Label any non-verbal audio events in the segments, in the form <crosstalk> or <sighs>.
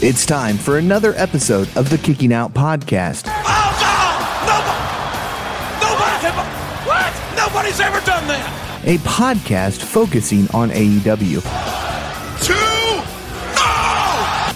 It's time for another episode of the Kicking Out Podcast. Oh, no! Nobody! Nobody! What? Nobody's ever done that! a podcast focusing on AEW.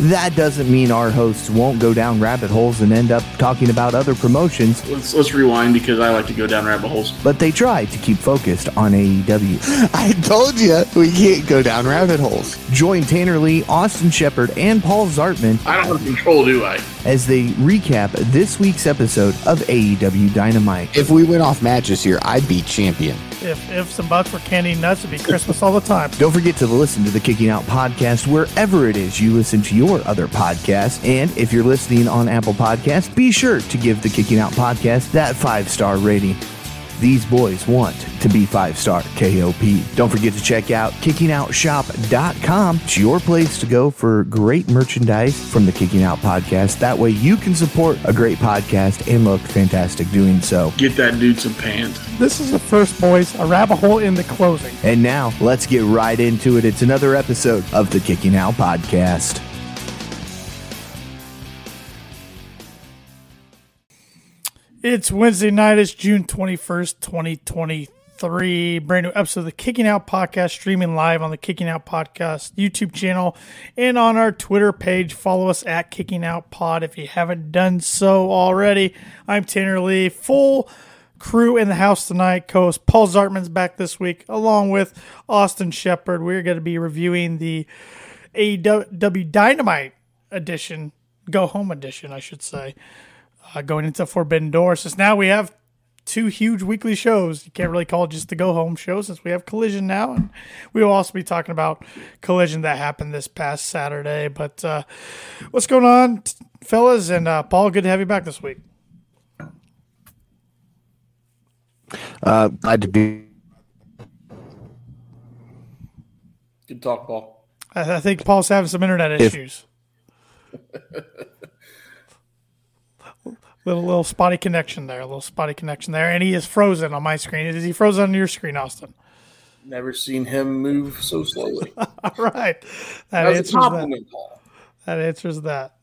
Two! No! That doesn't mean our hosts won't go down rabbit holes and end up talking about other promotions, Let's let's rewind because I like to go down rabbit holes. but they try to keep focused on AEW. <laughs> I told you we can't go down rabbit holes. Join Tanner Lee, Austin Shepard, and Paul Zartman I don't have control, do I? as they recap this week's episode of AEW Dynamite. If we went off matches here, I'd be champion. If if some butts were candy nuts, it'd be Christmas all the time. <laughs> Don't forget to listen to the Kicking Out podcast wherever it is you listen to your other podcasts. And if you're listening on Apple Podcasts, be sure to give the Kicking Out podcast that five star rating. These boys want to be five star KOP. Don't forget to check out kickingoutshop.com. It's your place to go for great merchandise from the Kicking Out podcast. That way you can support a great podcast and look fantastic doing so. Get that dude some pants. This is the first, boys. A rabbit hole in the closing. And now let's get right into it. It's another episode of the Kicking Out podcast. It's Wednesday night. It's June 21st, 2023. Brand new episode of the Kicking Out Podcast, streaming live on the Kicking Out Podcast YouTube channel and on our Twitter page. Follow us at Kicking Out Pod if you haven't done so already. I'm Tanner Lee, full crew in the house tonight. Co-host Paul Zartman's back this week, along with Austin Shepard. We're going to be reviewing the AEW Dynamite edition, Go Home edition, I should say uh, going into Forbidden Door. Since now we have two huge weekly shows, you can't really call it just the go home show since we have Collision now, and we will also be talking about Collision that happened this past Saturday. But uh, what's going on, t- fellas? And uh, Paul, good to have you back this week. Uh, glad to be. Good talk, Paul. I, I think Paul's having some internet If- issues. <laughs> Little little spotty connection there, a little spotty connection there, and he is frozen on my screen. Is he frozen on your screen, Austin? Never seen him move so slowly. All <laughs> right, that answers that. That answers that.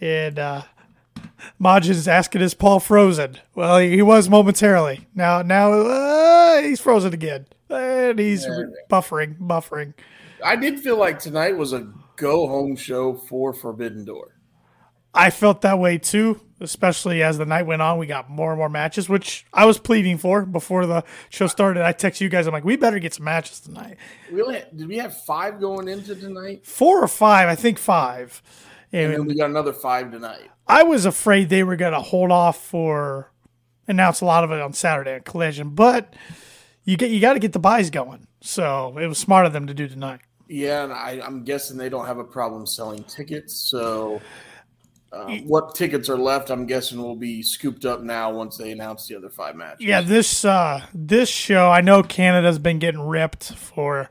And uh Majid is asking, is Paul frozen? Well, he, he was momentarily. Now, now uh, he's frozen again, and he's buffering, buffering. I did feel like tonight was a go home show for Forbidden Door. I felt that way too, especially as the night went on. We got more and more matches, which I was pleading for before the show started. I text you guys, I'm like, we better get some matches tonight. We only did we have five going into tonight? Four or five, I think five. And And then we got another five tonight. I was afraid they were going to hold off for announce a lot of it on Saturday at Collision, but you get you got to get the buys going. So it was smart of them to do tonight. Yeah, and I, I'm guessing they don't have a problem selling tickets. So, uh, what tickets are left, I'm guessing, will be scooped up now once they announce the other five matches. Yeah, this uh, this show, I know Canada's been getting ripped for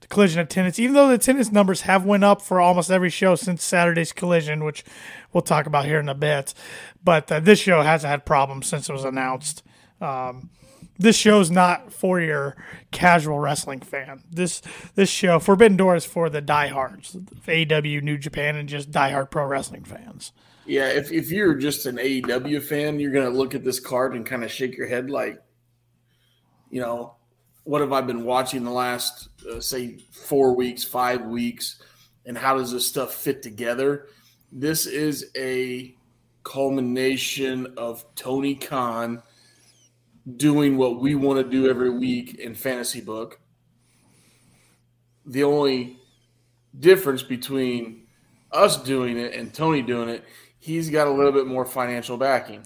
the collision attendance, even though the attendance numbers have went up for almost every show since Saturday's collision, which we'll talk about here in a bit. But uh, this show hasn't had problems since it was announced. Um, this show's not for your casual wrestling fan. This this show, Forbidden Door, is for the diehards, AW, New Japan, and just diehard pro wrestling fans. Yeah, if, if you're just an AEW fan, you're to look at this card and kind of shake your head like, you know, what have I been watching the last, uh, say, four weeks, five weeks, and how does this stuff fit together? This is a culmination of Tony Khan doing what we want to do every week in Fantasy Book. The only difference between us doing it and Tony doing it, he's got a little bit more financial backing.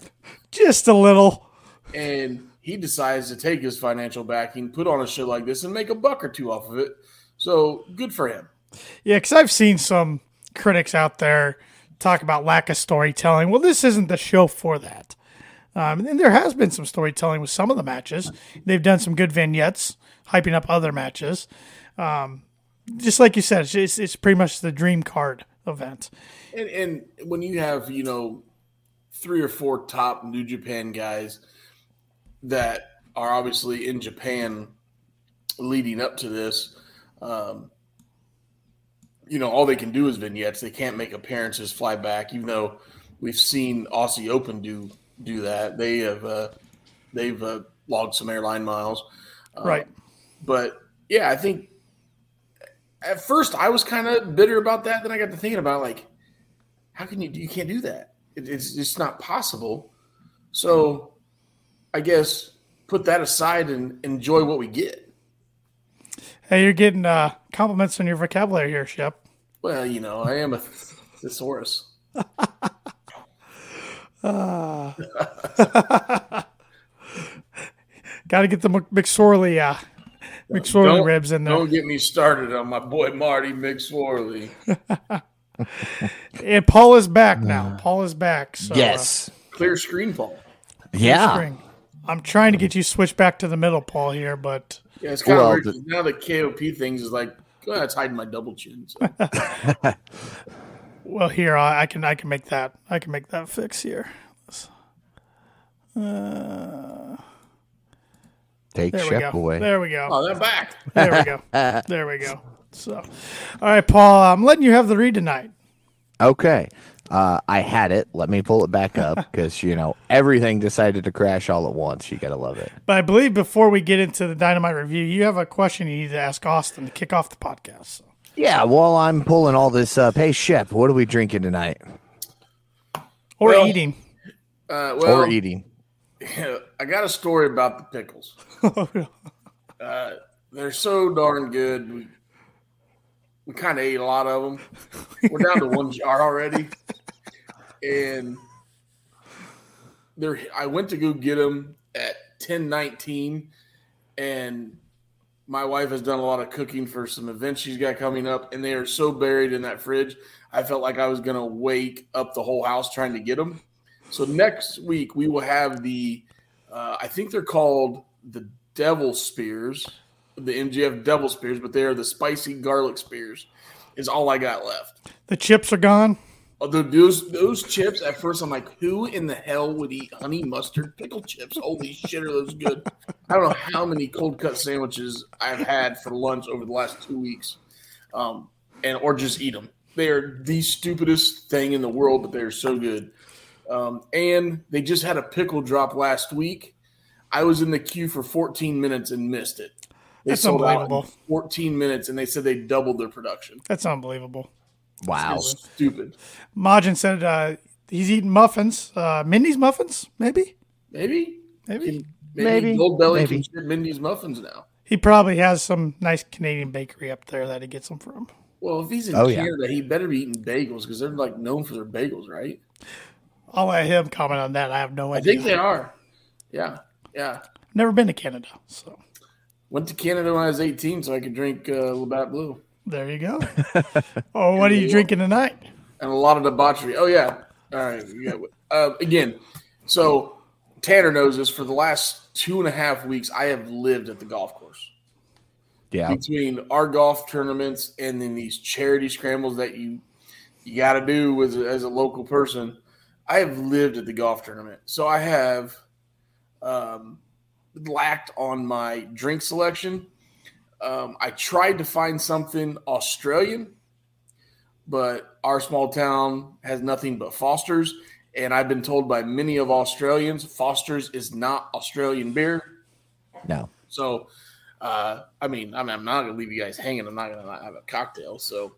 Just a little. And he decides to take his financial backing, put on a show like this, and make a buck or two off of it. So good for him. Yeah, because I've seen some critics out there talk about lack of storytelling. Well, this isn't the show for that. Um, and there has been some storytelling with some of the matches. They've done some good vignettes, hyping up other matches. Um, just like you said, it's, it's, it's pretty much the dream card event. And, and when you have, you know, three or four top New Japan guys that are obviously in Japan leading up to this, um, you know, all they can do is vignettes. They can't make appearances, fly back. Even though we've seen Aussie Open do do that, they have uh, they've uh, logged some airline miles. Uh, Right. But yeah, I think at first I was kind of bitter about that. Then I got to thinking about like, how can you you can't do that? It, it's just not possible. So I guess put that aside and enjoy what we get. Hey, you're getting uh, compliments on your vocabulary here, Shep. Well, you know, I am a thesaurus. <laughs> <laughs> Got to get the McSorley, uh, McSorley Don't- ribs in there. Don't get me started on my boy Marty McSorley. <laughs> And Paul is back now. Paul is back. So, uh, yes. Clear screen, Paul. Yeah. spring. I'm trying to get you switched back to the middle, Paul, here, but Yeah, it's kind Well, of weird. 'cause now the KOP things is like, oh, it's hiding my double chin. So, <laughs> well, here I, I can I can make that I can make that fix here. Take There we Shep go. away. There we go. oh, they're back. There we go. <laughs> There we go. So, all right, Paul, I'm letting you have the read tonight. Okay. Uh, I had it. Let me pull it back up <laughs> because, you know, everything decided to crash all at once. You got to love it. But I believe before we get into the dynamite review, you have a question you need to ask Austin to kick off the podcast. So, Yeah. While I'm pulling all this up, hey, Shep, what are we drinking tonight? or Well- eating. Uh, well, or eating? <laughs> I got a story about the pickles. <laughs> uh, they're so darn good. We, we kind of ate a lot of them. We're down to one jar already, and they're. I went to go get them at ten nineteen, and my wife has done a lot of cooking for some events she's got coming up, and they are so buried in that fridge. I felt like I was going to wake up the whole house trying to get them. So next week we will have the, uh, I think they're called the Devil Spears, the MGF Devil Spears, but they are the spicy garlic spears. Is all I got left. The chips are gone. Although those those chips, at first I'm like, who in the hell would eat honey mustard pickle chips? Holy shit, are those good? I don't know how many cold cut sandwiches I've had for lunch over the last two weeks, um, and or just eat them. They are the stupidest thing in the world, but they are so good. Um, and they just had a pickle drop last week. I was in the queue for 14 minutes and missed it. They That's sold unbelievable. 14 minutes, and they said they doubled their production. That's unbelievable. Wow. It's stupid. Majin said uh, he's eating muffins. Uh, Mindy's muffins, maybe? Maybe Maybe. Can- maybe, Maybe. Goldbelly Maybe. can ship Mindy's muffins now. He probably has some nice Canadian bakery up there that he gets them from. Well, if he's in Oh, yeah. Canada, he better be eating bagels because they're like known for their bagels, right? I'll let him comment on that. I have no idea. I think they are. Yeah, yeah. Never been to Canada, so Went to Canada when I was 18 so I could drink uh, Labatt Blue there you go. <laughs> oh, what are you drinking tonight? and a lot of debauchery. Oh yeah. All right. Yeah. Uh, again, so Tanner knows this. For the last two and a half weeks, I have lived at the golf course. Yeah. between our golf tournaments and then these charity scrambles that you you got to do as a, as a local person. I have lived at the golf tournament, so I have um, lacked on my drink selection. Um, I tried to find something Australian, but our small town has nothing but Foster's, and I've been told by many of Australians Foster's is not Australian beer. No. So, uh, I mean, I mean, I'm not gonna leave you guys hanging. I'm not gonna not have a cocktail. So,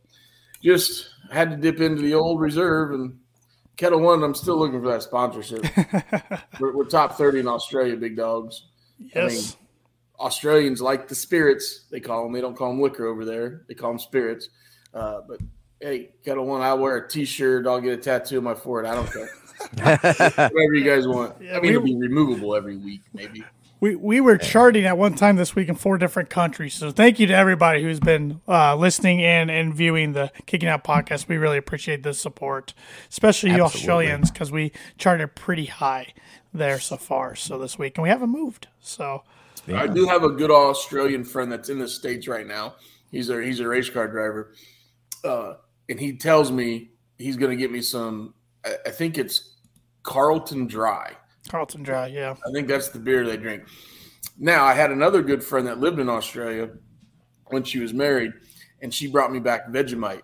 just had to dip into the old reserve and Ketel One. I'm still looking for that sponsorship. <laughs> we're, we're top thirty in Australia, big dogs. Yes. Australians like the spirits. They call them. They don't call them liquor over there. They call them spirits. Uh, but hey, Ketel One. I wear a T-shirt. I'll get a tattoo on my forehead. I don't care. <laughs> Whatever you guys want. I mean, it'll be removable every week, maybe. We, we were charting at one time this week in four different countries. So thank you to everybody who's been uh, listening in and viewing the Kicking Out podcast. We really appreciate the support, especially you Australians, because we charted pretty high there so far. So this week, and we haven't moved. So I do have a good Australian friend that's in the states right now. He's a he's a race car driver, uh, and he tells me he's going to get me some. I, I think it's Carlton Dry. Carlton Dry, yeah. I think that's the beer they drink. Now I had another good friend that lived in Australia when she was married, and she brought me back Vegemite.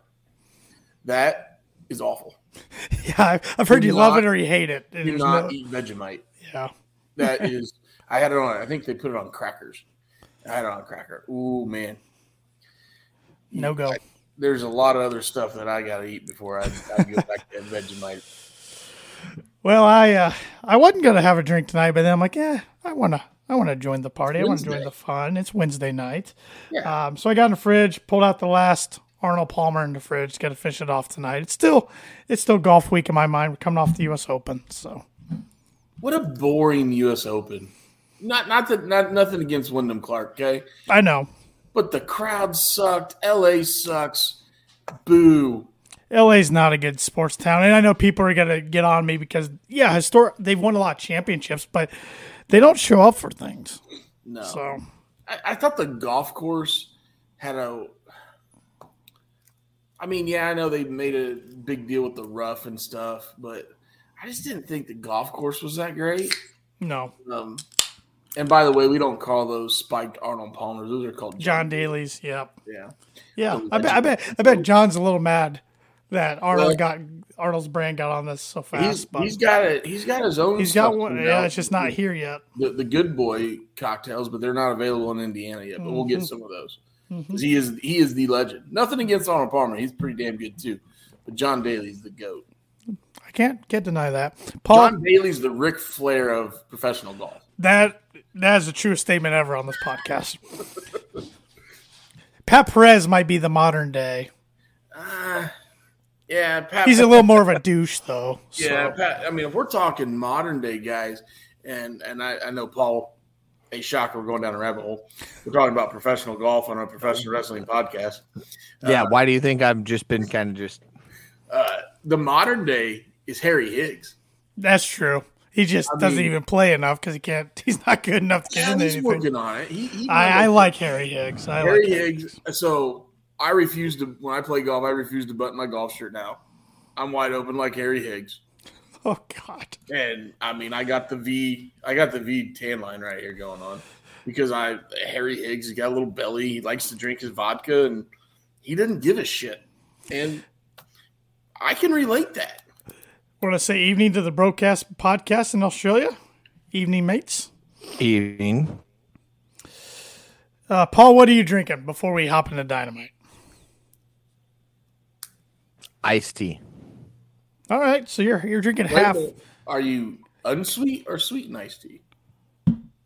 That is awful. <laughs> Yeah, I've, I've heard Do you love it or you hate it. And Do not no- eat Vegemite. yeah. That is, I had it on. I think they put it on crackers. I had it on a cracker. Ooh man, No go. there's a lot of other stuff that I got to eat before I, I go back to <laughs> Vegemite. Well, I uh, I wasn't gonna have a drink tonight, but then I'm like, yeah, I wanna I wanna join the party. I want to join the fun. It's Wednesday night. Yeah. Um, so I got in the fridge, pulled out the last Arnold Palmer in the fridge. Got to finish it off tonight. It's still it's still golf week in my mind. We're coming off the U.S. Open, so What a boring U.S. Open. Not not that not nothing against Wyndham Clark, okay, I know but the crowd sucked. L.A. sucks. Boo. LA's not a good sports town, and I know people are gonna get on me because yeah, historic they've won a lot of championships, but they don't show up for things. No. So I, I thought the golf course had a. I mean, yeah, I know they made a big deal with the rough and stuff, but I just didn't think the golf course was that great. no, Um, and by the way, we don't call those spiked Arnold Palmers; those are called John Daly's. Yep. Yeah, Yeah, I bet, I bet, I bet John's a little mad that Arnold Well- got Arnold's brand got on this so fast, he's but he's got it. He's got his own. he's got one. Yeah, out. it's just not here yet. the, the good boy cocktails, but they're not available in Indiana yet. But we'll Mm-hmm. get some of those 'Cause he is he is the legend. Nothing against Arnold Palmer; he's pretty damn good too. But John Daly's the goat. I can't can't deny that. Paul, John Daly's the Ric Flair of professional golf. That that is the truest statement ever on this podcast. Pat Perez might be the modern day. Yeah, Pat. He's a little more of a douche, though. <laughs> So. yeah, Pat. I mean, if we're talking modern day guys, and and I, I know Paul, a shocker, we're going down a rabbit hole. We're talking about professional golf on a professional wrestling podcast. Yeah, why do you think I've just been kind of just Uh, the modern day is Harry Higgs. That's true. He just doesn't mean- even play enough because he can't. <laughs> He's not good enough to get Yeah, into he's anything. working on it. He, he I, I like Harry Higgs. I Harry like Higgs. So I refuse to when I play golf. I refuse to button my golf shirt now. I'm wide open like Harry Higgs, <laughs> Oh God. and I mean I got the V. I got the V tan line right here going on because I Harry Higgs. He's got a little belly. He likes to drink his vodka, and he didn't give a shit. And I can relate that. Want to say evening to the broadcast podcast in Australia? Evening, mates. evening? Uh, Paul, what are you drinking before we hop into dynamite? Iced tea. All right, so you're you're drinking Wait half. Are you unsweet or sweet and iced tea?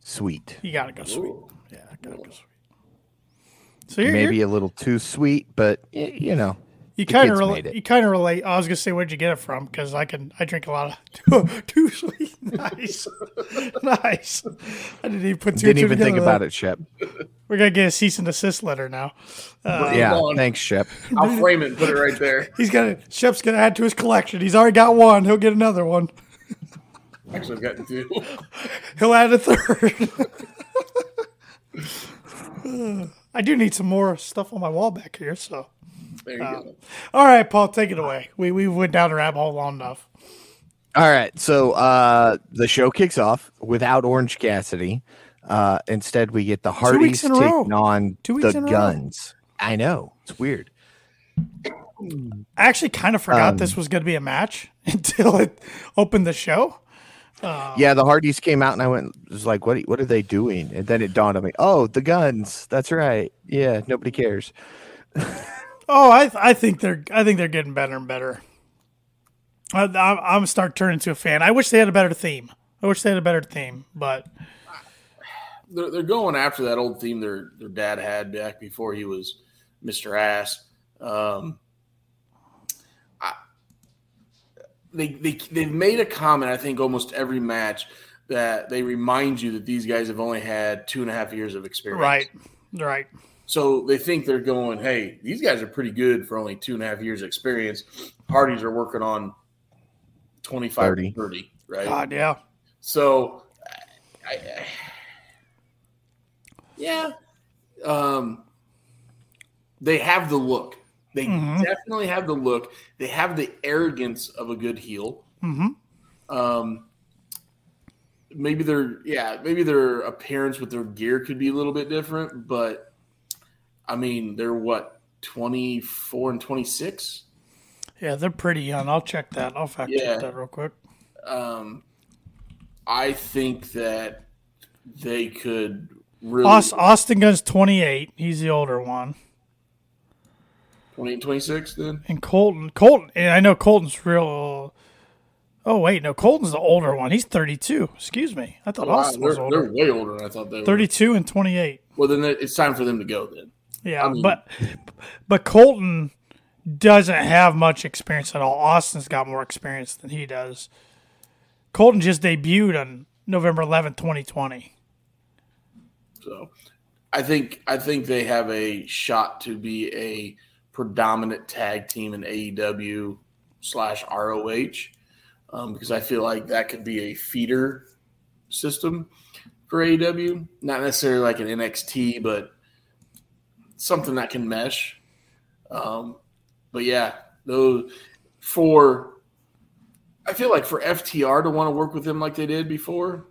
Sweet. You gotta go sweet. Ooh. Yeah, gotta go sweet. So you're, Maybe you're, a little too sweet, but you know. You kind of kids relate. You kind of relate. I was gonna say, where'd you get it from? Because I can. I drink a lot of <laughs> too, sweet. <laughs> Nice, nice. I didn't even put two. Didn't two even think together about there. it, Shep. We're gonna get a cease and desist letter now. Uh, yeah, on. thanks, Shep. I'll frame it and put it right there. <laughs> He's gonna. Shep's gonna add to his collection. He's already got one. He'll get another one. Actually, I've gotten two. He'll add a third. I do need some more stuff on my wall back here. So, There you go. all right, Paul, take it away. We we went down the rabbit hole long enough. All right, so uh, the show kicks off without Orange Cassidy. Uh, instead, we get the Hardys weeks in a row. taking on Two weeks the in a row. Guns. I know it's weird. I actually kind of forgot Um, this was going to be a match <laughs> until it opened the show. yeah, the Hardys came out, and I went was like, "What? What are they doing?" And then it dawned on me, "Oh, the Guns. That's right. Yeah, nobody cares." <laughs> Oh, I I think they're I think they're getting better and better. I, I'm I'm start turning to a fan. I wish they had a better theme. I wish they had a better theme, but they're, they're going after that old theme their their dad had back before he was Mr. Ass. Um, I, they they they've made a comment. I think almost every match that they remind you that these guys have only had two and a half years of experience. right, right. So they think they're going. Hey, these guys are pretty good for only two and a half years experience. Hardys are working on 25 30. 30, 30 right? God, yeah. So, I, I, yeah, um, they have the look. They definitely have the look. They have the arrogance of a good heel. Mhm. Um, maybe their yeah, maybe their appearance with their gear could be a little bit different, but I mean, they're what twenty four and twenty six. Yeah, they're pretty young. I'll check that. I'll fact Yeah. check that real quick. Um, I think that they could really Aust- Austin Gunn's 28. He's the older one. 20, 26 then. And Colton, Colton, and I know Colton's real. Oh wait, no, Colton's the older one. He's 32. Excuse me. I thought Wow, Austin they're, was older. they're way older than I thought they were. 32 and 28. Well, then it's time for them to go then. Yeah, I mean- but but Colton doesn't have much experience at all. Austin's got more experience than he does. Colton just debuted on November 11th, 2020. So I think I think they have a shot to be a predominant tag team in AEW slash ROH um, because I feel like that could be a feeder system for AEW. Not necessarily like an NXT, but something that can mesh. Um, but yeah, those for I feel like for FTR to want to work with them like they did before,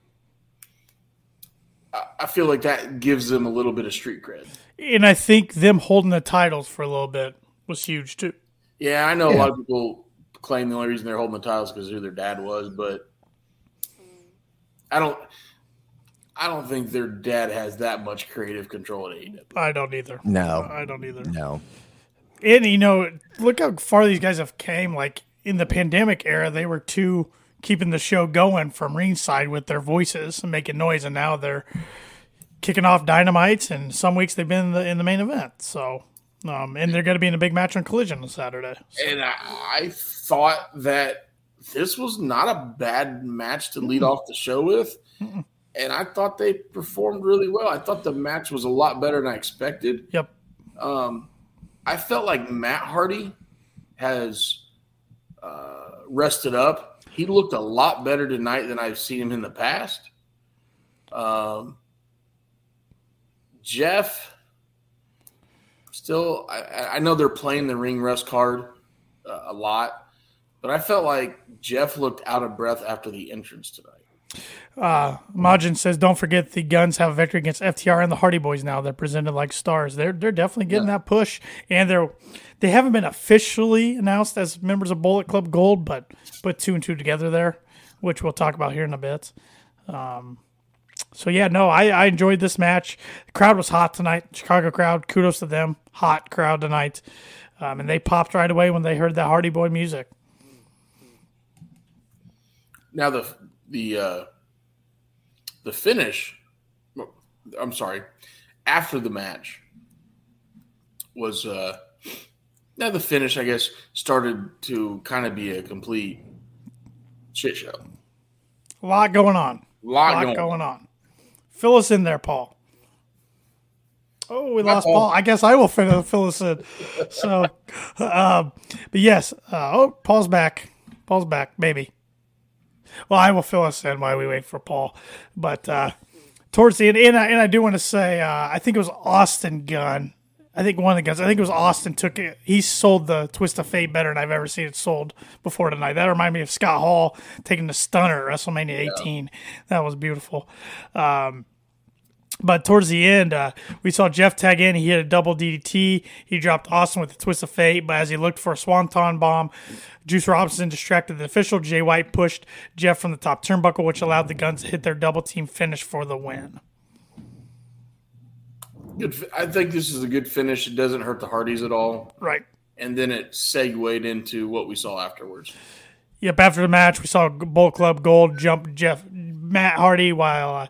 I- I feel like that gives them a little bit of street cred. And I think them holding the titles for a little bit was huge too. Yeah, I know a lot of people claim the only reason they're holding the titles because who their dad was, but I don't. I don't think their dad has that much creative control at AEW. I don't either. No. I don't either. No. And you know, look how far these guys have came. Like in the pandemic era, they were two keeping the show going from ringside with their voices and making noise, and now they're kicking off dynamites. And some weeks they've been in the, in the main event. So, um, and they're going to be in a big match on Collision on Saturday. And I, I thought that this was not a bad match to lead off the show with. And I thought they performed really well. I thought the match was a lot better than I expected. Yep. Um, I felt like Matt Hardy has uh, rested up. He looked a lot better tonight than I've seen him in the past. Um, Jeff, still, I, I know they're playing the ring rest card uh, a lot, but I felt like Jeff looked out of breath after the entrance tonight. Uh, Majin says, "Don't forget the Guns have a victory against FTR and the Hardy Boys. Now they're presented like stars. They're they're definitely getting that push, and they're they haven't been officially announced as members of Bullet Club Gold, but put two and two together there, which we'll talk about here in a bit. Um, so yeah, no, I, I enjoyed this match. The crowd was hot tonight. Chicago crowd, kudos to them. Hot crowd tonight, um, and they popped right away when they heard that Hardy Boy music. Now the the uh, the finish. I'm sorry. After the match was uh, now the finish. I guess started to kind of be a complete shit show. A lot going on. Lot lot going going, on. Fill us in there, Paul. Oh, we lost Paul. Paul. I guess I will fill, fill us in. So, um, <laughs> but yes. Uh, oh, Paul's back. Paul's back, maybe. Well, I will fill us in while we wait for Paul. But uh, towards the end, and I, and I do want to say, uh, I think it was Austin Gunn. I think one of the guys. I think it was Austin took it. He sold the Twist of Fate better than I've ever seen it sold before tonight. That reminded me of Scott Hall taking the stunner at WrestleMania 18. That was beautiful. Um, but towards the end, uh, we saw Jeff tag in. He hit a double DDT. He dropped Austin with a twist of fate. But as he looked for a swanton bomb, Juice Robinson distracted the official. Jay White pushed Jeff from the top turnbuckle, which allowed the Guns to hit their double team finish for the win. Good. I think this is a good finish. It doesn't hurt the Hardys at all, Right. and then it segued into what we saw afterwards. Yep. After the match, we saw Bullet Club Gold jump Jeff Matt Hardy while uh,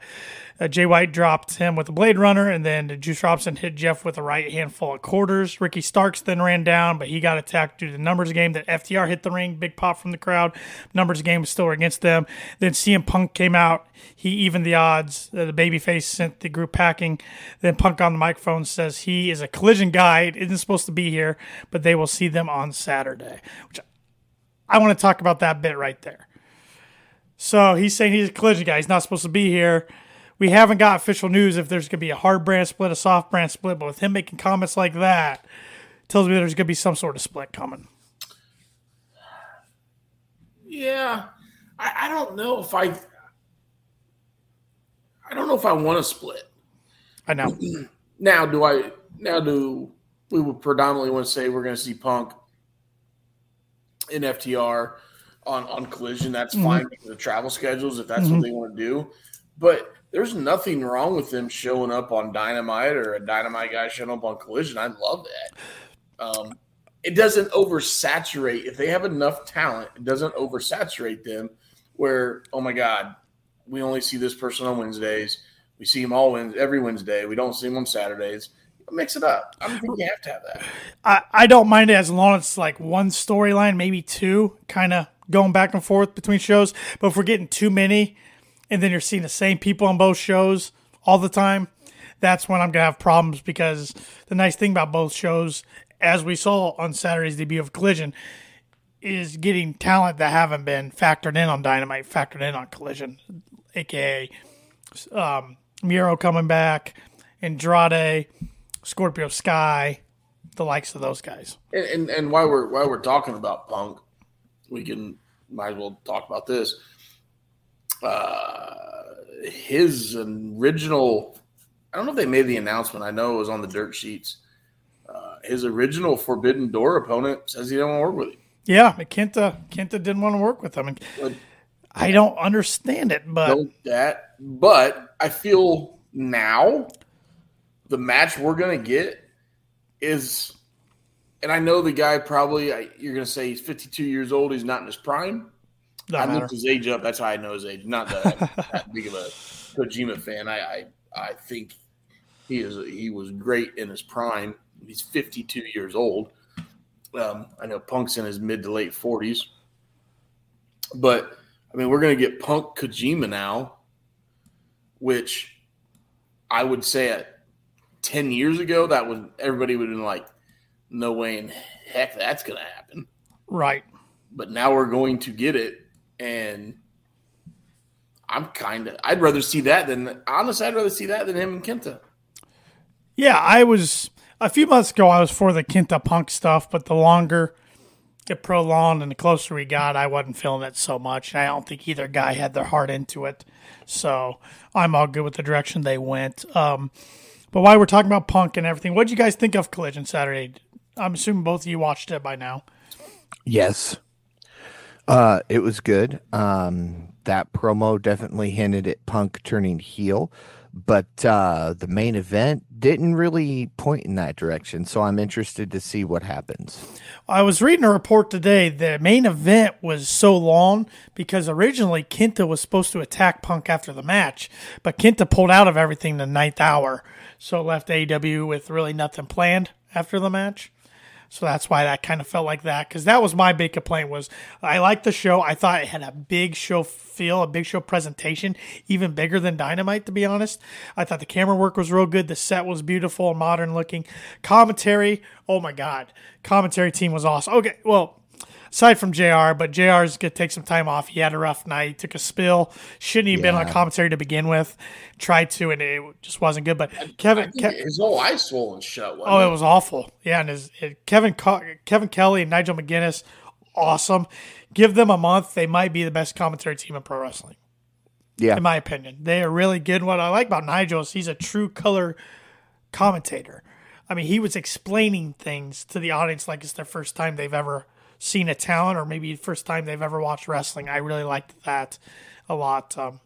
uh, Jay White dropped him with a Blade Runner, and then Juice Robinson hit Jeff with a right handful of quarters. Ricky Starks then ran down, but he got attacked due to the numbers game. That FTR hit the ring, big pop from the crowd. Numbers game was still against them. Then CM Punk came out. He evened the odds. Uh, the babyface sent the group packing. Then Punk on the microphone says he is a collision guy. Isn't supposed to be here, but they will see them on Saturday. Which I want to talk about that bit right there. So he's saying he's a collision guy. He's not supposed to be here. We haven't got official news if there's going to be a hard brand split, a soft brand split, but with him making comments like that, tells me there's going to be some sort of split coming. Yeah, I, I don't know if I. I don't know if I want to split. I know. <clears throat> Now, do I? Now, do we would predominantly want to say we're going to see Punk in FTR on on Collision. That's mm-hmm. fine because of travel schedules if that's what mm-hmm. they want to do. But there's nothing wrong with them showing up on Dynamite or a Dynamite guy showing up on Collision. I love that. Um, it doesn't oversaturate. If they have enough talent, it doesn't oversaturate them. Where oh my god, we only see this person on Wednesdays. We see him all every Wednesday. We don't see him on Saturdays. Mix it up. I don't think you have to have that. I, I don't mind it as long as it's like one storyline, maybe two, kind of going back and forth between shows. But if we're getting too many and then you're seeing the same people on both shows all the time, that's when I'm to have problems because the nice thing about both shows, as we saw on Saturday's debut of Collision, is getting talent that haven't been factored in on Dynamite, factored in on Collision, aka um, Miro coming back, Andrade, Scorpio Sky, the likes of those guys. And, and and while we're while we're talking about Punk, we can might as well talk about this. Uh, his original, I don't know if they made the announcement. I know it was on the dirt sheets. Uh, his original Forbidden Door opponent says he don't want to work with him. Yeah, Kenta Kenta didn't want to work with. And But I don't understand it, but that, but I feel now the match we're gonna get is, and I know the guy probably I- you're gonna say he's 52 years old. He's not in his prime. I doesn't matter. looked his age up. That's how I know his age. Not that I'm that big of a Kojima fan. I, I I think he is he was great in his prime. He's 52 years old. Um, I know Punk's in his mid to late 40s, but I mean we're gonna get Punk Kojima now, which I would say at 10 years ago that would everybody would have been like, no way in heck that's gonna happen right. but now we're going to get it and i'm kind of i'd rather see that than honestly i'd rather see that than him and kenta Yeah, I was a few months ago. I was for the Kenta Punk stuff, but the longer it prolonged and the closer we got, I wasn't feeling it so much. And I don't think either guy had their heart into it, so I'm all good with the direction they went. Um, but while we're talking about Punk and everything, what did you guys think of Collision Saturday? I'm assuming both of you watched it by now. Yes. Uh, it was good. Um, that promo definitely hinted at Punk turning heel, but uh, the main event didn't really point in that direction. So I'm interested to see what happens. I was reading a report today. The main event was so long because originally Kenta was supposed to attack Punk after the match, but Kenta pulled out of everything the ninth hour, so left AEW with really nothing planned after the match. So that's why that kind of felt like that because that was my big complaint was I liked the show. I thought it had a big show feel, a big show presentation, even bigger than Dynamite to be honest. I thought the camera work was real good. The set was beautiful and modern looking. Commentary, oh my god, commentary team was awesome. Okay, well. Aside from JR, but JR's gonna take some time off. He had a rough night, took a spill. Shouldn't have been on commentary to begin with. Tried to, and it just wasn't good. But Kevin, I think his whole eye swollen shut Oh, it? it was awful. Yeah, and his it, Kevin Co- Kevin Kelly and Nigel McGuinness, awesome. Give them a month, they might be the best commentary team in pro wrestling, Yeah. in my opinion. They are really good. What I like about Nigel is he's a true color commentator. I mean, he was explaining things to the audience like it's their first time they've ever seen a talent, or maybe first time they've ever watched wrestling. I really liked that a lot. Um,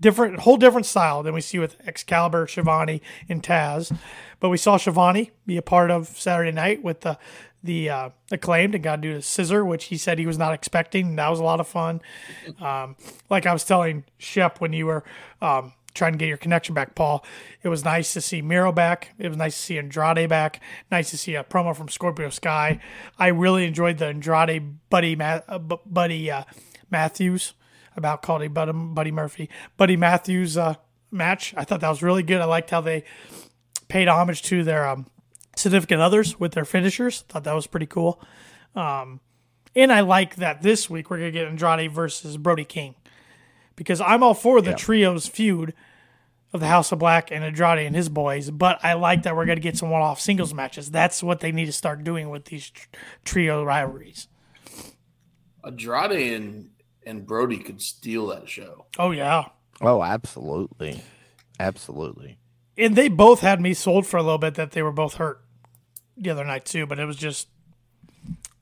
different, whole different style than we see with Excalibur, Schiavone, and Taz. But we saw Schiavone be a part of Saturday Night with the the uh, acclaimed and got to do the scissor, which he said he was not expecting. That was a lot of fun. Um, like I was telling Shep when you were um, trying to get your connection back, Paul, it was nice to see Miro back. It was nice to see Andrade back. Nice to see a promo from Scorpio Sky. I really enjoyed the Andrade Buddy Ma- uh, Bu- Buddy uh, Matthews about called a Buddy, Buddy Murphy Buddy Matthews uh, match. I thought that was really good. I liked how they paid homage to their um, significant others with their finishers. Thought that was pretty cool. Um, and I like that this week we're gonna get Andrade versus Brody King because I'm all for the trios feud of the House of Black and Andrade and his boys, but I like that we're gonna get some one-off singles matches. That's what they need to start doing with these tr- trio rivalries. Andrade and and Brody could steal that show. Oh yeah, Oh, absolutely. Absolutely. and they both had me sold for a little bit that they were both hurt the other night too, but it was just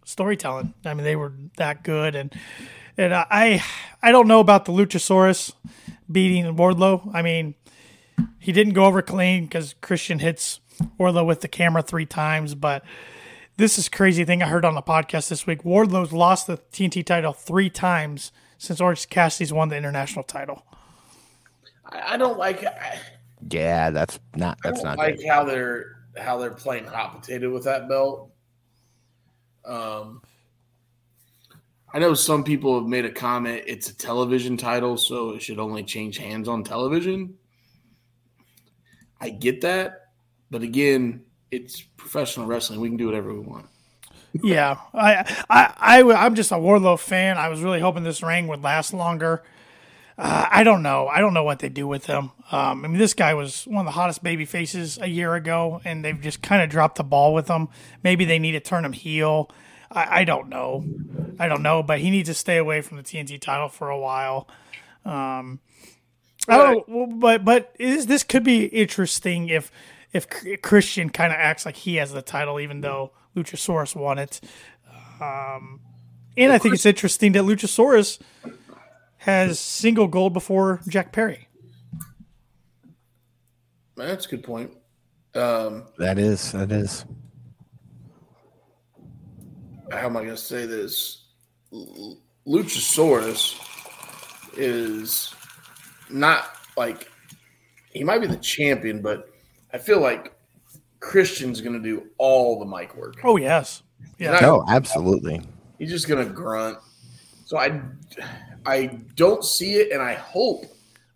storytelling. I mean, they were that good, and and I I don't know about the Luchasaurus beating Wardlow. I mean, he didn't go over clean because Christian hits Wardlow with the camera three times, but this is crazy thing I heard on the podcast this week. Wardlow's lost the TNT title three times since Orange Cassidy's won the international title. I, I don't like. I, Yeah, that's not I that's don't not like good. how they're how they're playing hot potato with that belt. Um, I know some people have made a comment. It's a television title, so it should only change hands on television. I get that, but again, it's professional wrestling. We can do whatever we want. <laughs> Yeah, I, I, I, am just a Wardlow fan. I was really hoping this reign would last longer. Uh, I don't know. I don't know what they do with him. Um, I mean, this guy was one of the hottest baby faces a year ago, and they've just kind of dropped the ball with him. Maybe they need to turn him heel. I, I don't know. I don't know, but he needs to stay away from the TNT title for a while. Um, I don't. But but is this could be interesting if if Christian kind of acts like he has the title, even though Luchasaurus won it. Um, and I think it's interesting that Luchasaurus has single gold before Jack Perry. That's a good point. Um, That is that is. how am I going to say this? L- Luchasaurus is not like he might be the champion, but I feel like Christian's going to do all the mic work. Oh yes, yeah. Not- No, absolutely. He's just going to grunt. So I, I don't see it, and I hope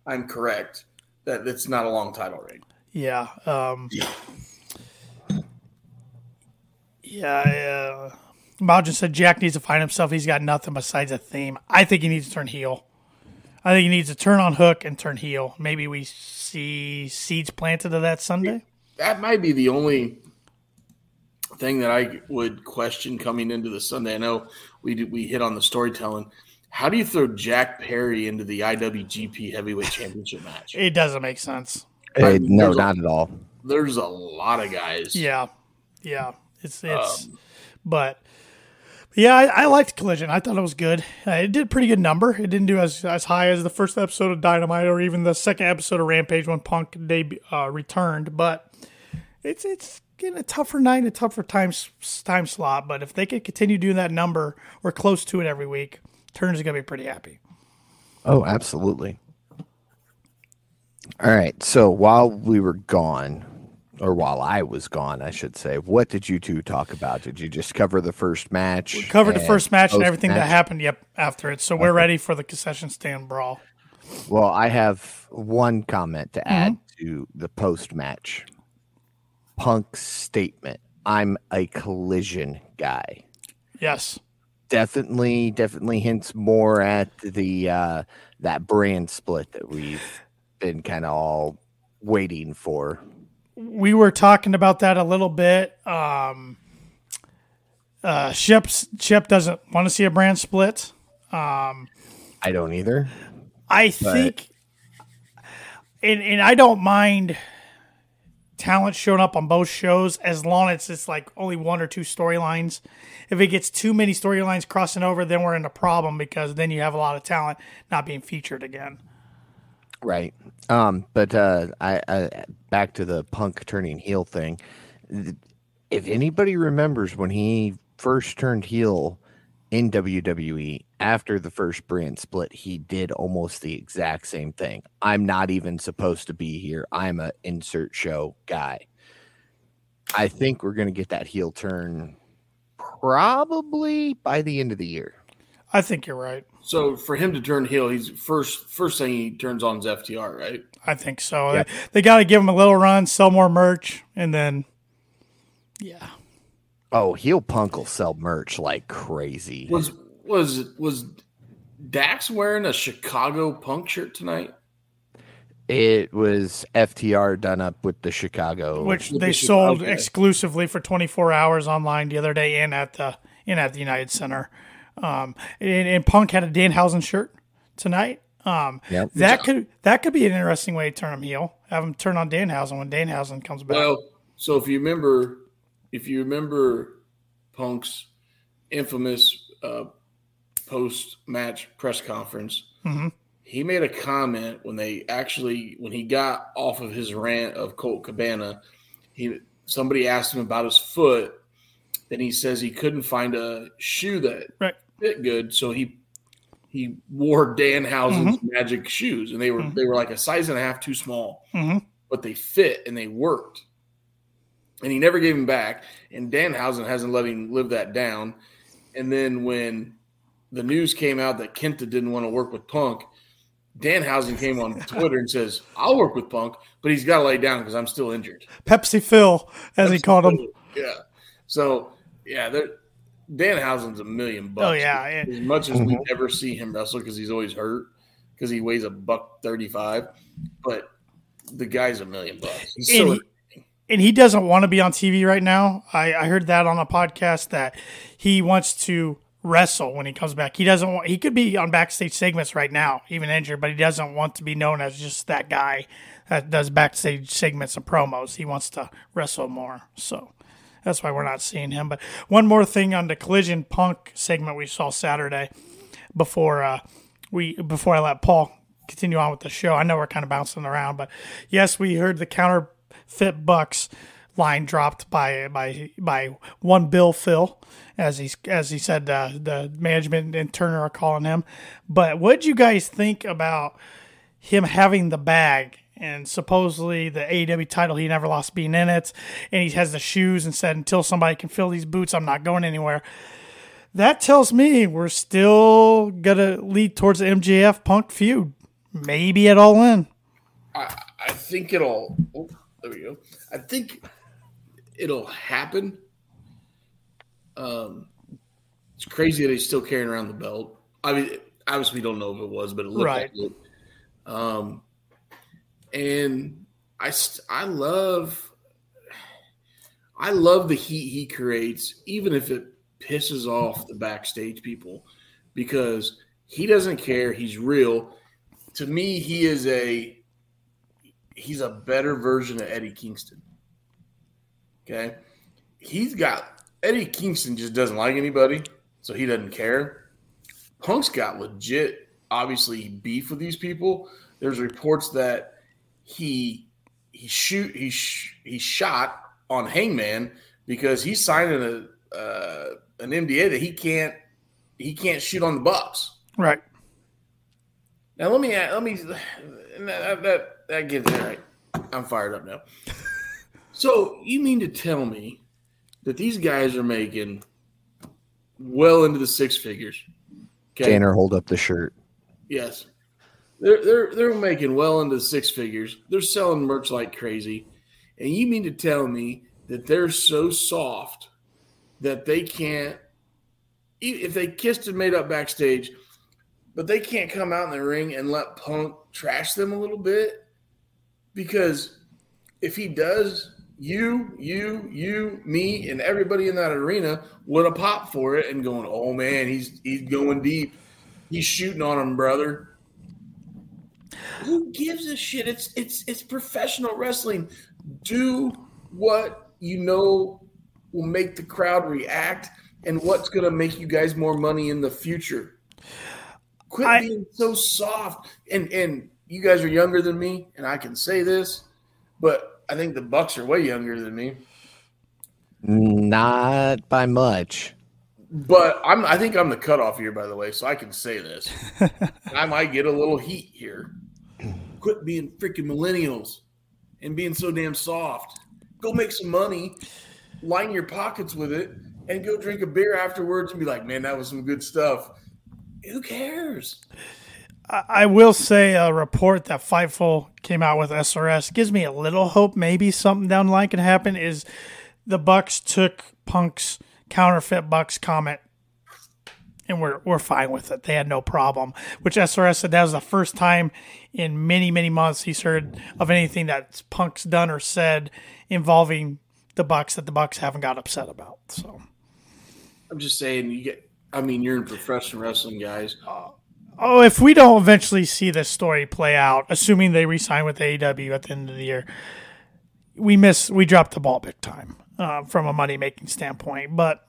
I'm correct that it's not a long title reign. Yeah. Um, yeah. Uh, Malgin said Jack needs to find himself. He's got nothing besides a theme. I think he needs to turn heel. I think he needs to turn on hook and turn heel. Maybe we see seeds planted of that Sunday. That might be the only thing that I would question coming into the Sunday. I know we did, we hit on the storytelling. How do you throw Jack Perry into the IWGP Heavyweight Championship match? It doesn't make sense. Eh, mean, no, there's a- not at all. There's a lot of guys. Yeah, yeah. It's it's, Um, but yeah, I, I liked Collision. I thought it was good. Uh, it did a pretty good number. It didn't do as as high as the first episode of Dynamite or even the second episode of Rampage when Punk deb- uh, returned. But it's it's getting a tougher night, a tougher time time slot. But if they could continue doing that number or close to it every week, Turner's gonna be pretty happy. Oh, absolutely. All right. So while we were gone, or while I was gone, I should say, what did you two talk about? Did you just cover the first match? We covered the first match and everything that happened. Yep, after it. So we're ready for the concession stand brawl. Well, I have one comment to add Mm-hmm. to the post match. Punk's statement. I'm a collision guy. Yes. Definitely, definitely hints more at the uh that brand split that we've been kind of all waiting for. We were talking about that a little bit. Um, uh, Shep's, Shep doesn't want to see a brand split. Um, I don't either. I think, and, and I don't mind talent showing up on both shows as long as it's like only one or two storylines. If it gets too many storylines crossing over, then we're in a problem because then you have a lot of talent not being featured again. Right. Um, but uh, I, I back to the punk turning heel thing. If anybody remembers when he first turned heel in WWE after the first brand split, he did almost the exact same thing. I'm not even supposed to be here. I'm a insert show guy. I think we're gonna get that heel turn probably by the end of the year. I think you're right. So for him to turn heel, he's first first thing he turns on is FTR, right? I think so. Yeah. They, they got to give him a little run, sell more merch, and then, yeah. Oh, heel punk will sell merch like crazy. Was was was Dax wearing a Chicago punk shirt tonight? It was FTR done up with the Chicago. which they the sold okay. exclusively for 24 hours online the other day and at the and at the United Center. Um, and, and Punk had a Danhausen shirt tonight. Um, Yep. that could that could be an interesting way to turn him heel. Have him turn on Danhausen when Danhausen comes back. Well, so if you remember, if you remember Punk's infamous uh, post match press conference, he made a comment when they actually when he got off of his rant of Colt Cabana. He somebody asked him about his foot, and he says he couldn't find a shoe that Right. Fit good, so he he wore Danhausen's magic shoes, and they were they were like a size and a half too small, Mhm. but they fit and they worked. And he never gave him back, and Danhausen hasn't let him live that down. And then when the news came out that Kenta didn't want to work with Punk, Danhausen came on <laughs> Twitter and says, "I'll work with Punk, but he's got to lay down because I'm still injured." Pepsi Phil, as he called him. Yeah. So yeah, they're- Danhausen's a million oh, bucks. Oh, yeah, yeah. As much as we mhm. never see him wrestle because he's always hurt because he weighs a buck thirty five, but the guy's a million bucks. He's so And he- and he doesn't want to be on TV right now. I, I heard that on a podcast that he wants to wrestle when he comes back. He doesn't want. He could be on backstage segments right now, even injured, but he doesn't want to be known as just that guy that does backstage segments and promos. He wants to wrestle more. So that's why we're not seeing him. But one more thing on the Collision Punk segment we saw Saturday before uh, we before I let Paul continue on with the show. I know we're kind of bouncing around, but yes, we heard the counterfeit bucks line dropped by by by one Bill Phil, as he as he said uh, the management and Turner are calling him. But what do you guys think about him having the bag? And supposedly the AEW title, he never lost being in it. And he has the shoes and said, until somebody can fill these boots, I'm not going anywhere that tells me we're still gonna lead towards the MJF Punk feud. Maybe at All In. I, I think it'll. Oh, there we go. I think it'll happen. Um, it's crazy that he's still carrying around the belt. I mean, obviously we don't know if it was, but it looked Right. like it. Um, and I I love I love the heat he creates, even if it pisses off the backstage people, because he doesn't care. He's real. To me, he is a he's a better version of Eddie Kingston. Okay. He's got Eddie Kingston just doesn't like anybody, so he doesn't care. Punk's got legit, obviously, beef with these people. There's reports that he he shoot he sh- he shot on Hangman because he's signing a uh, an NDA that he can't he can't shoot on the Bucks. Right. Now let me let me that that, that gets it right. I'm fired up now. <laughs> So you mean to tell me that these guys are making well into the six figures? Okay. Tanner, hold up the shirt. Yes. They're they're they're making well into six figures. They're selling merch like crazy. And you mean to tell me that they're so soft that they can't if they kissed and made up backstage, but they can't come out in the ring and let Punk trash them a little bit? Because if he does, you, you, you, me, and everybody in that arena would have popped for it and going, "Oh man, he's he's going deep. He's shooting on him, brother." Who gives a shit? It's it's it's professional wrestling. Do what you know will make the crowd react and what's going to make you guys more money in the future. Quit I- being so soft. And and you guys are younger than me, and I can say this, but I think the Bucks are way younger than me. Not by much. But I'm I think I'm the cutoff here, by the way, so I can say this. <laughs> I might get a little heat here. Quit being freaking millennials and being so damn soft. Go make some money, line your pockets with it, and go drink a beer afterwards and be like, man, that was some good stuff. Who cares? I, will say a report that Fightful came out with SRS gives me a little hope. Maybe something down the line can happen. Is the Bucks took Punk's counterfeit Bucks comment and we're we're fine with it. They had no problem. Which SRS said that was the first time in many many months he's heard of anything that Punk's done or said involving the Bucks that the Bucks haven't got upset about. So I'm just saying, you get. I mean, you're in professional wrestling, guys. oh, if we don't eventually see this story play out, assuming they resign with AEW at the end of the year, we miss we dropped the ball big time uh, from a money making standpoint. But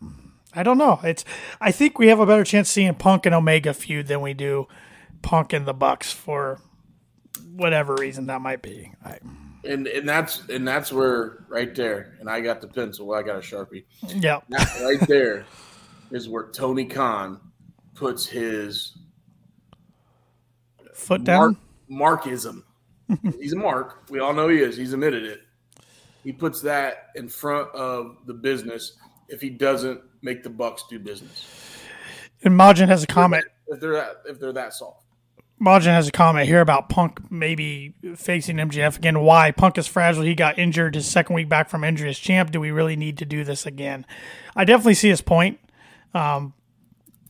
I don't know. It's I think we have a better chance seeing Punk and Omega feud than we do Punk and the Bucks for whatever reason that might be. I, And and that's and that's where right there. And I got the pencil. I got a sharpie. yeah, That right there is where Tony Khan puts his foot down. mark markism. He's a mark. We all know he is. He's admitted it. He puts that in front of the business if he doesn't make the Bucks do business. And Majin has a comment. If they're that if they're that soft. Majin has a comment here about Punk maybe facing MJF again. Why? Punk is fragile. He got injured his second week back from injury as champ. Do we really need to do this again? I definitely see his point. Um,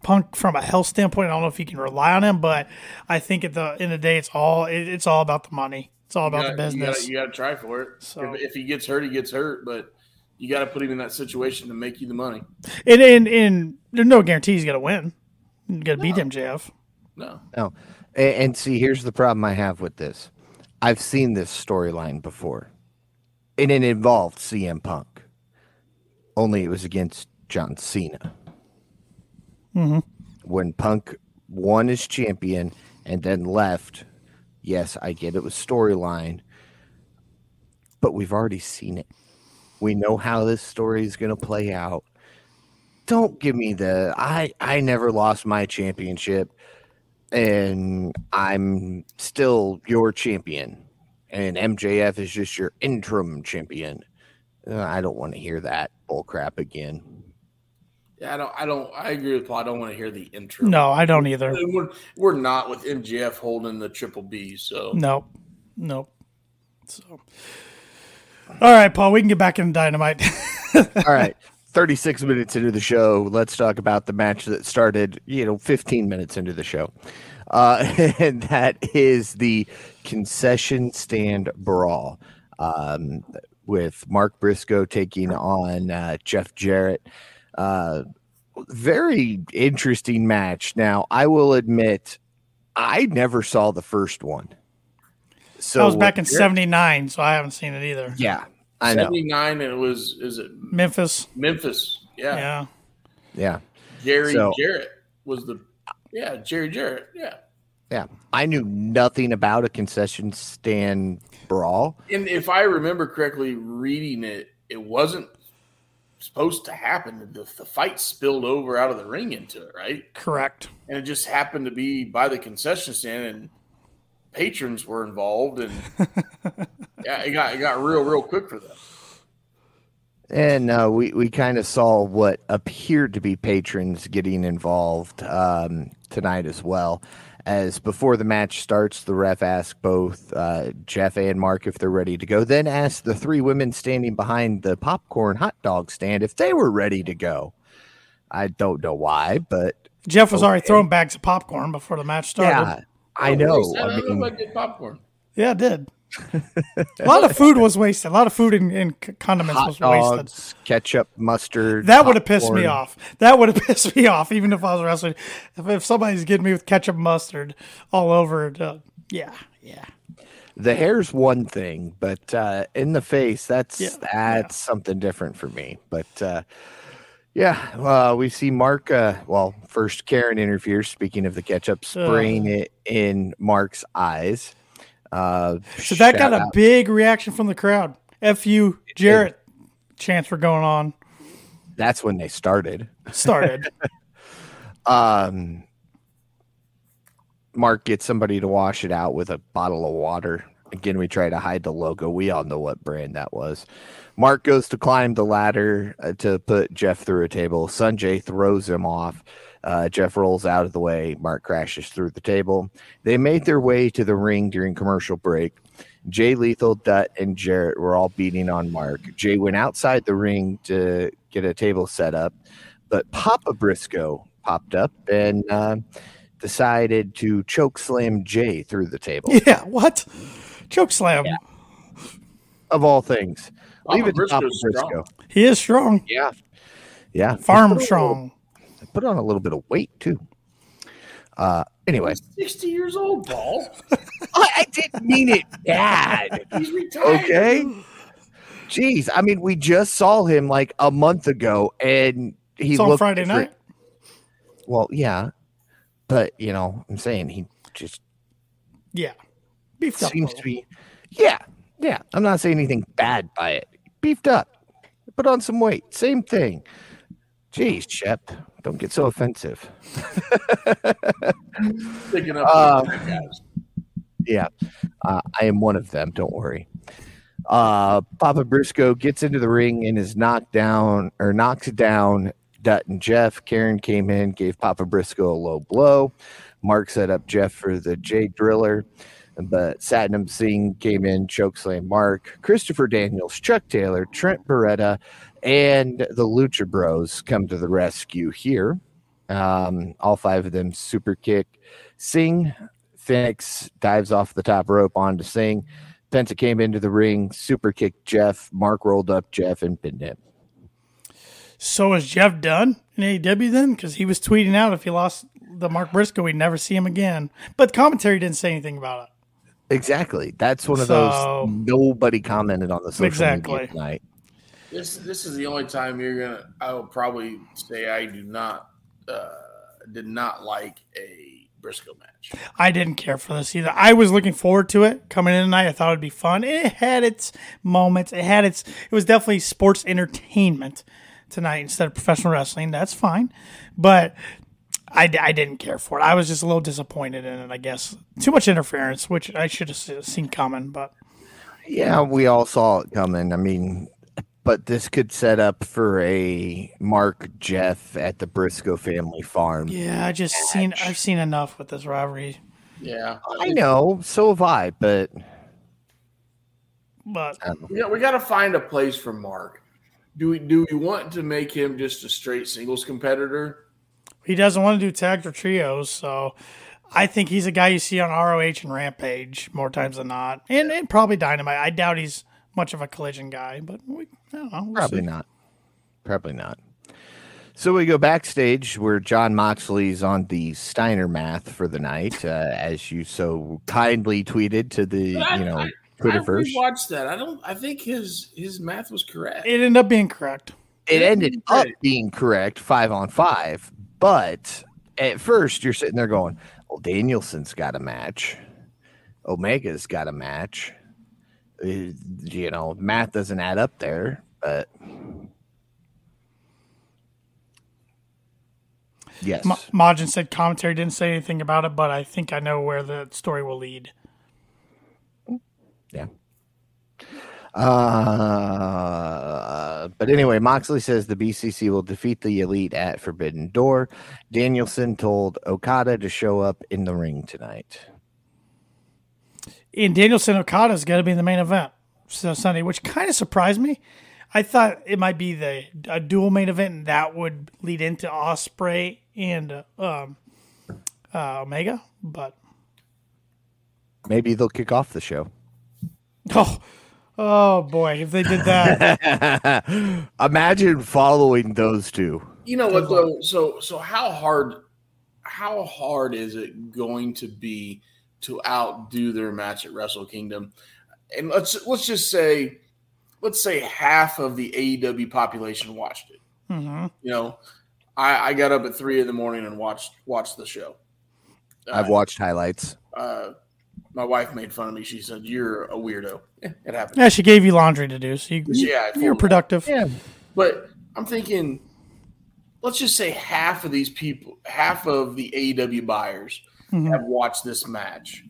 Punk, from a health standpoint, I don't know if you can rely on him, but I think at the end of the day, it's all it, it's all about the money. It's all about the gotta- you business. You got to try for it. So- if, if he gets hurt, he gets hurt. But you got to put him in that situation to make you the money. and, and and there's no guarantee he's gonna win. You got to beat MJF. No, No. And, and see, here's the problem I have with this. I've seen this storyline before, and it involved CM Punk. Only it was against John Cena. Mm-hmm. When Punk won as champion and then left, yes, I get it was storyline, but we've already seen it. We know how this story is going to play out. Don't give me the I I never lost my championship and I'm still your champion, and MJF is just your interim champion. Uh, I don't want to hear that bull crap again. yeah, I don't. I don't. I agree with Paul. I don't want to hear the intro. No, I don't either. We're, we're not with MJF holding the triple B. So Nope. Nope. So, all right, Paul, we can get back into dynamite. <laughs> All right. 36 minutes into the show, let's talk about the match that started, you know, 15 minutes into the show. Uh, <laughs> and that is the concession stand brawl um, with Mark Briscoe taking on uh, Jeff Jarrett. Uh, very interesting match. Now, I will admit, I never saw the first one. So I was back in '79, so I haven't seen it either. Yeah, I know. seventy nine, and it was is it Memphis, Memphis? Yeah, yeah. Yeah. Jerry So- Jarrett was the yeah Jerry Jarrett. Yeah, Yeah, I knew nothing about a concession stand brawl. and if I remember correctly, reading it, it wasn't supposed to happen. The, the fight spilled over out of the ring into it, right? Correct. And it just happened to be by the concession stand, and patrons were involved, and <laughs> yeah, it got it got real real quick for them. And uh, we, we kind of saw what appeared to be patrons getting involved um, tonight as well. As before the match starts, the ref asks both uh, Jeff and Mark if they're ready to go, then asks the three women standing behind the popcorn hot dog stand if they were ready to go. I don't know why, but Jeff was already throwing bags of popcorn before the match started. Yeah, I know. waste- I don't mean, I did popcorn. Yeah, it did. <laughs> a lot of food was wasted. A lot of food and, and condiments hot was wasted. dogs, ketchup, mustard. That would have pissed me off. That would have <laughs> pissed me off, even if I was wrestling. If, if somebody's getting me with ketchup mustard all over it, uh, yeah, yeah. the hair's one thing, but uh, in the face, that's Yeah, that's something different for me. But uh, yeah, uh, we see Mark. Uh, well, first Karen interferes. Speaking of the ketchup, spraying it in Mark's eyes. Uh, So that got a out- big reaction from the crowd. Fu Jarrett chants were going on. That's when they started. Started. <laughs> Um, Mark gets somebody to wash it out with a bottle of water. Again, we try to hide the logo. We all know what brand that was. Mark goes to climb the ladder uh, to put Jeff through a table. Sonjay throws him off. Uh, Jeff rolls out of the way. Mark crashes through the table. They made their way to the ring during commercial break. Jay Lethal, Dutt, and Jarrett were all beating on Mark. Jay went outside the ring to get a table set up, but Papa Briscoe popped up and uh, decided to choke slam Jay through the table. yeah, what? Choke slam. <laughs> Of all things, leave Papa it to Papa Briscoe's. Briscoe. He is strong. Yeah, yeah. Farm Put strong. little- Put on a little bit of weight too. Uh, anyway, He's sixty years old, Paul. <laughs> I, I didn't mean it bad. He's retired. Okay. Jeez, I mean, we just saw him like a month ago, and he It's on Friday different. night. Well, yeah, but you know, I'm saying he just Yeah, beefed up. seems to be. Yeah, yeah. I'm not saying anything bad by it. Beefed up, put on some weight. Same thing. Jeez, Shep, don't get so offensive. <laughs> Picking up the guys. Yeah, uh, I am one of them. Don't worry. Uh, Papa Briscoe gets into the ring and is knocked down or knocks down Dutton Jeff. Karen came in, gave Papa Briscoe a low blow. Mark set up Jeff for the Jay Driller, but Satnam Singh came in, chokeslam Mark. Christopher Daniels, Chuck Taylor, Trent Beretta, and the Lucha Bros come to the rescue here. Um, all five of them super kick. Singh Fénix dives off the top rope onto Singh. Penta came into the ring, super kicked Jeff. Mark rolled up Jeff and pinned him. So is Jeff done in AEW then? Because he was tweeting out if he lost the Mark Briscoe, we'd never see him again. But commentary didn't say anything about it. Exactly. That's one of So- those nobody commented on the social Exactly. media tonight. This this is the only time you're gonna. I will probably say I do not uh, did not like a Briscoe match. I didn't care for this either. I was looking forward to it coming in tonight. I thought it'd be fun. It had its moments. It had its. It was definitely sports entertainment tonight instead of professional wrestling. That's fine, but I, I didn't care for it. I was just a little disappointed in it. I guess too much interference, which I should have seen coming. But Yeah, we all saw it coming. I mean, but this could set up for a Mark Jeff at the Briscoe family farm. yeah, I just seen. I've seen enough with this rivalry. Yeah, I know, so have I, but But I don't know. Yeah, we got to find a place for Mark. Do we do we want to make him just a straight singles competitor? He doesn't want to do tags or trios, so I think he's a guy you see on ROH and Rampage more times than not, and, and probably Dynamite. I doubt he's much of a collision guy, but we, I don't know. We'll Probably see. not. Probably not. So we go backstage where John Moxley's on the Steiner math for the night, uh, as you so kindly tweeted to the I- you know I- Twitter I first. watched that. I don't. I think his his math was correct. It ended up being correct. It ended up being correct, five on five, but at first you're sitting there going, "Well, Danielson's got a match, Omega's got a match." Uh, You know, math doesn't add up there, but yes, Ma- Majin said commentary didn't say anything about it, but I think I know where the story will lead. Yeah. Uh, but anyway, Moxley says the BCC will defeat the Elite at Forbidden Door. Danielson told Okada to show up in the ring tonight. And Danielson Okada's got to be in the main event so Sunday, which kind of surprised me. I thought it might be the a dual main event, and that would lead into Ospreay and uh, um, uh, Omega. But Maybe they'll kick off the show. oh, oh boy, if they did that, <laughs> Imagine following those two. You know what though? So so how hard how hard is it going to be to outdo their match at Wrestle Kingdom? And let's let's just say let's say half of the AEW population watched it. hmm You know, I, I got up at three in the morning and watched watched the show. I've watched highlights. Uh, my wife made fun of me. She said, "You're a weirdo." Eh, it happened. yeah, she gave you laundry to do, so you, Yeah, you're full- productive. Yeah. But I'm thinking, let's just say half of these people, half of the AEW buyers Mhm. have watched this match.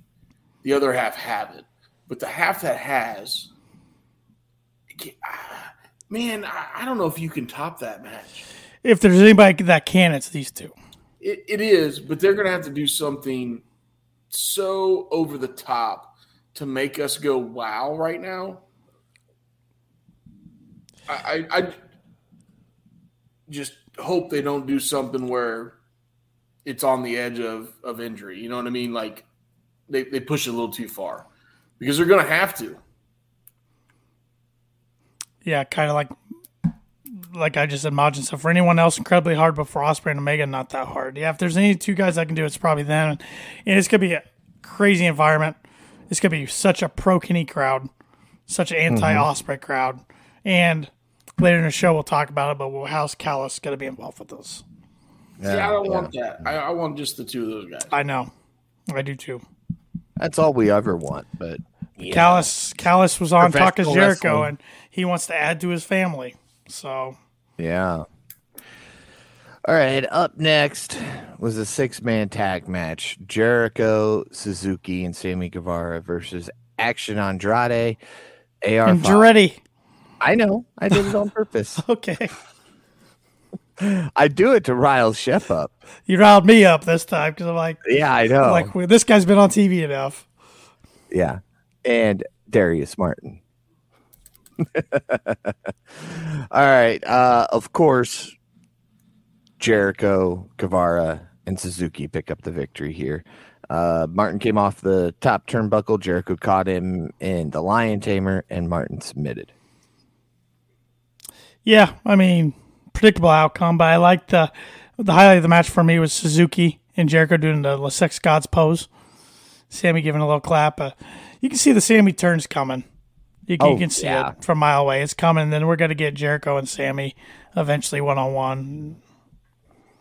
The other half haven't. But the half that has, <sighs> man, I, I don't know if you can top that match. If there's anybody that can, it's these two. It, it is, but they're going to have to do something so over the top to make us go wow right now. I, I, I just hope they don't do something where it's on the edge of, of injury. You know what I mean? Like they, they push it a little too far because they're going to have to. Yeah, kind of like like I just said, Majin. So for anyone else, incredibly hard, but for Ospreay and Omega, not that hard. Yeah, if there's any two guys I can do it's probably them. And it's gonna be a crazy environment. It's gonna be such a pro Kenny crowd, such an mm-hmm. anti Ospreay crowd, and later in the show we'll talk about it. But we'll how's Callis going to be involved with this? See, I don't want that. I, I want just the two of those guys. I know, I do too. That's all we ever want, but yeah. Callis Callis was on Talk of Professional Jericho, wrestling. and he wants to add to his family. So Yeah. All right. Up next was a six man tag match Jericho, Suzuki, and Sammy Guevara versus Action Andrade. AR. and Giretti, I know. I did it on purpose. <laughs> okay, I do it to rile Shep up. you riled me up this time because I'm like, Yeah, I know. like well, this guy's been on TV enough. Yeah. And Darius Martin. <laughs> All right. Uh, of course, Jericho, Guevara, and Suzuki pick up the victory here. Uh, Martin came off the top turnbuckle. Jericho caught him in the Lion Tamer, and Martin submitted. Yeah, I mean, predictable outcome, but I like the the highlight of the match for me was Suzuki and Jericho doing the Sex Gods pose. Sammy giving a little clap. Uh, you can see the Sammy turns coming. You can, you Oh, can see yeah. it from a mile away. It's coming. Then we're going to get Jericho and Sammy eventually one on one.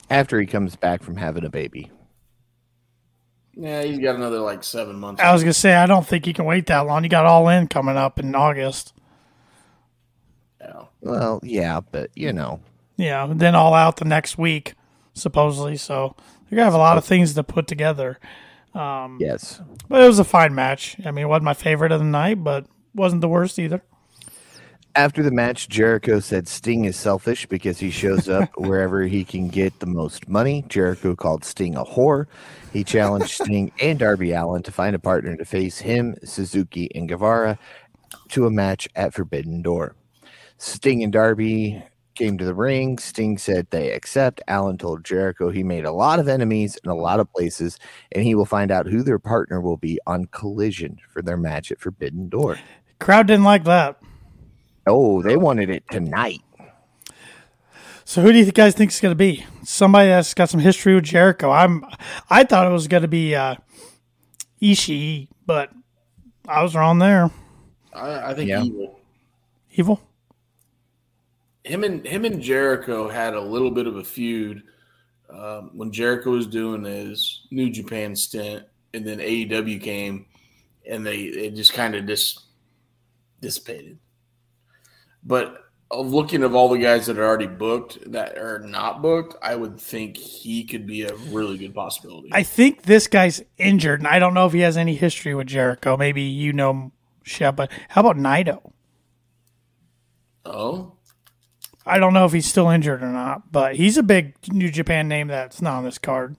After he comes back from having a baby. Yeah, he's got another like seven months. I was going to say, I don't think you can wait that long. You got All In coming up in August. Yeah. Well, yeah, but you know. Yeah, then All Out the next week, supposedly. So they're going to have a lot of things to put together. Um, Yes. But it was a fine match. I mean, it wasn't my favorite of the night, but wasn't the worst either. After the match, Jericho said Sting is selfish because he shows up <laughs> wherever he can get the most money. Jericho called Sting a whore. He challenged <laughs> Sting and Darby Allin to find a partner to face him, Suzuki, and Guevara to a match at Forbidden Door. Sting and Darby came to the ring. Sting said they accept. Allen told Jericho he made a lot of enemies in a lot of places, and he will find out who their partner will be on Collision for their match at Forbidden Door. Crowd didn't like that. Oh, they wanted it tonight. So who do you guys think it's going to be? Somebody that's got some history with Jericho. I'm. I thought it was going to be uh, Ishii, but I was wrong there. I, I think Yeah. evil. Evil. him and him and Jericho had a little bit of a feud um, when Jericho was doing his New Japan stint, and then AEW came, and they it just kind of dis dissipated. But of looking of all the guys that are already booked that are not booked, I would think he could be a really good possibility. I think this guy's injured, and I don't know if he has any history with Jericho. Maybe you know, Shep, but how about Naito? oh, I don't know if he's still injured or not, but he's a big New Japan name that's not on this card.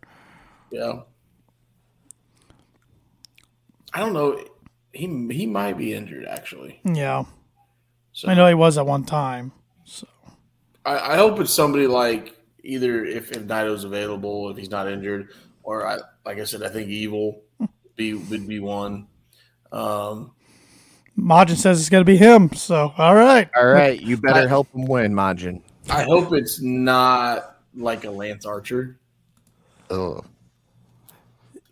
yeah. I don't know. He he might be injured actually. Yeah, So I know he was at one time. I, I hope it's somebody like either if, if Naito's available, if he's not injured, or I like I said, I think Evil be would be one. Um, Majin says it's going to be him. So all right, All right, you <laughs> better help him win, Majin. I hope it's not like a Lance Archer. Ugh.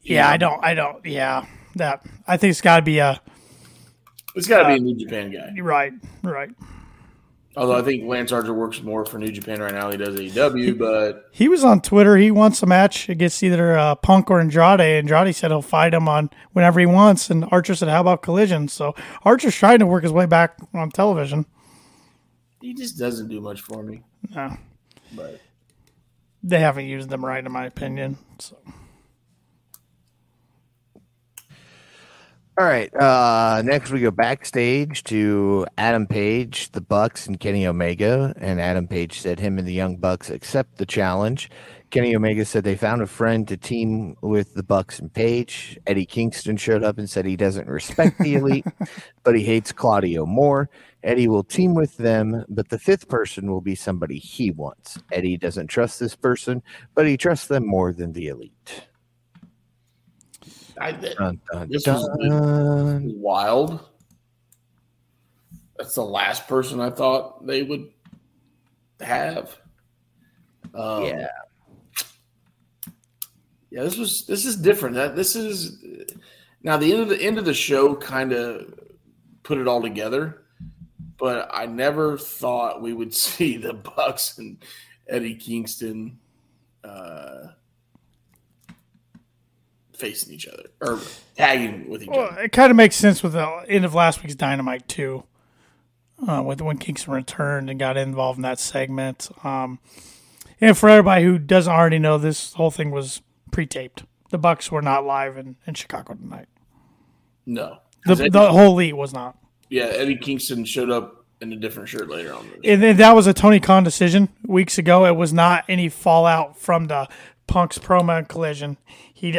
yeah, I don't, I don't, yeah, that I think it's got to be a It's got to be a New Japan guy. you're right, right. Although I think Lance Archer works more for New Japan right now. He does AEW, but He was on Twitter. He wants a match against either uh, Punk or Andrade. Andrade said he'll fight him on whenever he wants, and Archer said, "How about Collision?" So Archer's trying to work his way back on television. he just doesn't do much for me. No. But They haven't used them right, in my opinion. So All right. Uh, next, we go backstage to Adam Page, the Bucks, and Kenny Omega. And Adam Page said him and the Young Bucks accept the challenge. Kenny Omega said they found a friend to team with the Bucks and Page. Eddie Kingston showed up and said he doesn't respect the <laughs> Elite, but he hates Claudio more. Eddie will team with them, but the fifth person will be somebody he wants. Eddie doesn't trust this person, but he trusts them more than the Elite. I, Dun, dun, This was dun. wild. That's the last person I thought they would have. Um, Yeah. yeah. This was this is different. That this is now the end of the end of the show kind of put it all together. but I never thought we would <laughs> see the Bucks and Eddie Kingston uh, facing each other or tagging with each Well, other. it kind of makes sense with the end of last week's Dynamite too, uh, with when Kingston returned and got involved in that segment. Um, and for everybody who doesn't already know, this whole thing was pre-taped. The Bucks were not live in, in Chicago tonight. No, The, Eddie- the whole elite was not. yeah, Eddie Kingston showed up in a different shirt later on. And then that was a Tony Khan decision weeks ago. It was not any fallout from the Punk's promo collision. He,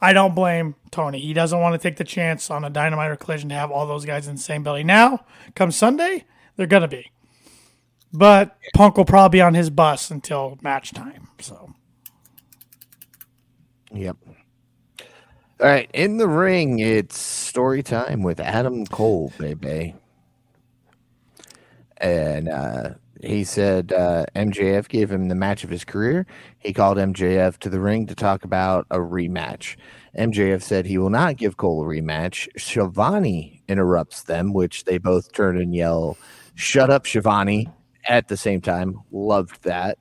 I don't blame Tony. He doesn't want to take the chance on a Dynamite or collision to have all those guys in the same belly. Now, come Sunday, they're gonna be. But Punk will probably be on his bus until match time. So Yep. All right, in the ring, it's story time with Adam Cole, baby. And uh, he said uh, MJF gave him the match of his career. He called MJF to the ring to talk about a rematch. MJF said he will not give Cole a rematch. Schiavone interrupts them, which they both turn and yell, "Shut up, Schiavone!" At the same time, loved that.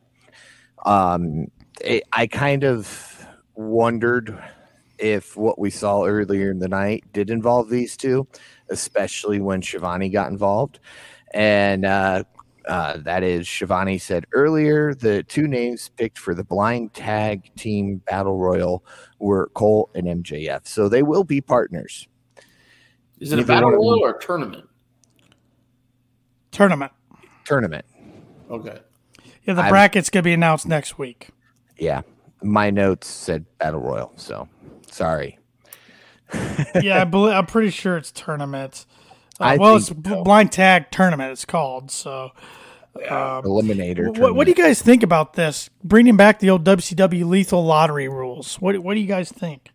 Um, I kind of wondered if what we saw earlier in the night did involve these two, especially when Schiavone got involved. And uh, uh, that is, Schiavone said earlier the two names picked for the blind tag team battle royal were Cole and MJF. So they will be partners. Is it a battle one of them- royal or a tournament? tournament. Tournament. Okay. Yeah, the I'm- bracket's gonna be announced next week. Yeah. My notes said battle royal. So sorry. yeah, I <laughs> believe, I'm pretty sure it's tournament. Uh, I well, it's so. blind tag tournament. It's called so. Eliminator. What, what do you guys think about this? Bringing back the old WCW lethal lottery rules. What What do you guys think?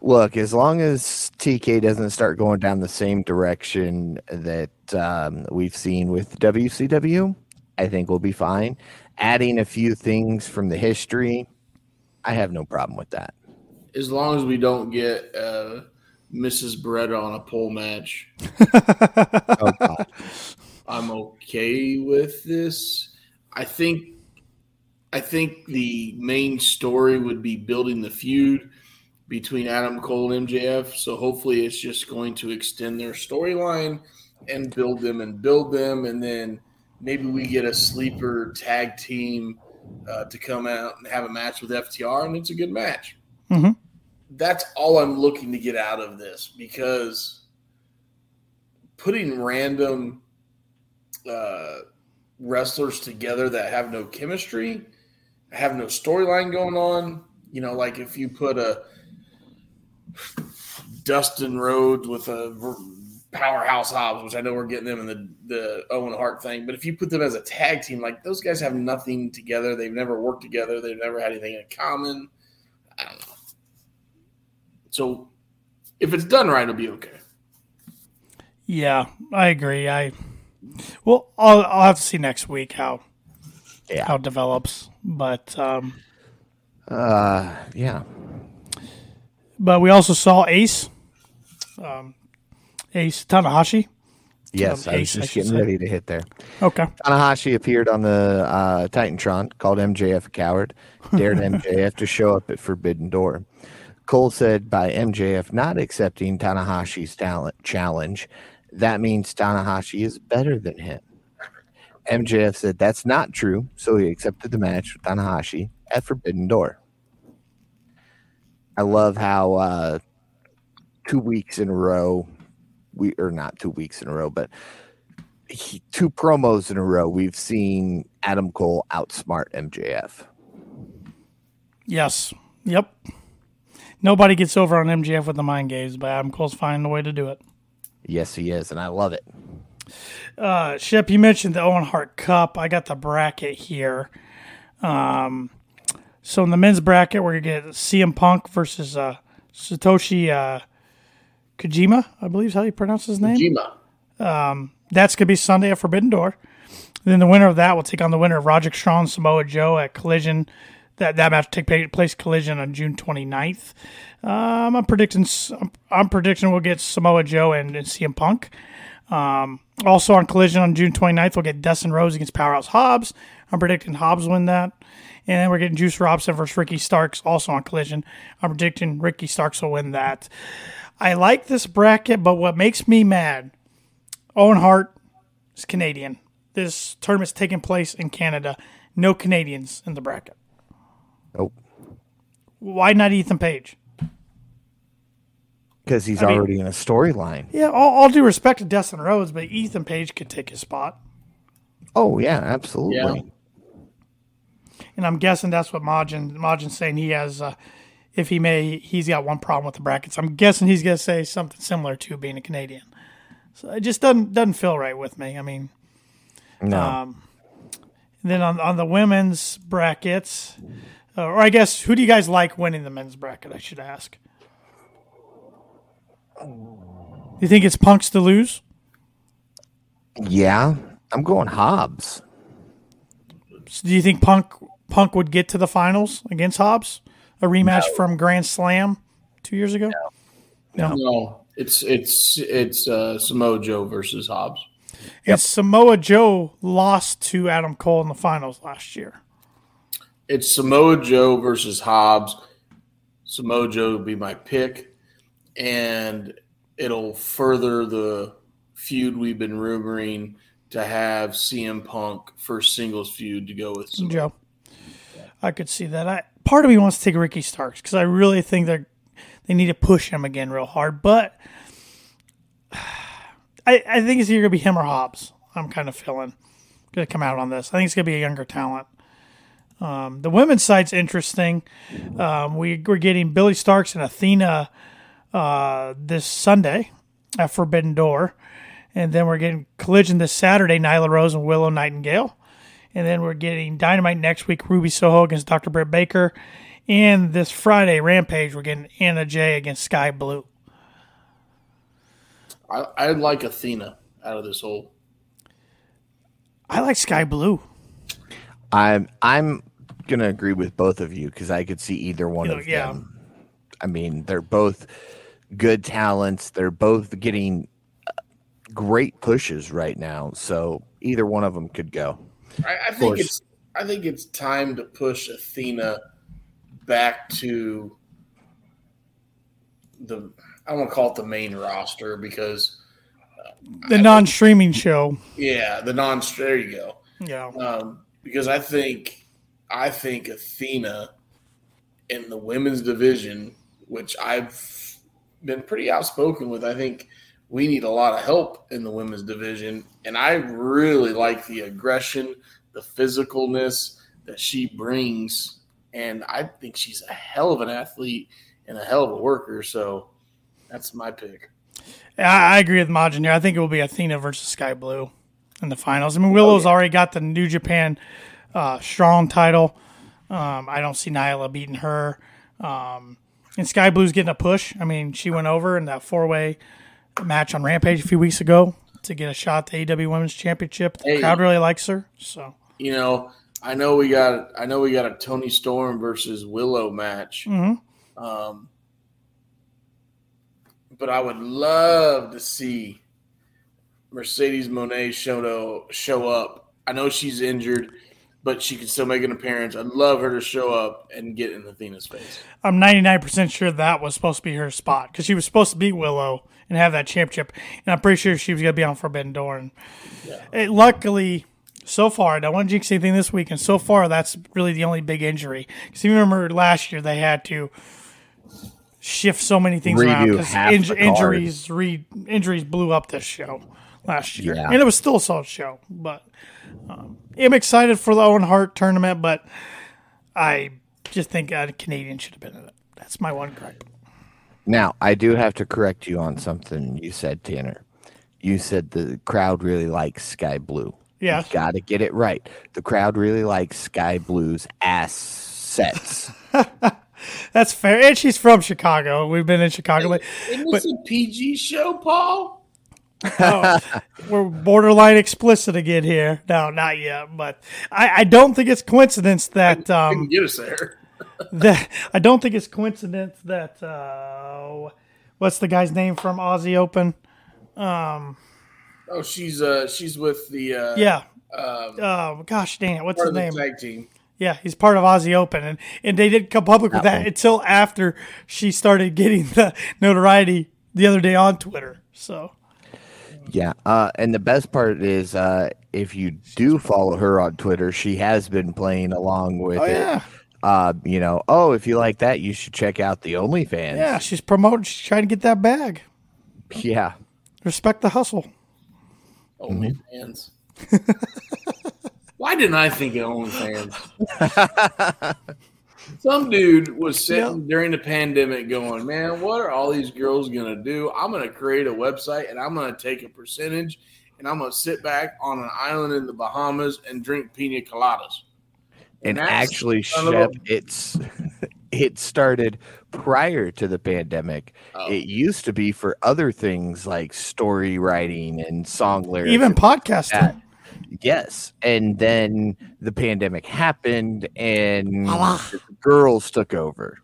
Look, as long as TK doesn't start going down the same direction that um, we've seen with WCW, I think we'll be fine. Adding a few things from the history, I have no problem with that. As long as we don't get uh, Mrs. Beretta on a pole match, <laughs> Oh. I'm okay with this. I think I think the main story would be building the feud between Adam Cole and MJF. So hopefully it's just going to extend their storyline and build them and build them and then maybe we get a sleeper tag team uh, to come out and have a match with FTR and it's a good match. Mhm. That's all I'm looking to get out of this because putting random uh, wrestlers together that have no chemistry, have no storyline going on. You know, like if you put a Dustin Rhodes with a powerhouse Hobbs, which I know we're getting them in the the Owen Hart thing, but if you put them as a tag team, like those guys have nothing together. They've never worked together. They've never had anything in common. I don't know. So if it's done right, it'll be okay. Yeah, I agree. I well, I'll, I'll have to see next week how Yeah. how it develops. But um, Uh, yeah. but we also saw Ace, um, Ace Tanahashi. Yes, Um, I was Ace, I just should getting say. ready to hit there. Okay. Tanahashi appeared on the uh, Titantron, called MJF a coward, dared MJF to show up at Forbidden Door. Cole said by MJF not accepting Tanahashi's talent challenge, that means Tanahashi is better than him. MJF said that's not true, so he accepted the match with Tanahashi at Forbidden Door. I love how uh, two weeks in a row, we or not two weeks in a row, but he, two promos in a row, we've seen Adam Cole outsmart MJF. Yes. Yep. Nobody gets over on MJF with the mind games, but Adam Cole's finding a way to do it. Yes, he is, and I love it. Uh, Shep, you mentioned the Owen Hart Cup. I got the bracket here. Um, so in the men's bracket, we're gonna get CM Punk versus uh, Satoshi uh, Kojima, I believe is how you pronounce his name. Jima. That's gonna be Sunday at Forbidden Door. Then the winner of that will take on the winner of Roderick Strong Samoa Joe at Collision that that match take place collision on June 29th. Um, I'm predicting I'm, predicting we'll get Samoa Joe and, and CM Punk. Um, also on collision on June 29th, we'll get Dustin Rhodes against Powerhouse Hobbs. I'm predicting Hobbs win that. And then we're getting Juice Robinson versus Ricky Starks also on collision. I'm predicting Ricky Starks will win that. I like this bracket, but what makes me mad, Owen Hart is Canadian. This tournament's taking place in Canada. No Canadians in the bracket. Nope. Why not Ethan Page? Because he's I mean- already in a storyline. Yeah, all, all due respect to Dustin Rhodes, but Ethan Page could take his spot. Oh yeah, absolutely. Yeah. And I'm guessing that's what Majin Majin's saying. He has, uh, if he may, he's got one problem with the brackets. I'm guessing he's going to say something similar to being a Canadian. So it just doesn't doesn't feel right with me. I mean, No. Um, then on on the women's brackets, uh, or I guess who do you guys like winning the men's bracket? I should ask. Do you think it's Punk's to lose? yeah, I'm going Hobbs. So do you think Punk Punk would get to the finals against Hobbs? A rematch from Grand Slam two years ago. No, it's it's it's uh, Samoa Joe versus Hobbs. And Samoa Joe lost to Adam Cole in the finals last year. It's Samoa Joe versus Hobbs. Samoa Joe will be my pick, and it'll further the feud we've been rumoring to have CM Punk first singles feud to go with. Samoa. Joe. I could see that. I part of me wants to take Ricky Starks because I really think they they need to push him again real hard. But <sighs> I I think it's either gonna be him or Hobbs. I'm kind of feeling gonna come out on this. I think it's gonna be a younger talent. Um, the women's side's interesting. Um, we, we're getting Billie Starkz and Athena uh, this Sunday at Forbidden Door. And then we're getting Collision this Saturday, Nyla Rose and Willow Nightingale. And then we're getting Dynamite next week, Ruby Soho against Dr. Britt Baker. And this Friday, Rampage, we're getting Anna Jay against Skye Blue. I, I like Athena out of this whole. I like Skye Blue. I'm I'm gonna agree with both of you because I could see either one You know, of yeah. them. I mean, they're both good talents. They're both getting uh, great pushes right now, so either one of them could go. I, I think it's I think it's time to push Athena back to the I don't want to call it the main roster because The non streaming show. yeah the non there you go Yeah. um, because I think I think Athena in the women's division, which I've been pretty outspoken with, I think we need a lot of help in the women's division, and I really like the aggression, the physicalness that she brings, and I think she's a hell of an athlete and a hell of a worker. So that's my pick. I, I agree with Majin here. I think it will be Athena versus Skye Blue in the finals. I mean, Willow's oh, already got the New Japan uh, Strong title. Um, I don't see Nyla beating her. Um, and Skye Blue's getting a push. I mean, she went over in that four way match on Rampage a few weeks ago to get a shot at the AW Women's Championship. The Hey. crowd really likes her. So, You know, I know we got I know we got a Toni Storm versus Willow match. mhm. Um, but I would love to see Mercedes Moné show to, show up. I know she's injured, but she could still make an appearance. I'd love her to show up and get in Athena's face. I'm 99% sure that was supposed to be her spot because she was supposed to beat Willow and have that championship. And I'm pretty sure she was going to be on Forbidden Door. And it, luckily, so far, I don't want to jinx anything this week. And so far, that's really the only big injury. Because you remember last year, they had to shift so many things around because half the card. injuries, re- injuries blew up this show last year. Yeah. And it was still a solid show. But um, I'm excited for the Owen Hart tournament, but I just think a Canadian should have been in it. That's my one gripe. Now, I do have to correct you on something you said, Tanner. You said the crowd really likes Skye Blue. Yeah. Got to get it right. The crowd really likes Skye Blue's assets. <laughs> That's fair. And she's from Chicago. We've been in Chicago. But Isn't this a PG show, Paul? Oh, we're borderline explicit again here. No, not yet, but I, I don't think it's coincidence that um, get us there. <laughs> that I don't think it's coincidence that uh, what's the guy's name from Aussie Open? Oh, she's uh she's with the uh Yeah. um, Oh gosh, dang it! What's part his of the name? tag team. Yeah, he's part of Aussie Open, and and they didn't come public with that until after she started getting the notoriety the other day on Twitter. So Yeah, uh, and the best part is uh, if you do follow her on Twitter, she has been playing along with Oh, it. yeah. Uh, you know, oh, if you like that, you should check out the OnlyFans. yeah, she's promoting. She's trying to get that bag. yeah. Respect the hustle. OnlyFans. <laughs> Why didn't I think of OnlyFans? <laughs> Some dude was sitting during the pandemic going, Man, what are all these girls going to do? I'm going to create a website and I'm going to take a percentage and I'm going to sit back on an island in the Bahamas and drink pina coladas. And that's actually, Shep, it's <laughs> it started prior to the pandemic. Oh. It used to be for other things like story writing and song lyrics. Even podcasting. that. Yes, and then the pandemic happened, and girls took over.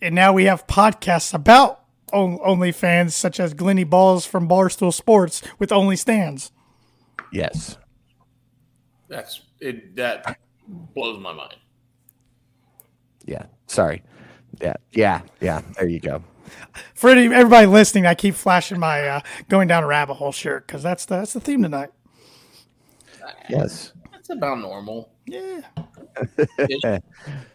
and now we have podcasts about on- OnlyFans, such as Glenny Balls from Barstool Sports with Only Stans. Yes. That's it. That blows my mind. Yeah. Sorry. Yeah. Yeah. Yeah. There you go. For everybody listening, I keep flashing my uh, going down a rabbit hole shirt because that's the, that's the theme tonight. Yes. That's about normal. Yeah, <laughs>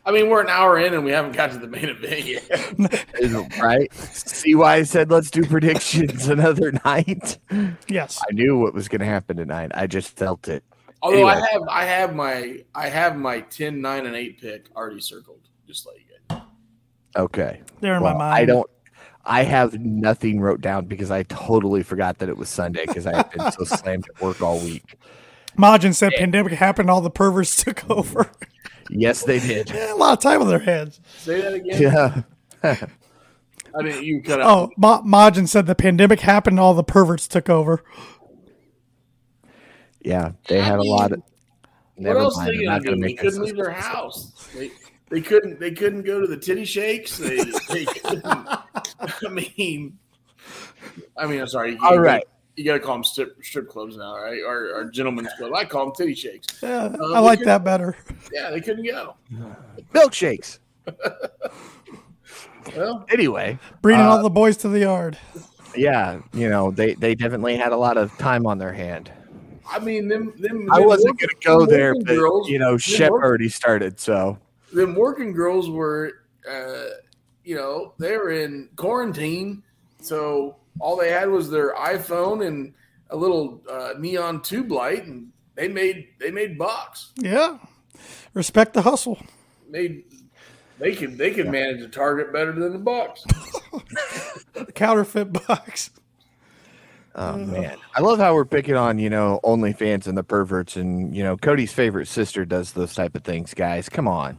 I mean, we're an hour in and we haven't got to the main event yet. right. See why I said let's do predictions <laughs> another night. yes. I knew what was going to happen tonight. I just felt it. Although I have I have my I have my 10, 9, and 8 pick already circled. Just let you guys. Okay. They're in my mind. I don't. I have nothing wrote down because I totally forgot that it was Sunday because I have been so slammed at work all week. Majin said pandemic happened, all the perverts <laughs> took over. Yes, they did. <laughs> a lot of time on their hands. Say that again. Yeah. I mean, you cut out. Oh, Ma- Majin said the pandemic happened, all the perverts took over. Yeah. They had a lot of. what else mind. they I'm gonna do? They couldn't leave their house. They, they couldn't. They couldn't go to the titty shakes. They. they <laughs> I mean. I mean, I'm sorry. You, All you right. You got to call them strip, strip clubs now, right? Or, or gentlemen's club. I call them titty shakes. Yeah, Uh, I like that better. Yeah, they couldn't go. <laughs> Milkshakes. <laughs> Well, Anyway. Bringing Uh, all the boys to the yard. Yeah. You know, they, they definitely had a lot of time on their hand. I mean, them. them I them wasn't working- going to go there, but, girls- you know, them Shep working- already started. So, them working girls were, uh, you know, they were in quarantine, so all they had was their iPhone and a little uh, neon tube light, and they made they made bucks. Yeah. Respect the hustle. Made they could they could manage a target better than the Bucks. <laughs> The counterfeit box. Oh man, I love how we're picking on you know OnlyFans and the perverts, and you know Cody's favorite sister does those type of things. Guys, come on.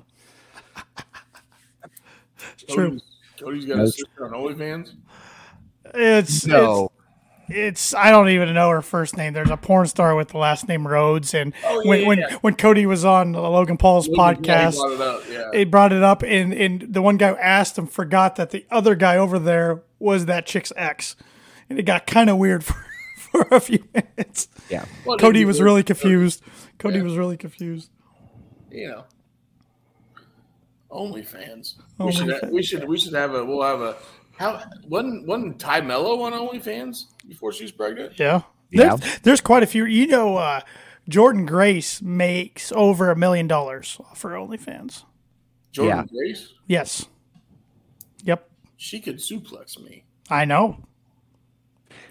True. Cody's, Cody's got a No. sister on OnlyFans. It's No, it's I don't even know her first name. There's a porn star with the last name Rhodes, and Oh, yeah, when yeah, when yeah. when Cody was on Logan Paul's Yeah, he podcast, brought it up, yeah. he brought it up, and and the one guy who asked him forgot that the other guy over there was that chick's ex, and it got kind of weird <laughs> for for a few minutes. yeah, Well, Cody was really confused. Cody Yeah. was really confused. you know, OnlyFans. We should OnlyFans. we should we should have a we'll have a how wasn't wasn't Tay Melo on OnlyFans before she was pregnant? Yeah. Yeah. There's, there's quite a few. You know, uh, Jordynne Grace makes over a million dollars for OnlyFans. Jordynne Yeah. Grace, Yes. Yep. she could suplex me. I know.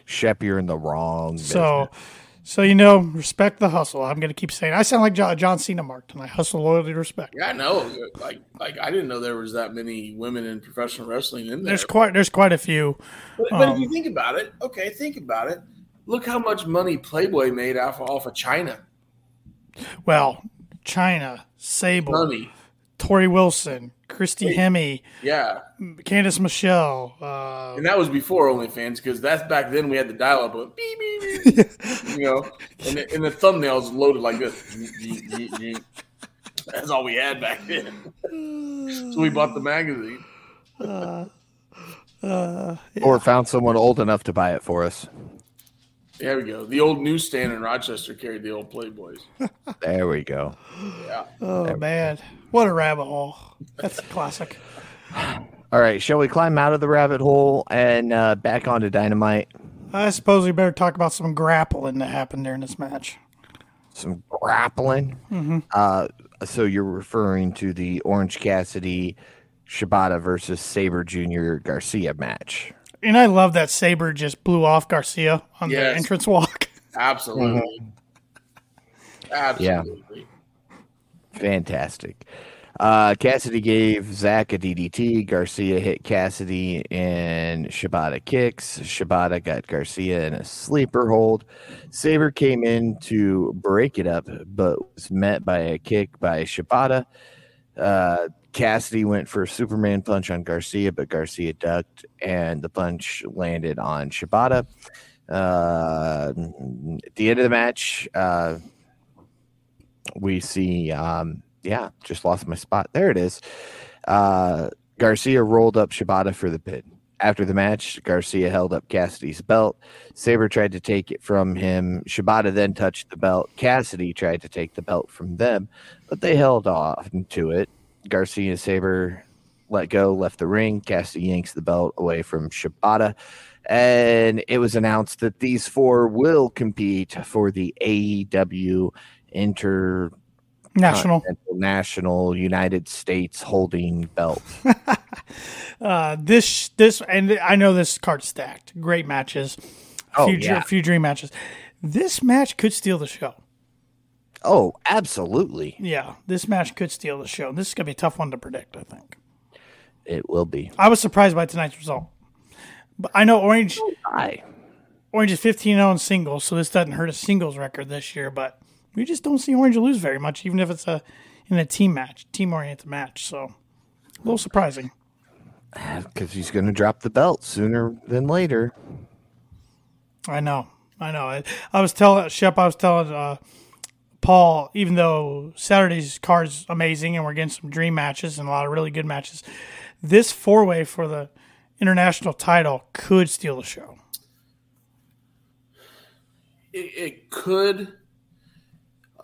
Shep, you're in the wrong. So, business. so you know, respect the hustle. I'm going to keep saying. I sound like John, John Cena, Mark tonight. Hustle, loyalty, respect. Yeah, I know. Like like I didn't know there was that many women in professional wrestling in there. There's quite there's quite a few. but, but if um, you think about it, okay, think about it. Look how much money Playboy made off off of Chyna. Well, Chyna, Sable, Money. Torrie Wilson, Christy Hemme, Yeah, Candice Michelle. Uh, and that was before OnlyFans because that's back then we had the dial up of beep beep beep, you know, and the, and the thumbnails loaded like this. That's all we had back then. so we bought the magazine. Or found someone old enough to buy it for us. There we go. The old newsstand in Rochester carried the old Playboys. <laughs> There we go. Yeah. oh man, what a rabbit hole! That's a classic. All right, shall we climb out of the rabbit hole and uh, back onto dynamite? I suppose we better talk about some grappling that happened during this match. Some grappling. Uh, so you're referring to the Orange Cassidy Shibata versus Sabre Junior Garcia match. And I love that Sabre just blew off Garcia on the entrance walk. Absolutely. Absolutely. Fantastic. Uh, Cassidy gave Zack a DDT. Garcia hit Cassidy and Shibata kicks. Shibata got Garcia in a sleeper hold. Sabre came in to break it up, but was met by a kick by Shibata. Uh, Cassidy went for a Superman punch on Garcia, but Garcia ducked, and the punch landed on Shibata. Uh, at the end of the match, uh, we see um yeah just lost my spot. There it is. Uh garcia rolled up shibata for the pin. After the match garcia held up cassidy's belt. Sabre tried to take it from him. Shibata then touched the belt. Cassidy tried to take the belt from them but they held off to it. Garcia and sabre let go left the ring. Cassidy yanks the belt away from shibata and it was announced that these four will compete for the AEW Inter National. National United States holding belt. <laughs> Uh, this this and I know this card stacked. Great matches. Oh, few, yeah. few dream matches. This match could steal the show. Oh, absolutely. Yeah, this match could steal the show. This is gonna be a tough one to predict. I think. It will be. I was surprised by tonight's result, but I know Orange Aye. Orange is 15 0 in singles, so this doesn't hurt a singles record this year. But we just don't see Orange lose very much, even if it's a in a team match, team oriented match. So a little surprising. <sighs> Because he's going to drop the belt sooner than later. I know, I know. I, I was telling Shep, I was telling uh, Paul, even though Saturday's card is amazing and we're getting some dream matches and a lot of really good matches, this four way for the international title could steal the show. It, it could.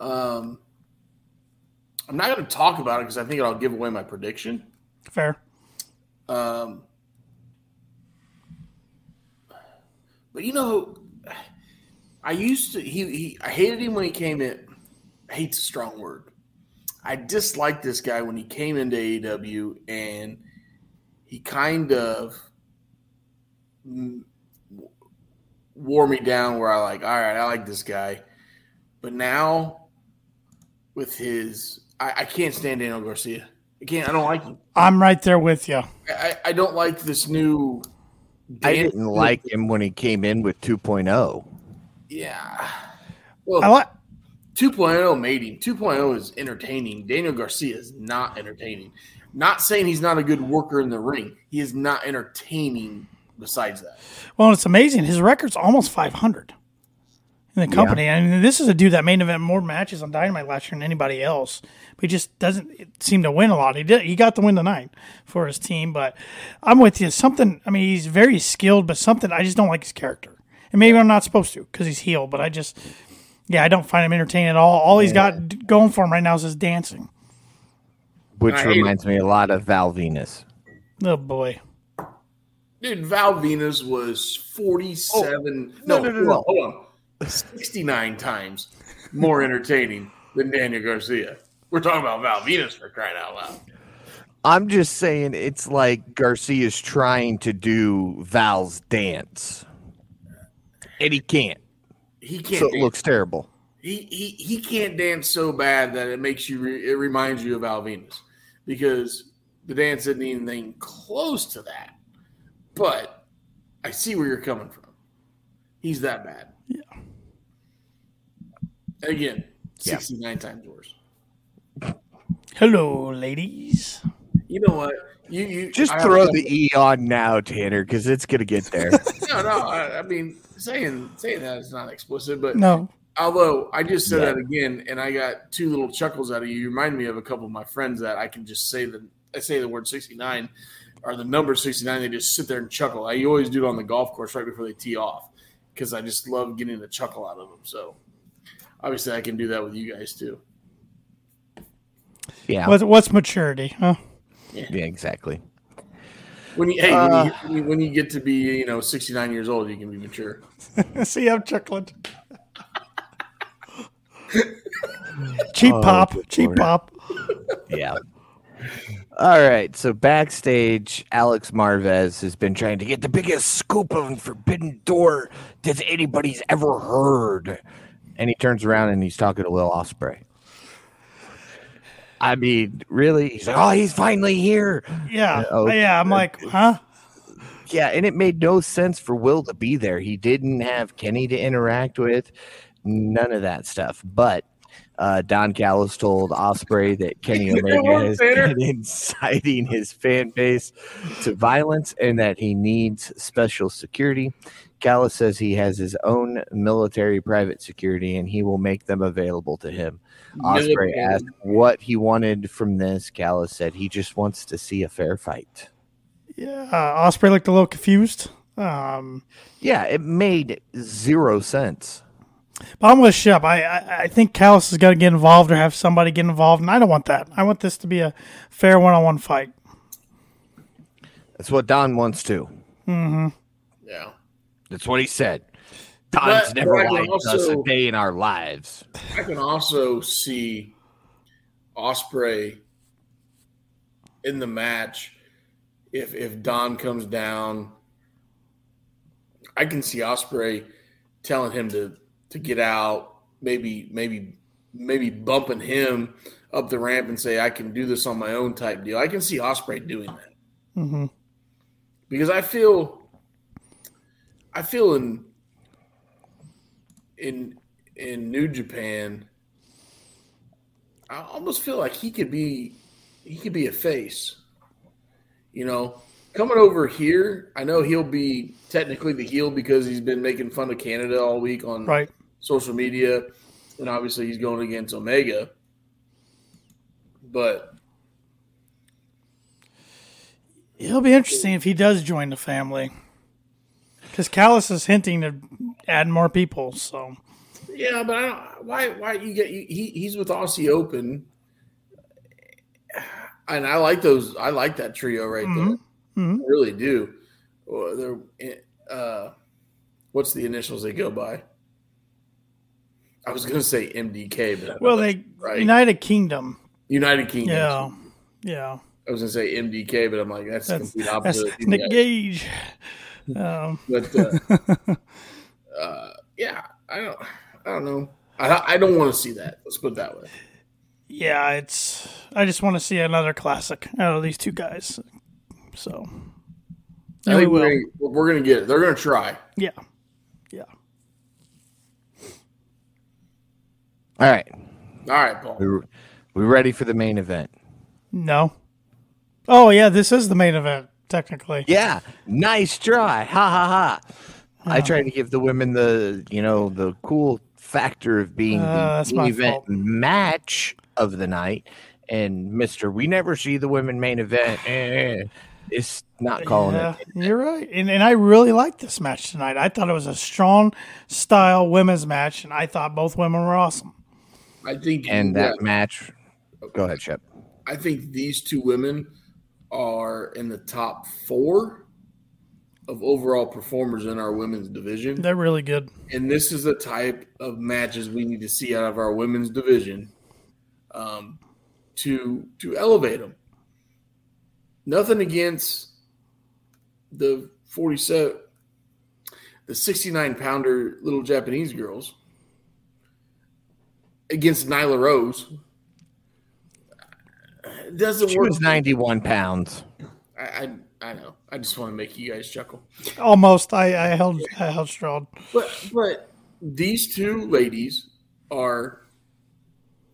Um, I'm not going to talk about it because I think it'll give away my prediction. Fair. Um, but you know, I used to. He, he I hated him when he came in. Hate's a strong word. I disliked this guy when he came into AEW, and he kind of wore me down. Where I like, all right, I like this guy, but now with his, I, I can't stand Daniel Garcia. I can't. I don't like him. I'm right there with you. I, I don't like this new. I didn't like him when he came in with oh. 2.0. Yeah. Well, I like. 2.0 made him. 2.0 is entertaining. Daniel Garcia is not entertaining. Not saying he's not a good worker in the ring. He is not entertaining. Besides that, Well, it's amazing. His record's almost 500 in the company. I mean, this is a dude that main event more matches on Dynamite last year than anybody else. But he just doesn't seem to win a lot. He did. He got the win tonight for his team. But I'm with you. Something. I mean, he's very skilled, but something I just don't like his character. And maybe I'm not supposed to because he's heel. But I just, yeah, I don't find him entertaining at all. All he's got going for him right now is his dancing. Which I hate reminds me a lot of Val Venis. Oh boy. dude, Val Venis was 47. no, no, no, no, hold no. hold on. 69 times more entertaining than Daniel Garcia. We're talking about Val Venis for crying out loud. I'm just saying it's like Garcia's trying to do Val's dance. And he can't. He can't. So it dance. looks terrible. he, he he can't dance so bad that it makes you re, it reminds you of Al Venis because the dance isn't anything close to that. But I see where you're coming from. He's that bad. Yeah. Again, Yeah. 69 times worse. Hello, ladies. You know what? You, you Just I- throw the E on now, Tanner, because it's gonna get there. <laughs> No, no. I, I mean, saying saying that is not explicit, but No. although I just said Yeah. that again, and I got two little chuckles out of you. You remind me of a couple of my friends that I can just say the I say the word sixty nine or the number sixty nine. They just sit there and chuckle. I always do it on the golf course right before they tee off because I just love getting the chuckle out of them. So obviously, I can do that with you guys too. Yeah, What's, what's maturity? Huh? yeah, exactly. When you hey, Uh, when, you, when you get to be you know sixty nine years old, you can be mature. <laughs> See, I'm chuckling. <laughs> cheap Oh, pop, cheap Lord. pop. Yeah. All right. So backstage, Alex Marvez has been trying to get the biggest scoop on Forbidden Door that anybody's ever heard. And he turns around and he's talking to Will Ospreay. I mean, really? He's like, oh, he's finally here. Yeah, uh, oh, yeah. I'm uh, like, uh, huh? Yeah, and it made no sense for Will to be there. He didn't have Kenny to interact with, none of that stuff. But uh, Don Callis told Ospreay that Kenny <laughs> Omega what, has been <laughs> inciting his fan base to violence and that he needs special security. Callis says he has his own military private security and he will make them available to him. Ospreay Military. asked what he wanted from this. Callis said he just wants to see a fair fight. Yeah. Uh, Ospreay looked a little confused. Um, Yeah, it made zero sense. but I'm with Shep. I, I, I think Callis has got to get involved or have somebody get involved, and I don't want that. I want this to be a fair one-on-one fight. That's what Don wants to. Yeah. That's what he said. Don's But- never but I can us a day in our lives. I can also see Ospreay in the match if if Don comes down. I can see Ospreay telling him to to get out, maybe maybe maybe bumping him up the ramp and say I can do this on my own type deal. I can see Ospreay doing that hmm because I feel I feel in in in New Japan I almost feel like he could be he could be a face. You know, coming over here, I know he'll be technically the heel because he's been making fun of Canada all week on Right. social media and obviously he's going against Omega. But It'll be interesting if he does join the family, because Callis is hinting to add more people. So Yeah, but I don't, why? Why you get he? He's with Aussie Open, and I like those. I like that trio right there. Mhm. I really do. Well, they're uh, what's the initials they go by? I was going to say MDK, but well, they right. United Kingdom. United Kingdom. Yeah, yeah. I was going to say MDK, but I'm like that's, the complete opposite. of these Nick. Gage. Um, But uh, <laughs> uh, yeah, I don't. I don't know. I, I don't want to see that. Let's put it that way. yeah, it's. I just want to see another classic out of these two guys. So I Yeah, we will. We're, gonna- we're going to get it. They're going to try. yeah, yeah. All right. All right, Paul. We we ready for the main event? No. Oh yeah, this is the main event technically. Yeah. Nice try. Ha ha ha. I tried to give the women the, you know, the cool factor of being Uh, the event fault. match of the night. And Mister, we never see the women main event. Eh, it's not calling Yeah, it. you're right. And, and I really liked this match tonight. I thought it was a strong style women's match, and I thought both women were awesome. I think And that yeah, match. Go ahead, Chip. I think these two women are in the top four of overall performers in our women's division. They're really good. And this is the type of matches we need to see out of our women's division um, to to elevate them. Nothing against the forty seven, the sixty nine pounder little Japanese girls against Nyla Rose. It doesn't She work. was 91 pounds. I, I I know. I just want to make you guys chuckle. Almost. I, I held I held strong. But but these two ladies are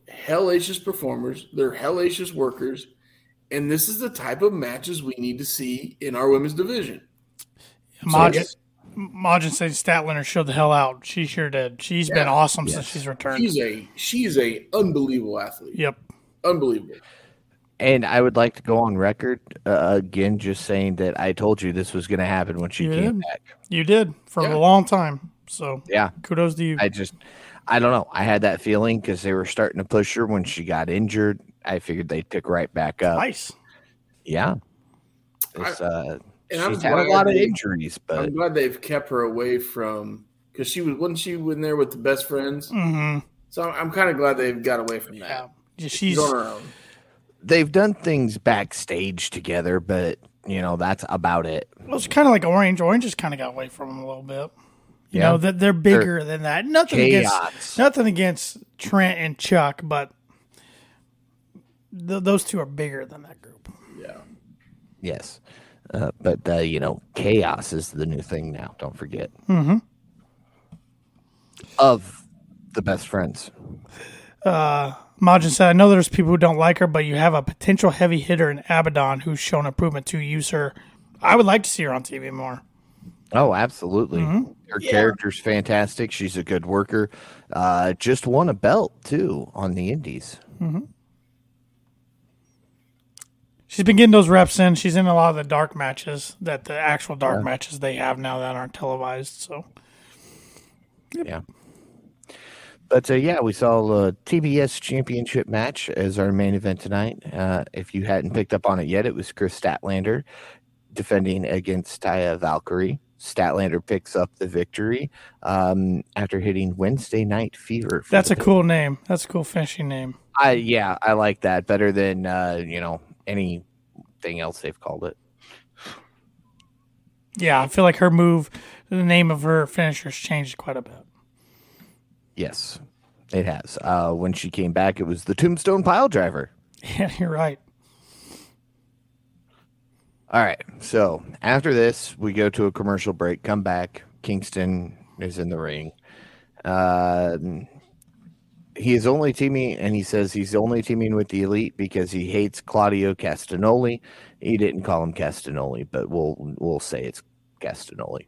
hellacious performers. They're hellacious workers, And this is the type of matches we need to see in our women's division. Majin, Majin said Statlander showed the hell out. She sure did. She's been awesome Yes. since she's returned. She's a she's a unbelievable athlete. yep. Unbelievable. And I would like to go on record uh, again, just saying that I told you this was going to happen when she You came did. back. You did for Yeah. a long time. So Yeah, kudos to you. I just, I don't know. I had that feeling because they were starting to push her when she got injured. I figured they'd pick right back up. nice. Yeah, it's, uh, And I'm she's had a glad lot of they- injuries, but I'm glad they've kept her away from because she was wasn't she in there with the best friends. hmm So I'm, I'm kind of glad they've got away from that. Yeah. She's She's on her own. They've done things backstage together. But you know, that's about it. well, it's kind of like Orange. Orange just kind of got away from them a little bit. You Yeah. know that they're bigger than that. Nothing against nothing against Trent and Chuck, but th- those two are bigger than that group. Yeah. Yes. Uh, but uh, you know, chaos is the new thing now. Don't forget. Mhm. Of the best friends. Majin said, I know there's people who don't like her, but you have a potential heavy hitter in Abaddon who's shown improvement to use her. I would like to see her on TV more. Oh, absolutely. Mm-hmm. Her character's fantastic. She's a good worker. Uh, just won a belt too on the Indies. She's been getting those reps in. She's in a lot of the dark matches that the actual dark matches they have now that aren't televised. So Yeah. But uh, yeah, we saw the TBS Championship match as our main event tonight. Uh, if you hadn't picked up on it yet, it was Kris Statlander defending against Taya Valkyrie. Statlander picks up the victory um, after hitting Wednesday Night Fever. that's a cool name. That's a cool finishing name. I yeah, I like that better than uh, you know anything else they've called it. Yeah, I feel like her move, the name of her finishers changed quite a bit. Yes, it has. Uh, when she came back, it was the Tombstone Pile Driver. <laughs> Yeah, you're right. All right, so after this, we go to a commercial break. Come back. Kingston is in the ring. Uh, he is only teaming, and he says he's only teaming with the elite because he hates Claudio Castagnoli. He didn't call him Castagnoli, but we'll we'll say it's Castagnoli.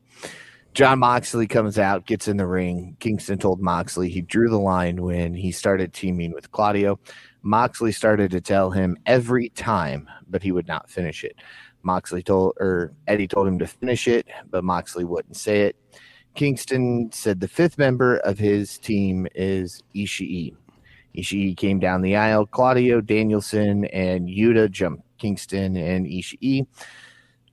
Jon Moxley comes out, gets in the ring. Kingston told Moxley he drew the line when he started teaming with Claudio. Moxley started to tell him every time, but he would not finish it. Moxley told, or Eddie told him to finish it, but Moxley wouldn't say it. Kingston said the fifth member of his team is Ishii. Ishii came down the aisle. Claudio, Danielson, and Yuta jumped Kingston and Ishii.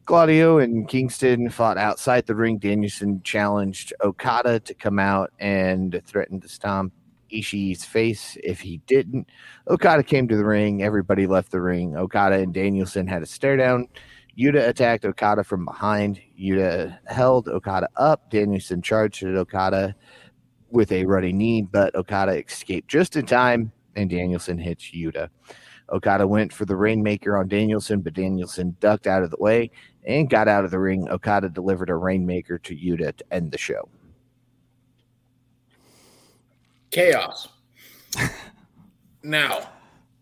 Claudio and Kingston fought outside the ring. Danielson challenged Okada to come out and threatened to stomp Ishii's face if he didn't. Okada came to the ring. Everybody left the ring. Okada and Danielson had a stare down. Yuta attacked Okada from behind. Yuta held Okada up. Danielson charged at Okada with a running knee, but Okada escaped just in time, and Danielson hits Yuta. Okada went for the Rainmaker on Danielson, but Danielson ducked out of the way and got out of the ring. Okada delivered a Rainmaker to Yuta to end the show. Chaos. <laughs> now,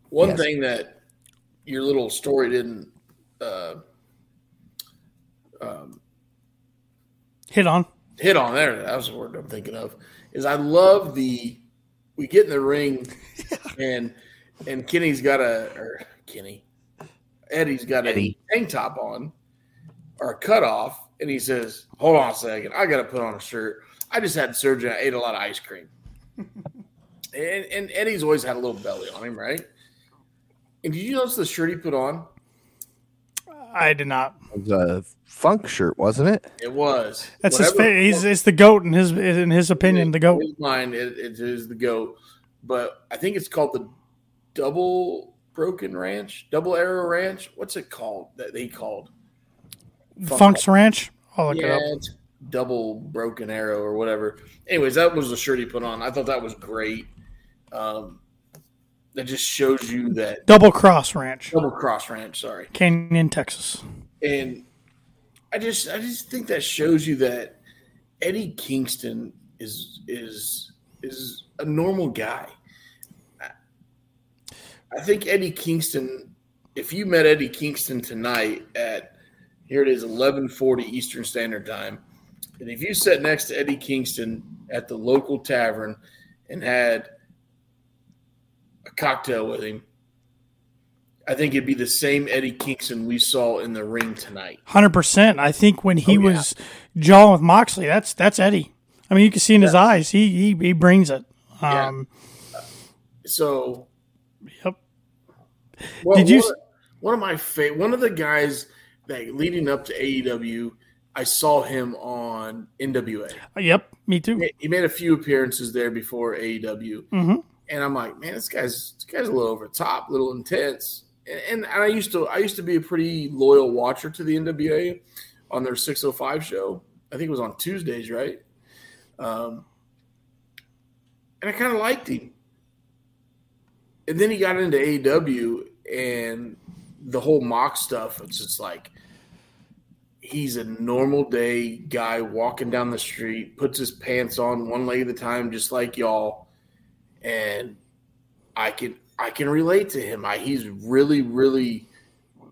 one Yes. thing that your little story didn't uh, um, Hit on. hit on there. That was the word I'm thinking of. Is I love the we get in the ring <laughs> and and Kenny's got a or Kenny Eddie's got Eddie. a tank top on or a cut off, and he says, "Hold on a second, I got to put on a shirt. I just had surgery. I ate a lot of ice cream." <laughs> and, and Eddie's always had a little belly on him, right? And did you notice the shirt he put on? I did not. It was a funk shirt, wasn't it? It was That's his. whatever Fa- he's it's the goat in his in his opinion. The In goat. his mind, it, it is the goat. But I think it's called the double broken ranch, double arrow ranch. What's it called that they called? Funk's Ranch. I'll look it yeah, up. it's double broken arrow or whatever. Anyways, that was the shirt he put on. I thought that was great. Um, that just shows you that Double Cross Ranch, double cross ranch. Sorry, Canyon, Texas. and I just I just think that shows you that Eddie Kingston is is is a normal guy. I- think Eddie Kingston if you met Eddie Kingston tonight at here it is 11:40 Eastern Standard Time, and if you sat next to Eddie Kingston at the local tavern and had a cocktail with him, I think it'd be the same Eddie Kingston we saw in the ring tonight. Hundred percent. I think when he Oh, yeah. was jawing with Moxley, that's that's Eddie. I mean, you can see in his eyes, he he, he brings it. Yeah. Um, So, Yep. Well, Did you one, one of my fa- one of the guys that leading up to AEW, I saw him on NWA. Yep. Me too. He made a few appearances there before AEW, hmm and I'm like, man, this guy's this guy's a little over the top, a little intense. And, and I used to I used to be a pretty loyal watcher to the NWA on their 605 show. I think it was on Tuesdays, right? Um, and I kind of liked him. And then he got into AEW and the whole mock stuff. It's just like he's a normal day guy walking down the street, puts his pants on one leg at a time, just like y'all. And I can I can relate to him. I, he's really really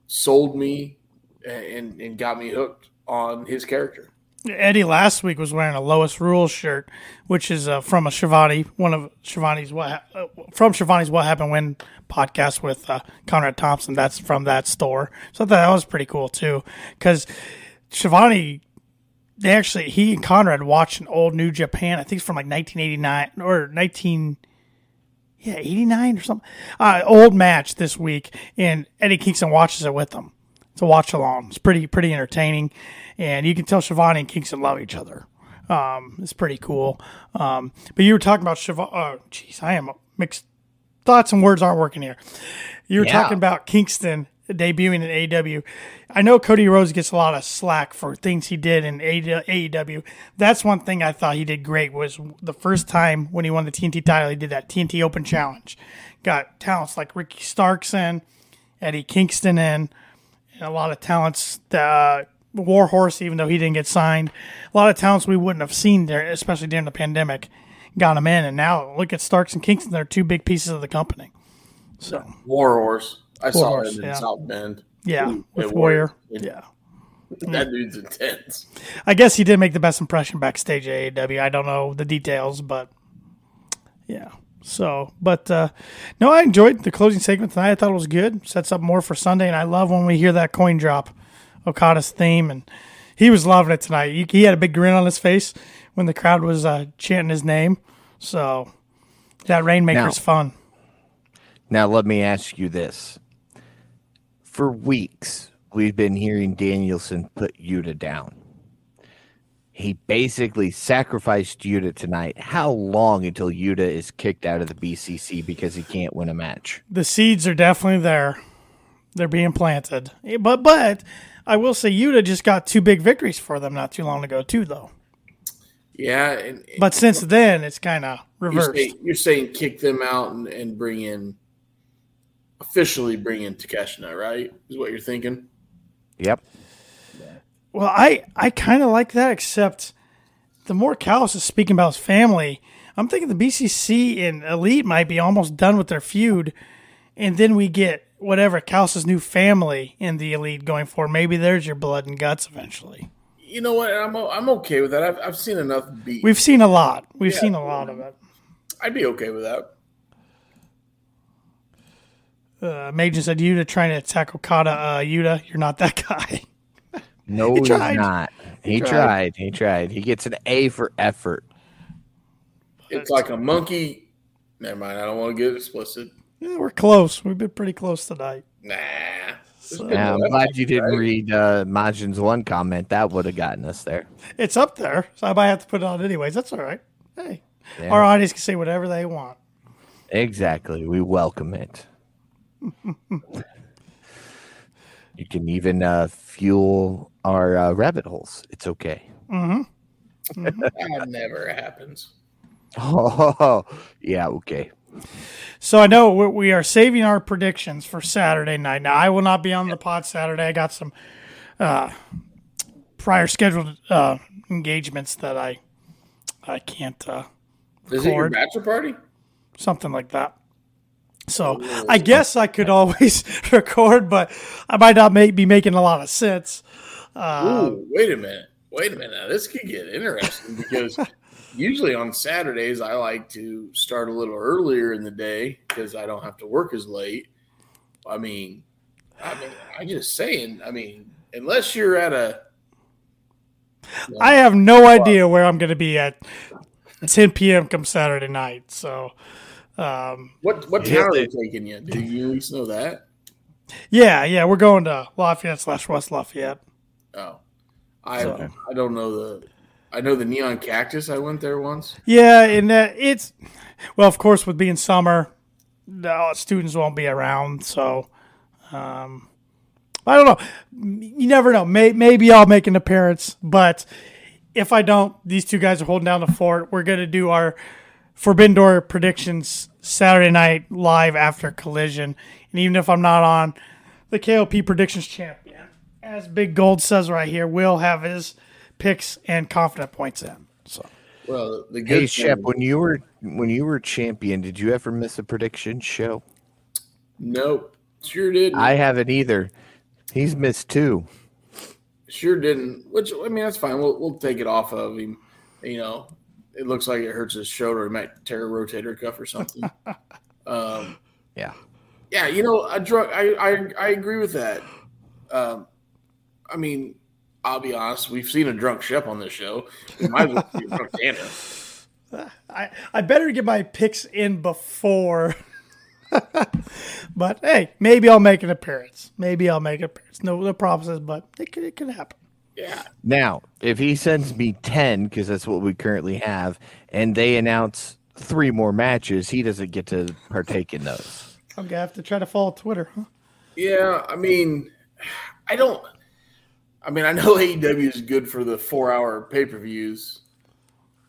sold me and and got me hooked on his character. Eddie last week was wearing a Lois Rule shirt, which is uh, from a Schiavone, one of Schiavone's what Ha- uh, from Schiavone's What Happened When podcast with uh, Conrad Thompson. That's from that store, so that was pretty cool too. Because Schiavone, they actually he and Conrad watched an old New Japan. I think it's from like 1989 or 19. Yeah, 89 or something. Uh, old match this week, and Eddie Kingston watches it with them. It's a watch along. It's pretty pretty entertaining, and you can tell Schiavone and Kingston love each other. Um, it's pretty cool. Um, but you were talking about Schiavone. Oh, jeez, I am mixed. Thoughts and words aren't working here. You were Yeah. talking about Kingston debuting in AEW. I know Cody Rhodes gets a lot of slack for things he did in AEW. That's one thing I thought he did great was the first time when he won the TNT title, he did that TNT Open Challenge. Got talents like Ricky Starks in, Eddie Kingston in, and a lot of talents. Uh, Warhorse, even though he didn't get signed, a lot of talents we wouldn't have seen there, especially during the pandemic, got him in. And now look at Starks and Kingston; they're two big pieces of the company. So Warhorse. I saw him in yeah. South Bend. yeah, Ooh, with Warrior, Warrior. yeah. <laughs> That dude's intense. I guess he did make the best impression backstage at AEW. I don't know the details, but yeah. So, but uh, no, I enjoyed the closing segment tonight. I thought it was good. Sets up more for Sunday, and I love when we hear that coin drop, Okada's theme, and he was loving it tonight. He, he had a big grin on his face when the crowd was uh, chanting his name. So that Rainmaker's Now- fun. Now, let me ask you this. For weeks, we've been hearing Danielson put Yuta down. He basically sacrificed Yuta tonight. How long until Yuta is kicked out of the BCC because he can't win a match? The seeds are definitely there. They're being planted. But but I will say Yuta just got two big victories for them not too long ago too, though. Yeah, and But since then, it's kind of you're reversed. saying, you're saying kick them out and, and bring in officially bring in Takeshita, right? Is what you're thinking? Yep. Well, I, I kind of like that, except the more Callis is speaking about his family, I'm thinking the BCC and Elite might be almost done with their feud, and then we get whatever Callis' new family in the Elite going for. Maybe there's your blood and guts eventually. You know what? I'm I'm okay with that. I've, I've seen enough beat. We've seen a lot. We've Yeah. seen a lot of it. I'd be okay with that. Uh, Majin said Yuta trying to attack Okada. Uh, Yuta, you're not that <laughs> guy. No, He he's tried. not. He, tried. tried. He tried. He gets an A for effort. It's like a monkey. Never mind. I don't want to get explicit. Yeah, we're close. We've been pretty close tonight. Nah. So- Yeah, I'm glad you didn't read uh, Majin's one comment. That would have gotten us there. It's up there, so I might have to put it on anyways. That's all right. Hey, Yeah. our audience can say whatever they want. Exactly. We welcome it. <laughs> you can even uh, fuel our uh, rabbit holes. It's okay. mm-hmm <laughs> That never happens. <laughs> Oh, yeah, okay. So I know we- are saving our predictions for Saturday night. Now I will not be on the pod Saturday. I got some uh, prior scheduled uh, engagements that I I can't uh, Is it your bachelor party? something like that. So I guess I could always <laughs> record, but I might not make, be making a lot of sense. Ooh, wait a minute. Wait a minute. Now, this could get interesting because <laughs> usually on Saturdays I like to start a little earlier in the day because I don't have to work as late. I mean, I mean, I'm just saying. I mean, unless you're at a I have no idea where I'm going to be at 10 p.m. come Saturday night. So, um, what what town are they taking you? Do you at least know that? yeah, yeah, we're going to Lafayette slash West Lafayette. Oh, I I don't know the. I know the neon cactus. I went there once. Yeah, and uh, it's well, of course, with being summer, the students won't be around. So, um, I don't know. You never know. May, maybe I'll make an appearance, but if I don't, these two guys are holding down the fort. We're gonna do our Forbidden Door predictions Saturday night live after Collision, and even if I'm not on, the KOP predictions champion, as Big Gold says right here, will have his picks and confident points in. So. Well, the good Hey thing- Shep, when you were when you were champion, did you ever miss a prediction show? Nope, sure didn't. I haven't either. He's missed two. Sure didn't. Which I mean, that's fine. We'll we'll take it off of him. You know, it looks like it hurts his shoulder. He might tear a rotator cuff or something. <laughs> um, Yeah. yeah, you know, a drug. I I I agree with that. Um, I mean, I'll be honest. We've seen a drunk Shep on this show. We might as well see a drunk Santa. <laughs> I, I better get my picks in before. <laughs> but hey, maybe I'll make an appearance. Maybe I'll make an appearance. No, no promises, but it could, it could happen. Yeah, Now, if he sends me 10, because that's what we currently have, and they announce three more matches, he doesn't get to partake in those. I'm gonna have to try to follow Twitter. Huh? yeah. I mean, I don't. I mean, I know <laughs> AEW is good for the four-hour pay-per-views.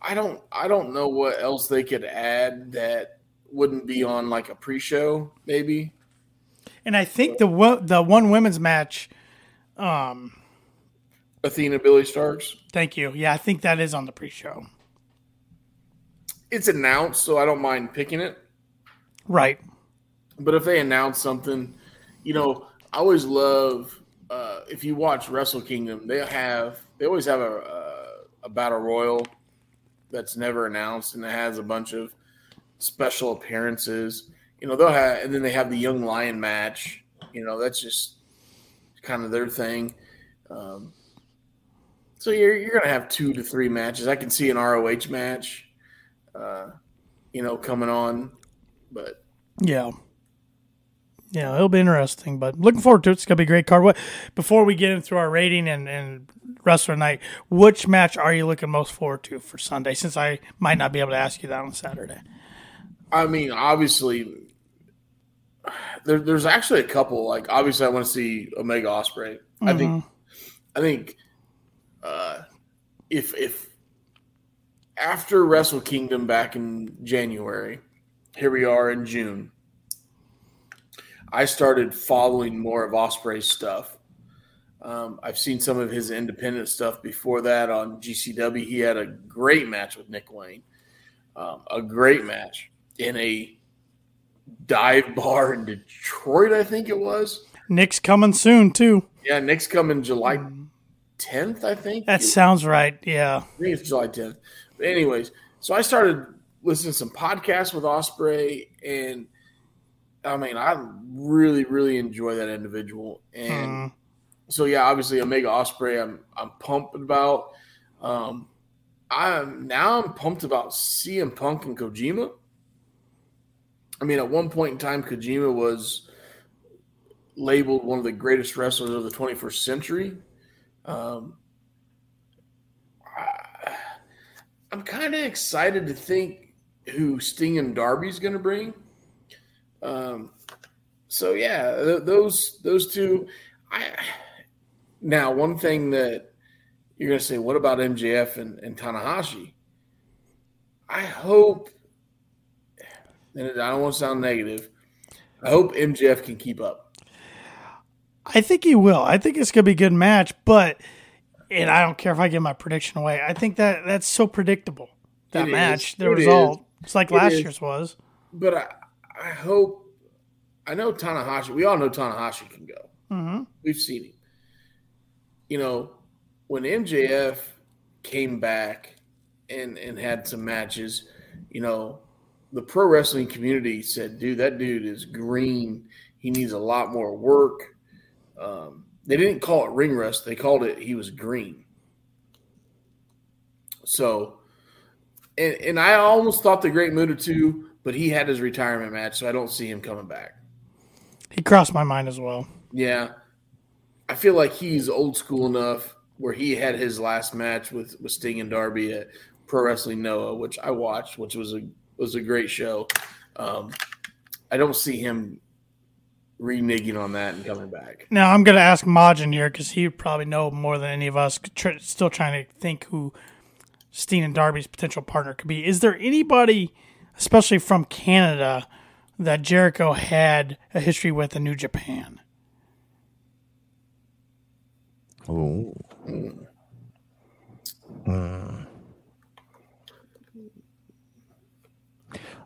I don't. I don't know what else they could add that wouldn't be on like a pre-show, maybe. And I think the the one women's match. Um, Athena Billie Starkz. thank you. Yeah, I think that is on the pre-show. It's announced, so I don't mind picking it. Right. But if they announce something, you know, I always love uh, if you watch Wrestle Kingdom, they have they always have a, a a battle royal that's never announced and it has a bunch of special appearances. You know, they'll have and then they have the Young Lion match. You know, that's just kind of their thing. Um, so you're you're gonna have two to three matches. I can see an ROH match, uh, you know, coming on, but Yeah. Yeah, it'll be interesting, but looking forward to it. It's gonna be a great card. What before we get into our rating and and wrestler night, which match are you looking most forward to for Sunday? Since I might not be able to ask you that on Saturday. I mean, obviously, there, there's actually a couple. Like, obviously, I want to see Omega Ospreay. I think, I think, uh, if if after Wrestle Kingdom back in January, here we are in June. I started following more of Ospreay's stuff. Um, I've seen some of his independent stuff before that on GCW. He had a great match with Nick Wayne, um, a great match in a dive bar in Detroit, I think it was. Nick's coming soon too. Yeah, Nick's coming July 10th, I think. That sounds right. Yeah. I think it's July 10th. But anyways, so I started listening to some podcasts with Ospreay, and I mean, I really, really enjoy that individual. And Mm. so, yeah, obviously, Omega Ospreay, I'm I'm pumped about. Um, I'm now I'm pumped about CM Punk and Kojima. I mean, at one point in time, Kojima was labeled one of the greatest wrestlers of the 21st century. Um, I- I'm kind of excited to think who Sting and Darby's going to bring. Um, so yeah, th- those those two. I now one thing that you're to say, what about MJF and, and Tanahashi? I hope, and I don't want to sound negative. I hope MJF can keep up. I think he will. I think it's gonna be a good match, but and I don't care if I give my prediction away. I think that that's so predictable. That It match, is. the It result. is. It's like It last is. year's was. but I, I hope I know Tanahashi. We all know Tanahashi can go. Mm-hmm. We've seen him. You know, when MJF came back and and had some matches, you know, the pro wrestling community said, "Dude, that dude is green. He needs a lot more work." Um, they didn't call it ring rust; they called it he was green. So, and and I almost thought the Great Muta too, but he had his retirement match, so I don't see him coming back. He crossed my mind as well. Yeah, I feel like he's old school enough where he had his last match with with Sting and Darby at Pro Wrestling Noah, which I watched, which was a was a great show. Um, I don't see him reneging on that and coming back. Now I'm going to ask Majin here because he probably know more than any of us. Tr- Still trying to think who Sting and Darby's potential partner could be. Is there anybody, especially from Canada, that Jericho had a history with in New Japan? Oh.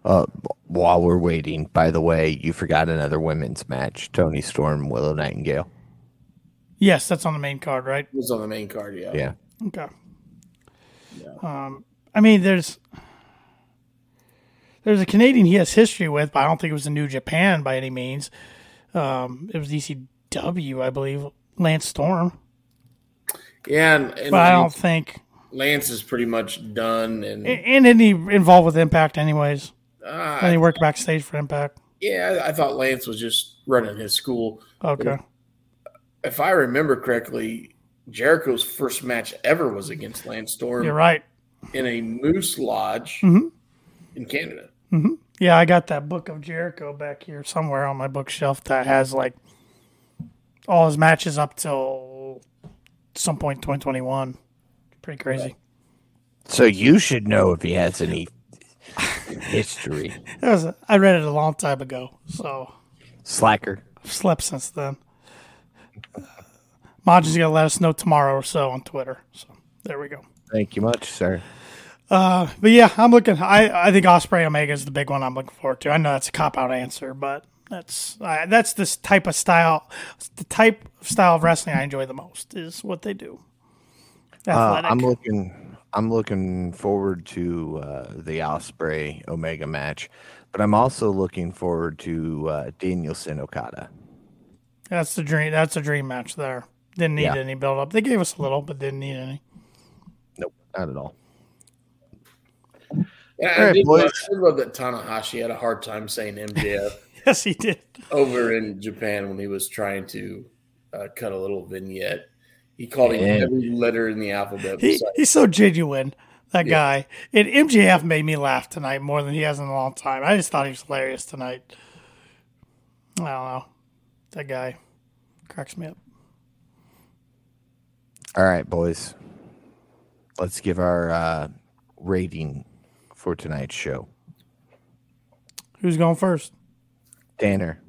Uh, while we're waiting, by the way, you forgot another women's match: Toni Storm, Willow Nightingale. Yes, that's on the main card, right? It was on the main card, yeah. Yeah, Okay. Um, I mean, there's there's a Canadian he has history with, but I don't think it was in New Japan by any means. Um, it was ECW, I believe. Lance Storm, Yeah, and, and but I don't Lance, think, Lance is pretty much done, and and, and any involved with Impact, anyways. uh, And he worked backstage for Impact. yeah, I, I thought Lance was just running his school. Okay. If I remember correctly, Jericho's first match ever was against Lance Storm You're right. in a Moose Lodge Mhm. in Canada. Mm-hmm. Yeah, I got that book of Jericho back here somewhere on my bookshelf that has like all his matches up till some point in 2021. Pretty crazy. so you should know if he has any history. <laughs> Was I read it a long time ago, so Slacker. I've slept since then. Uh, Majin's gonna let us know tomorrow or so on Twitter. So there we go. Thank you much, sir. But yeah, I'm looking. I I think Ospreay Omega is the big one I'm looking forward to. I know that's a cop out answer, but that's I that's this type of style, the type of style of wrestling I enjoy the most is what they do. Uh, I'm looking. I'm looking forward to uh, the Ospreay Omega match, but I'm also looking forward to uh, Danielson Okada. that's the dream. That's a dream match there. Didn't need Yeah. any build up. They gave us a little, but didn't need any. Nope, not at all. Yeah, I, right, did love, I did love that Tanahashi had a hard time saying MJF <laughs> Yes, he did. over in Japan when he was trying to uh, cut a little vignette. He called him every letter in the alphabet. He, he's so genuine. That Yeah. guy. And MJF made me laugh tonight more than he has in a long time. I just thought he was hilarious tonight. I don't know. That guy cracks me up. All right, boys. Let's give our uh, rating for tonight's show. Who's going first? Tanner.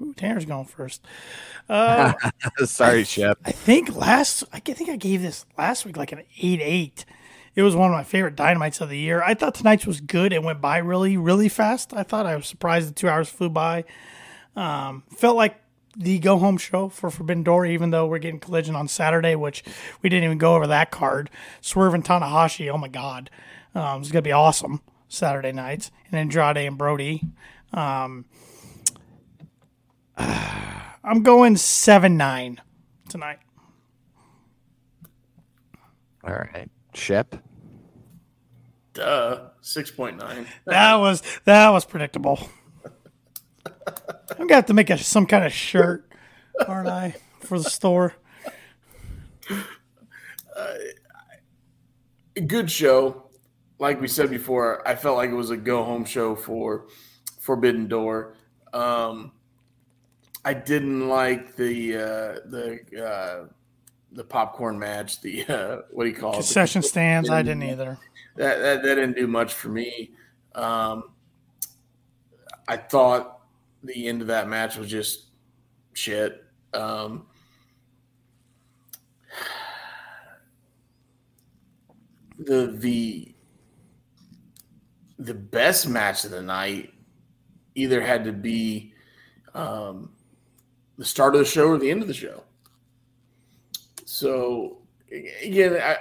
Ooh, Tanner's going first. <laughs> Sorry, Shep. I think last I think I gave this last week like an eight eight. It was one of my favorite dynamites of the year. I thought tonight's was good. It went by really, really fast. I thought I was surprised the two hours flew by. Um, felt like the go home show for Forbidden Door, even though we're getting collision on Saturday, which we didn't even go over that card. Swerve and Tanahashi, oh my god. Um, it's gonna be awesome Saturday nights. And Andrade and Brody. Um, <sighs> I'm going seven nine tonight. All right, Shep. Duh, six point nine. <laughs> That was that was predictable. I'm gonna have to make a, some kind of shirt, aren't I, for the store? <laughs> Good show. Like we said before, I felt like it was a go home show for Forbidden Door. Um, I didn't like the uh, the uh, the popcorn match. The uh, what do you call it? Concession stands. I didn't either. that, that that didn't do much for me. Um, I thought the end of that match was just shit. Um, <sighs> the the the best match of the night either had to be um, the start of the show or the end of the show. So again, I,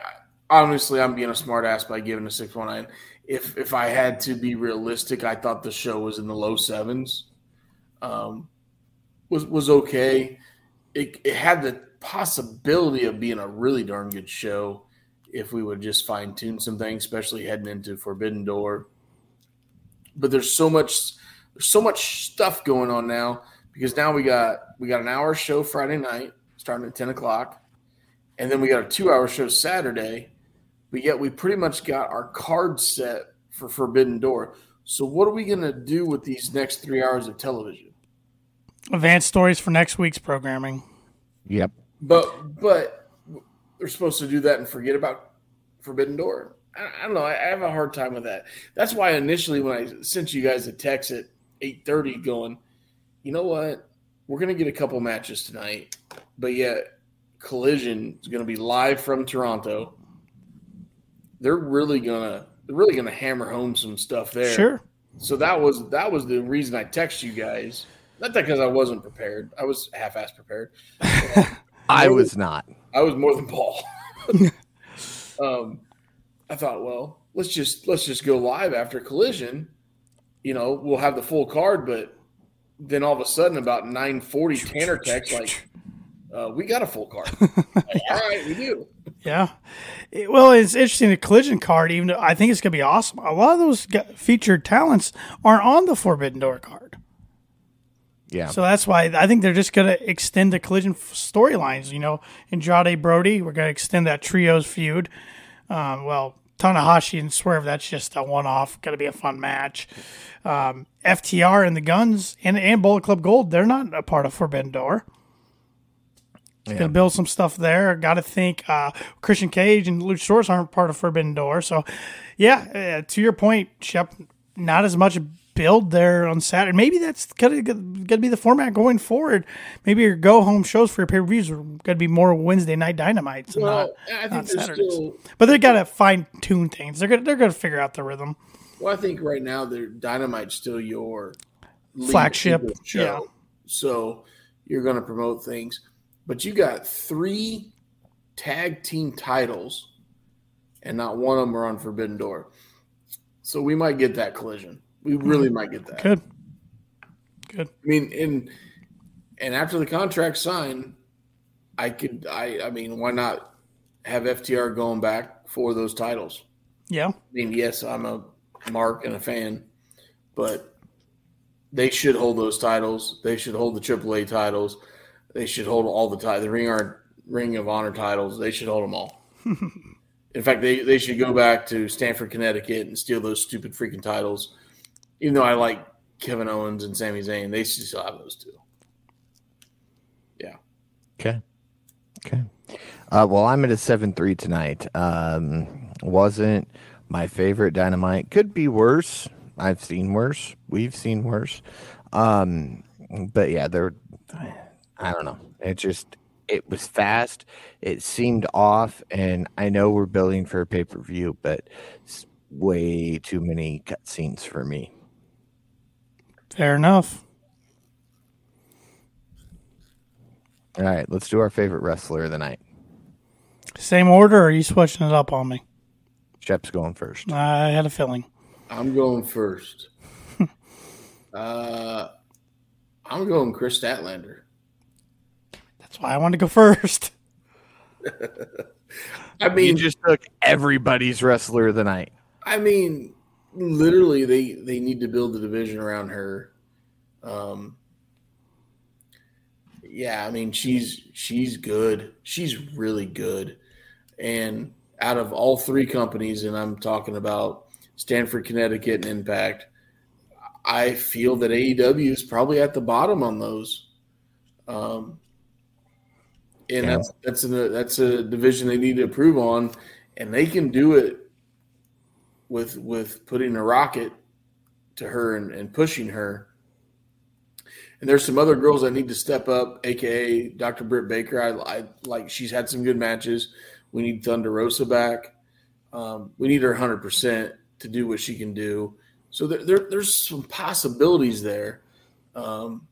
honestly, I'm being a smartass by giving a six one nine. If if I had to be realistic, I thought the show was in the low sevens. Um, was was okay. It, it had the possibility of being a really darn good show if we would just fine tune some things, especially heading into Forbidden Door. But there's so much there's so much stuff going on now because now we got we got an hour show Friday night starting at ten o'clock, and then we got a two hour show Saturday. But yet we pretty much got our card set for Forbidden Door. So what are we gonna do with these next three hours of television? Advanced stories for next week's programming. Yep. But but they're supposed to do that and forget about Forbidden Door. I, I don't know. I, I, have a hard time with that. That's why initially when I sent you guys a text at eight thirty, going, you know what, we're gonna get a couple matches tonight, but yet Collision is gonna be live from Toronto. They're really gonna they're really gonna hammer home some stuff there. Sure. So that was that was the reason I text you guys. Not that because I wasn't prepared. I was half-ass prepared. <laughs> I was not. I was more than Paul. <laughs> um, I thought, well, let's just let's just go live after collision. You know, we'll have the full card, but then all of a sudden, about nine forty, Tanner text like, uh, "We got a full card." <laughs> like, all right, we do. Yeah. It, well, it's interesting. The collision card, even though I think it's going to be awesome. A lot of those featured talents aren't on the Forbidden Door card. Yeah. So that's why I think they're just going to extend the collision storylines. You know, Andrade Brody, we're going to extend that trios feud. Um, well, Tanahashi and Swerve, that's just a one off. Going to be a fun match. Um, FTR and the Guns and, and Bullet Club Gold, they're not a part of Forbidden Door. Yeah. Going to build some stuff there. Got to think uh, Christian Cage and Luchasaurus aren't part of Forbidden Door. So, yeah, uh, to your point, Shep, not as much build there on Saturday. Maybe that's gonna gonna be the format going forward. Maybe your go home shows for your pay per views are gonna be more Wednesday night dynamites, well, not, I think not Saturdays. Still, but they gotta fine tune things. They're gonna they're gonna figure out the rhythm. Well, I think right now their dynamite's still your flagship show. Yeah. So you're gonna promote things, but you got three tag team titles, and not one of them are on Forbidden Door. So we might get that collision. We really mm-hmm. might get that. Good. Good. I mean, and and after the contract signed, I could I I mean, why not have FTR going back for those titles? Yeah. I mean, yes, I'm a mark and a fan, but they should hold those titles. They should hold the AAA titles. They should hold all the titles. The Ring, Ring of Honor titles. They should hold them all. <laughs> In fact, they, they should go back to Stamford, Connecticut and steal those stupid freaking titles even though I like Kevin Owens and Sami Zayn, they still have those two. Yeah. Okay. Okay. Uh, well, I'm at a seven three tonight. Um, wasn't my favorite Dynamite. Could be worse. I've seen worse. We've seen worse. Um, but yeah, there. I don't know. It just it was fast. It seemed off, and I know we're building for a pay per view, but way too many cutscenes for me. Fair enough. All right, let's do our favorite wrestler of the night. Same order, or are you switching it up on me? Shep's going first. I had a feeling. I'm going first. <laughs> uh, I'm going Kris Statlander. That's why I wanted to go first. <laughs> <laughs> I mean, you just took everybody's wrestler of the night. I mean, literally they they need to build the division around her. Um, yeah, I mean she's she's good. She's really good, and out of all three companies, and I'm talking about Stamford, Connecticut, and Impact, I feel that AEW is probably at the bottom on those. Um, and yeah. that's that's a that's a division they need to improve on, and they can do it with with putting a rocket to her and, and pushing her. And there's some other girls that need to step up, aka Dr. Britt Baker. I, I like she's had some good matches. We need Thunder Rosa back. Um, we need her 100 percent to do what she can do. So there, there, there's some possibilities there. Um,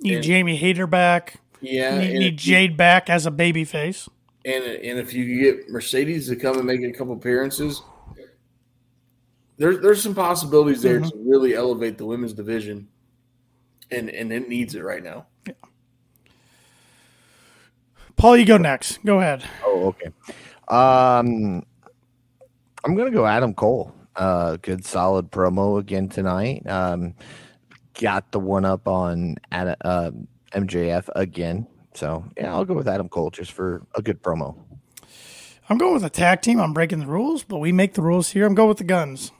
Need And- Jamie Hayter back. Yeah, need, need if you- Jade back as a baby face. and and if you get Mercedes to come and make a couple appearances, there's there's some possibilities there to really elevate the women's division, and and it needs it right now. Yeah. Paul, you go next. Go ahead. Oh, okay. Um, I'm gonna go Adam Cole. Uh, good solid promo again tonight. Um, got the one up on Ad, uh, MJF again. So yeah, I'll go with Adam Cole just for a good promo. I'm going with a tag team. I'm breaking the rules, but we make the rules here. I'm going with the guns.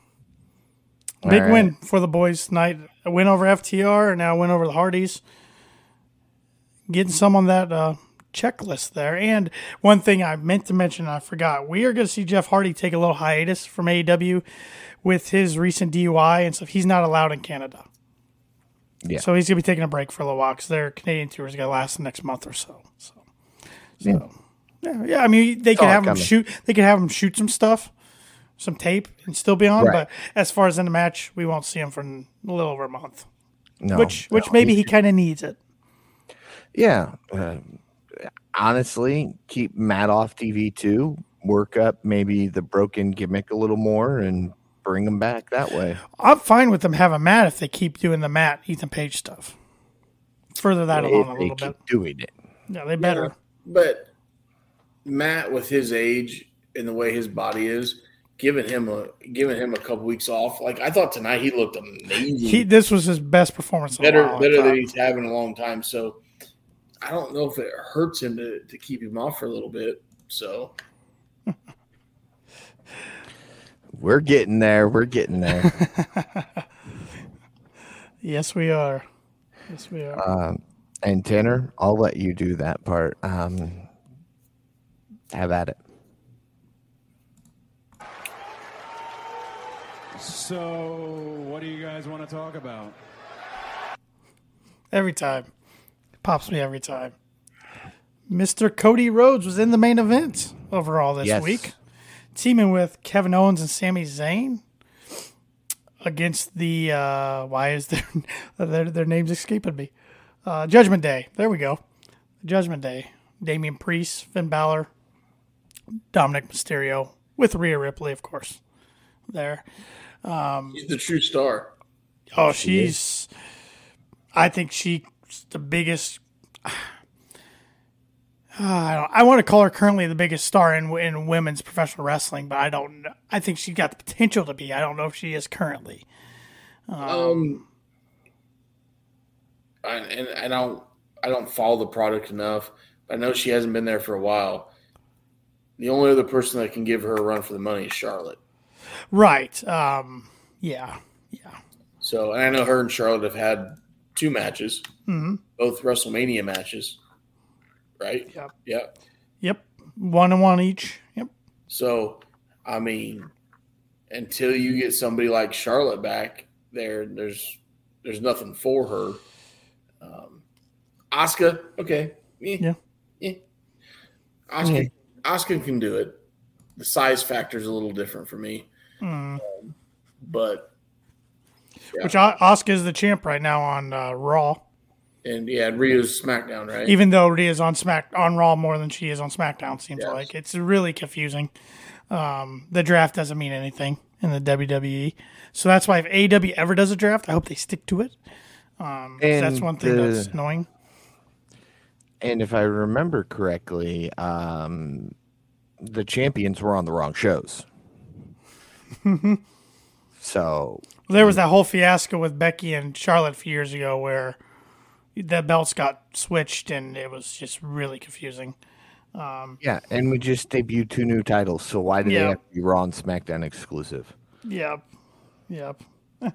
Big All right. win for the boys tonight. A win over FTR and now win over the Hardys. Getting some on that uh, checklist there. And one thing I meant to mention, I forgot. We are going to see Jeff Hardy take a little hiatus from AEW with his recent DUI and stuff. He's not allowed in Canada. Yeah. So he's going to be taking a break for a little while because their Canadian tour is going to last the next month or so. So, so yeah, yeah. I mean, they could all have him coming. shoot. They could have him shoot some stuff, some tape, and still be on. Right. But as far as in the match, we won't see him for a little over a month. No, which, which no, maybe he kind of needs it. Yeah. Uh, honestly, keep Matt off TV too. Work up maybe the broken gimmick a little more and bring him back that way. I'm fine with them having Matt if they keep doing the Matt Ethan Page stuff. Further that along a little keep bit. doing it. Yeah, they better. But Matt, with his age and the way his body is, giving him a giving him a couple weeks off. Like I thought tonight, he looked amazing. He, this was his best performance. In better a while, better thought. than he's had in a long time. So I don't know if it hurts him to, to keep him off for a little bit. So <laughs> We're getting there. We're getting there. <laughs> Yes, we are. Yes, we are. um, and Tanner, I'll let you do that part. Um, have at it. So, what do you guys want to talk about? Every time. Pops me every time. Mr. Cody Rhodes was in the main event overall this Yes. week, teaming with Kevin Owens and Sami Zayn against the uh, why is their <laughs> their, their names escaping me? Uh, Judgment Day. There we go. Judgment Day. Damian Priest, Finn Balor, Dominic Mysterio, with Rhea Ripley, of course. There. He's the true star. Oh, she's. I think she's the biggest. <sighs> I don't. I want to call her currently the biggest star in in women's professional wrestling, but I don't. I think she's got the potential to be. I don't know if she is currently. Um, I, and I don't I don't follow the product enough. I know she hasn't been there for a while. The only other person that can give her a run for the money is Charlotte. Right. Um. Yeah. Yeah. So, and I know her and Charlotte have had two matches, both WrestleMania matches, right? Yep. Yep. Yep. One and one each. Yep. So, I mean, until you get somebody like Charlotte back there, there's there's nothing for her. Um, Asuka, okay, eh, Yeah. eh. Asuka, Asuka can do it. The size factor is a little different for me, Um, but Which O- Asuka is the champ right now on uh, Raw, and yeah, Rhea's SmackDown, right? even though Rhea is on Smack on Raw more than she is on SmackDown. Seems Yes. like it's really confusing. Um, the draft doesn't mean anything in the WWE, so that's why if AW ever does a draft, I hope they stick to it. Um, 'cause that's one thing the- that's annoying. And if I remember correctly, um, the champions were on the wrong shows. <laughs> so There was that whole fiasco with Becky and Charlotte a few years ago where the belts got switched and it was just really confusing. yeah, and we just debuted two new titles. So why do Yeah. they have to be Raw and SmackDown exclusive? Yep. Yep. <laughs>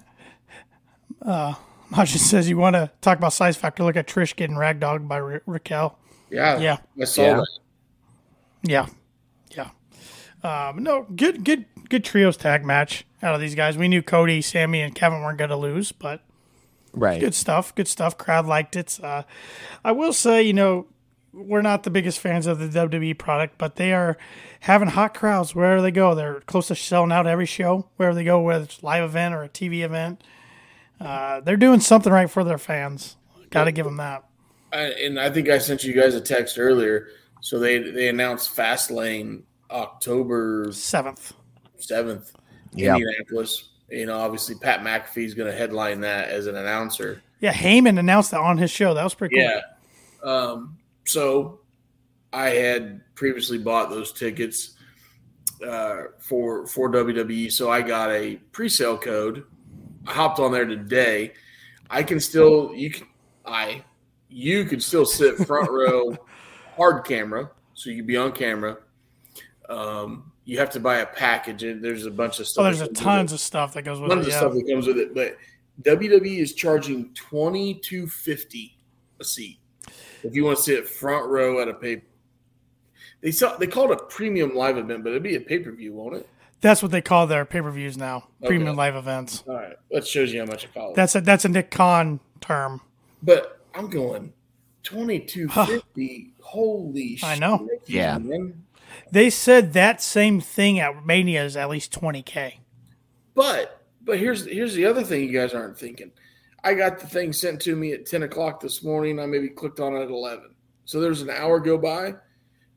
uh, Maja says you want to talk about size factor. Look at Trish getting ragdogged by Ra- Raquel. yeah, Yeah. I saw Yeah. that. Yeah. Yeah. Um, no, good, good, good trios tag match out of these guys. We knew Cody, Sami, and Kevin weren't going to lose, but Right. good stuff. Good stuff. Crowd liked it. Uh, I will say, you know, we're not the biggest fans of the WWE product, but they are having hot crowds wherever they go. They're close to selling out every show wherever they go, whether it's live event or a TV event. Uh, they're doing something right for their fans. Got to give them that. I, and I think I sent you guys a text earlier. So they they announced Fastlane October Seventh. Seventh, Yeah. Indianapolis. You know, obviously Pat McAfee is going to headline that as an announcer. Yeah, Heyman announced that on his show. That was pretty cool. Yeah. Um, so I had previously bought those tickets uh, for for WWE, so I got a pre-sale code. I hopped on there today. I can still you can I you could still sit front row <laughs> hard camera, so you can be on camera. Um, you have to buy a package, and there's a bunch of stuff. Oh, there's a tons of stuff that goes with tons it. of Yeah. stuff that comes with it, but WWE is charging twenty two fifty a seat if you want to sit front row at a pay. They saw they call it a premium live event, but it'd be a pay per view, won't it? That's what they call their pay per views now. Okay. Premium live events. All right, that shows you how much it costs. That's a that's a Nick Khan term. but I'm going twenty two fifty. Holy! I know. shit, Yeah. man. They said that same thing at Mania is at least twenty k. But but here's here's the other thing you guys aren't thinking. I got the thing sent to me at ten o'clock this morning. I maybe clicked on it at eleven. So there's an hour go by.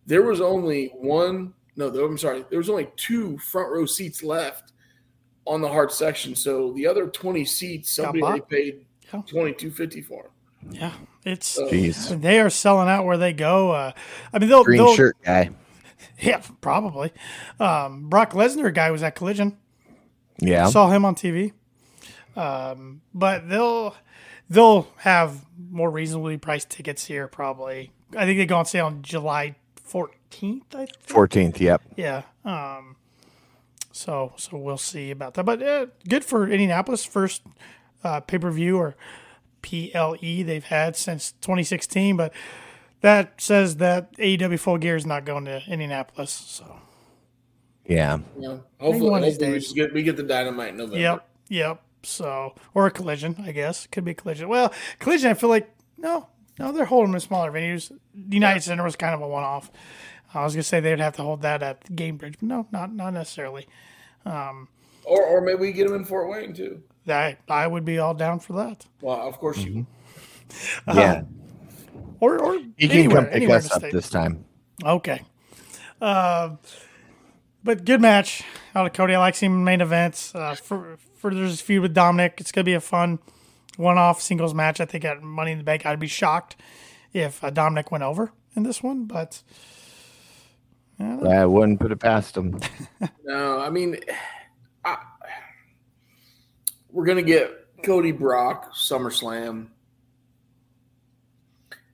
There was only one. No, there- I'm sorry. There was only two front row seats left on the hard section. So the other twenty seats, somebody already paid Yeah. twenty two fifty for. 'em. Yeah, it's Jeez. they are selling out where they go. Uh, I mean, they'll, Green they'll shirt guy. <laughs> yeah, probably. Um, Brock Lesnar guy was at Collision. Yeah. Saw him on TV. Um, but they'll they'll have more reasonably priced tickets here. Probably. I think they go on sale on July fourteenth. I 14th. Yep. Yeah. Um, so so we'll see about that. But uh, good for Indianapolis first uh, pay per view or PLE they've had since 2016. But that says that AEW Full Gear is not going to Indianapolis. So You Yeah. know, hopefully, one hopefully we, get, we get the dynamite in November. yep, yep. So or a collision, I guess could be a collision. Well, collision, I feel like no, no, they're holding them in smaller venues. The United Center was kind of a one off. I was gonna say they'd have to hold that at Gainbridge, but no, not not necessarily. Um, or or maybe we get them in Fort Wayne too. That I would be all down for that. Well, of course you. Mm-hmm. Yeah. Um, Or or You can anywhere, come pick anywhere us up this time. Okay. Uh, but good match out of Cody. I like seeing main events. Uh, for for there's a feud with Dominic. It's gonna be a fun one-off singles match. I think at Money in the Bank, I'd be shocked if uh, Dominic went over in this one. But I wouldn't put it past him. <laughs> No, I mean, I, we're gonna get Cody Brock SummerSlam, and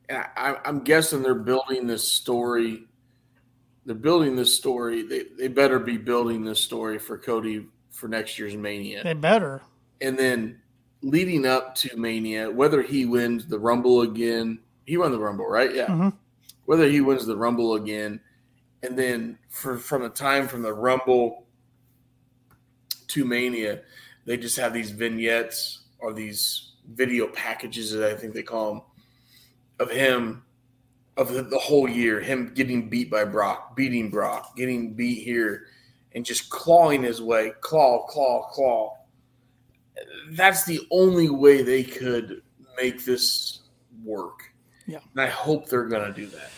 I, I'm guessing they're building this story. They're building this story. They they better be building this story for Cody for next year's Mania, they better. and then leading up to Mania, whether he wins the Rumble again, he won the Rumble, right? Yeah. Mhm. Whether he wins the Rumble again, and then for from the time from the Rumble to Mania, they just have these vignettes or these video packages that I think they call them of him of the, the whole year, him getting beat by Brock, beating Brock, getting beat here, and just clawing his way, claw, claw, claw. That's the only way they could make this work. Yeah. and I hope they're gonna do that.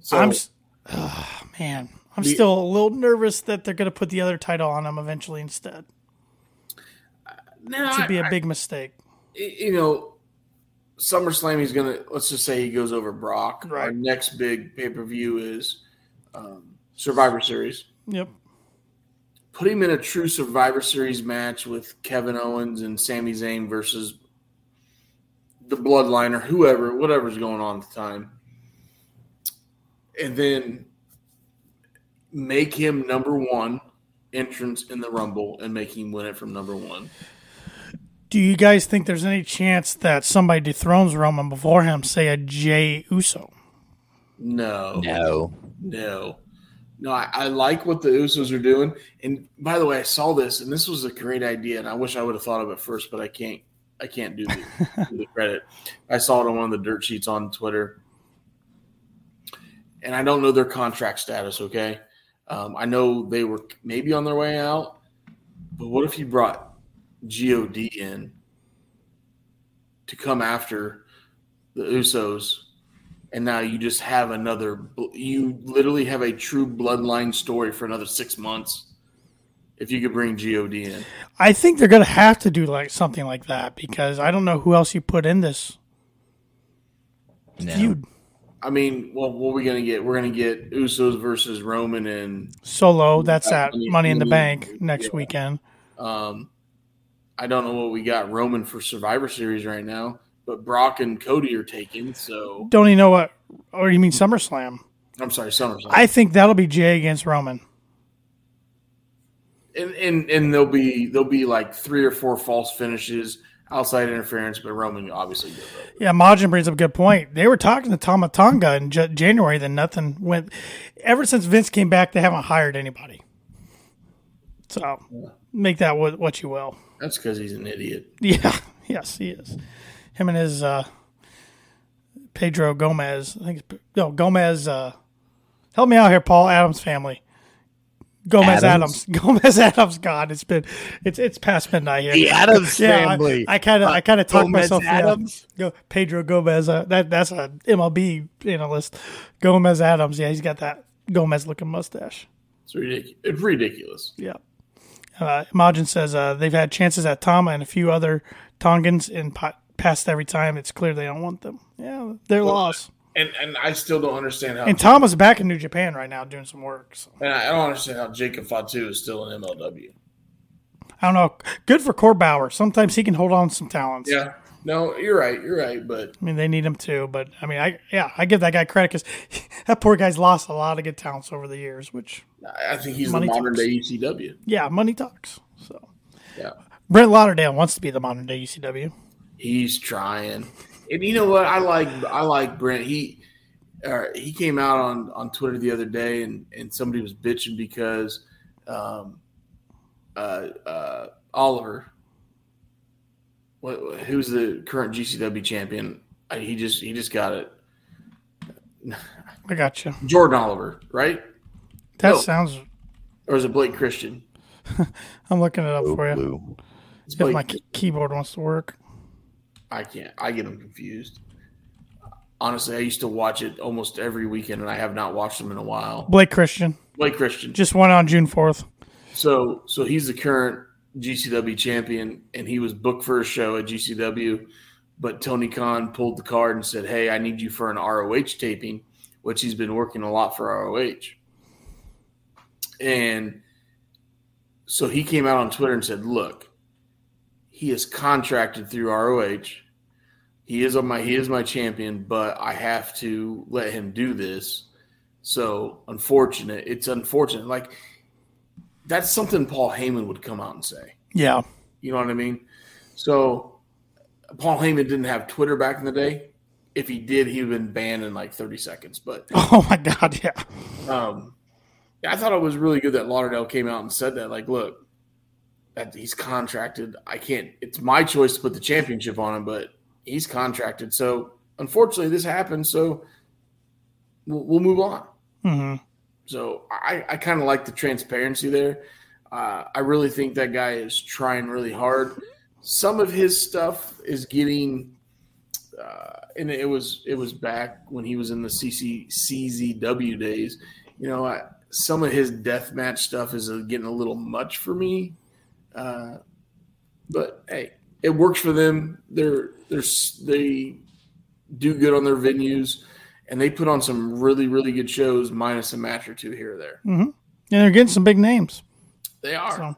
So I'm ah, man. I'm The- still a little nervous that they're gonna put the other title on him eventually instead. no, Which would be I- a big mistake. you know, SummerSlam, he's gonna let's just say he goes over Brock. Our Right. next big pay per view is um, Survivor Series. Yep. Put him in a true Survivor Series match with Kevin Owens and Sami Zayn versus the Bloodline or whoever, whatever's going on at the time, and then make him number one entrance in the Rumble and make him win it from number one. Do you guys think there's any chance that somebody dethrones Roman before him, say a Jey Uso? No, No. No, no, I, I like what the Usos are doing. And by the way, I saw this, and this was a great idea, and I wish I would have thought of it first, but I can't. I can't do the, <laughs> do the credit. I saw it on one of the dirt sheets on Twitter, and I don't know their contract status. Okay, um, I know they were maybe on their way out, but what if you brought God in to come after the Usos, and now you just have another. You literally have a true bloodline story for another six months. If you could bring God in, I think they're going to have to do like something like that because I don't know who else you put in this feud. I mean, well, what are we gonna get? We're gonna get Usos versus Roman and Solo, that's that Money- Money in the Money- Bank next yeah. weekend. um. I don't know what we got Roman for Survivor Series right now, but Brock and Cody are taken. So Don't even know what, or you mean SummerSlam? I'm sorry, SummerSlam. I think that'll be Jey against Roman. and and and there'll be there'll be like three or four false finishes, outside interference, but Roman obviously. Yeah, Majin brings up a good point. They were talking to Tama Tonga in J- January, then nothing went. Ever since Vince came back, they haven't hired anybody. So make that what, what you will. That's because he's an idiot. <laughs> Yeah, yes, he is. Him and his uh, Pedro Gomez. I think it's, no Gomez. Uh, help me out here, Paul Addams family. Gomez Addams. Addams? <laughs> Gomez Addams. God, it's been it's it's past midnight here. The Addams Yeah, I- family. I kind of I kind of talked Gomez myself. yeah. Addams? Go Pedro Gomez. Uh, that that's a MLB analyst. Gomez Addams. Yeah, he's got that Gomez looking mustache. It's ridiculous. It's ridiculous. Yeah. Uh, Imagine says uh, they've had chances at Tama and a few other Tongans and pa- passed every time. It's clear they don't want them. Yeah, their loss. And and I still don't understand how. And Tama's back in New Japan right now doing some work. So. and I don't understand how Jacob Fatu is still in MLW. I don't know. Good for Court Bauer. Sometimes he can hold on to some talents. Yeah. No, you're right. You're right. But I mean, they need him too. But I mean, I yeah, I give that guy credit because <laughs> that poor guy's lost a lot of good talents over the years. Which I think he's Money the modern talks. day ECW. yeah, money talks. So Yeah. Brett Lauderdale wants to be the modern day ECW. He's trying. And you know what? I like I like Brett. He uh, he came out on, on Twitter the other day and, and somebody was bitching because um, uh, uh, Oliver, what, who's the current GCW champion? Uh, He just he just got it. I got you. Jordan Oliver, right? That No. sounds. Or is it Blake Christian? <laughs> I'm looking it up for you. Blue. It's If Blake. my keyboard wants to work. I can't. I get them confused. Honestly, I used to watch it almost every weekend, and I have not watched them in a while. Blake Christian Blake Christian. just won on June 4th. So so he's the current GCW champion, and he was booked for a show at GCW, but Tony Khan pulled the card and said, "Hey, I need you for an ROH taping," which he's been working a lot for ROH. And so he came out on Twitter and said, "Look, he is contracted through ROH. He is on my he is my champion, but I have to let him do this." So unfortunate. It's unfortunate. Like that's something Paul Heyman would come out and say. Yeah. You know what I mean? So Paul Heyman didn't have Twitter back in the day. If he did, he'd have been banned in like 30 seconds. But <laughs> Oh my God. Yeah. um, I thought it was really good that Lauderdale came out and said that. Like, look, that he's contracted. I can't. It's my choice to put the championship on him, but he's contracted. So unfortunately, this happened. So we'll, we'll move on. hmm So I, I kind of like the transparency there. Uh, I really think that guy is trying really hard. Some of his stuff is getting, uh, and it was it was back when he was in the CC, CZW days. You know, I, some of his death match stuff is getting a little much for me. Uh, but hey, it works for them. They're they're they do good on their venues and they put on some really really good shows minus a match or two here or there. Mm-hmm. And they're getting some big names. they are. So.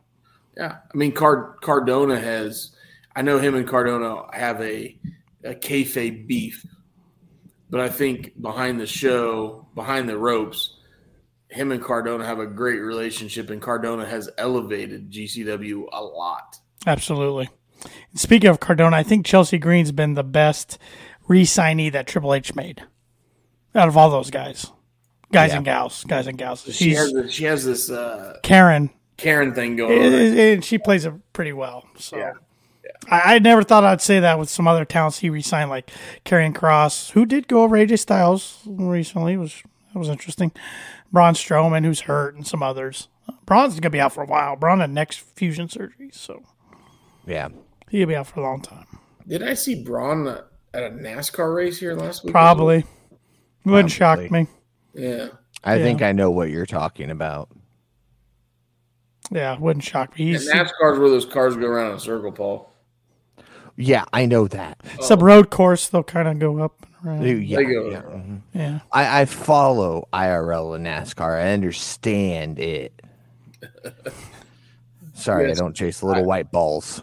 Yeah. I mean Card- cardona has i know him and cardona have a, a kayfabe beef but i think behind the show behind the ropes him and cardona have a great relationship and cardona has elevated gcw a lot. Absolutely. Speaking of Cardona, I think Chelsea Green's been the best re-signee that Triple H made out of all those guys, guys and gals, guys and gals. she has this, she has this uh, Karen, karen thing going on and and she plays it pretty well. So. Yeah. I, I never thought I'd say that with some other talents he re-signed, like Karrion Kross, who did go over AJ Styles recently. was that was interesting. Braun Strowman, who's hurt, and some others. Braun's gonna be out for a while. Braun had neck fusion surgery, so Yeah. he'll be out for a long time. Did I see Braun at a NASCAR race here last week? Probably. Wouldn't shock me. Yeah. I Yeah. think I know what you're talking about. Yeah, wouldn't shock me. And He's NASCAR's where those cars go around in a circle, Paul. Yeah, I know that. it's a road course. They'll kind of go up and around. Yeah, They go- yeah, mhm. Yeah. I, I follow IRL and NASCAR. I understand it. <laughs> Sorry, Yes. I don't chase little white balls.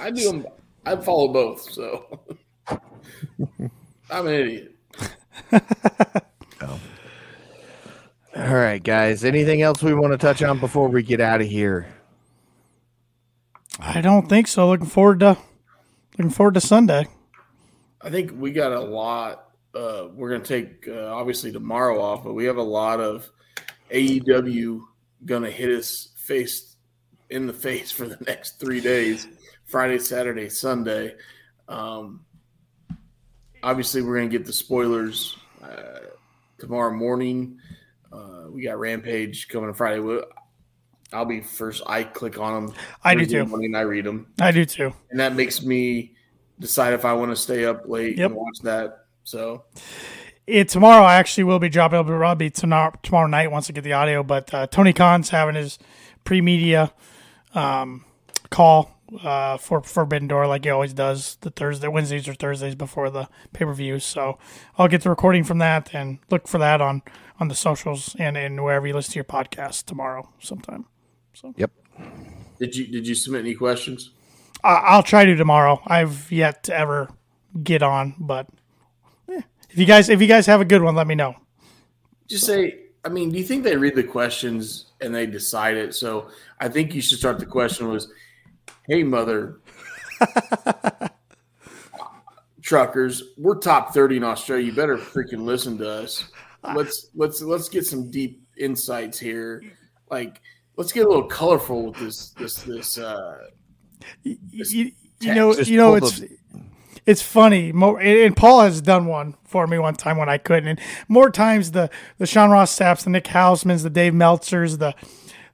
I do. I follow both, so <laughs> I'm an idiot. <laughs> All right, guys. Anything else we want to touch on before we get out of here? I don't think so. Looking forward to looking forward to Sunday. I think we got a lot. Uh, we're going to take uh, obviously tomorrow off, but we have a lot of AEW going to hit us face in the face for the next three days Friday, Saturday, Sunday. Um, obviously, we're going to get the spoilers uh, tomorrow morning. Uh, we got Rampage coming on Friday. We'll- I'll be first. I click on them. I do too. morning, I read them I do too. and that makes me decide if I want to stay up late Yep. and watch that. So It, tomorrow I actually will be dropping. It'll be probably tomorrow, tomorrow night once I get the audio. But uh, Tony Khan's having his pre-media um, call uh, for Forbidden Door, like he always does, the Thursday, Wednesdays or Thursdays before the pay-per-view. So I'll get the recording from that and look for that on on the socials and and wherever you listen to your podcast tomorrow sometime. So yep. did you did you submit any questions? I, I'll try to tomorrow. I've yet to ever get on, but eh, if you guys if you guys have a good one, let me know. Just say. I mean, do you think they read the questions and they decide it? So I think you should start the question was, "Hey, mother." Truckers, we're top thirty in Australia. You better freaking listen to us. Let's let's let's get some deep insights here. Like, let's get a little colorful with this this this uh you, you know, Just you know, it's the- it's funny. Mo- and and Paul has done one for me one time when I couldn't. And more times the the Sean Ross Sapps, the Nick Hausmans, the Dave Meltzers, the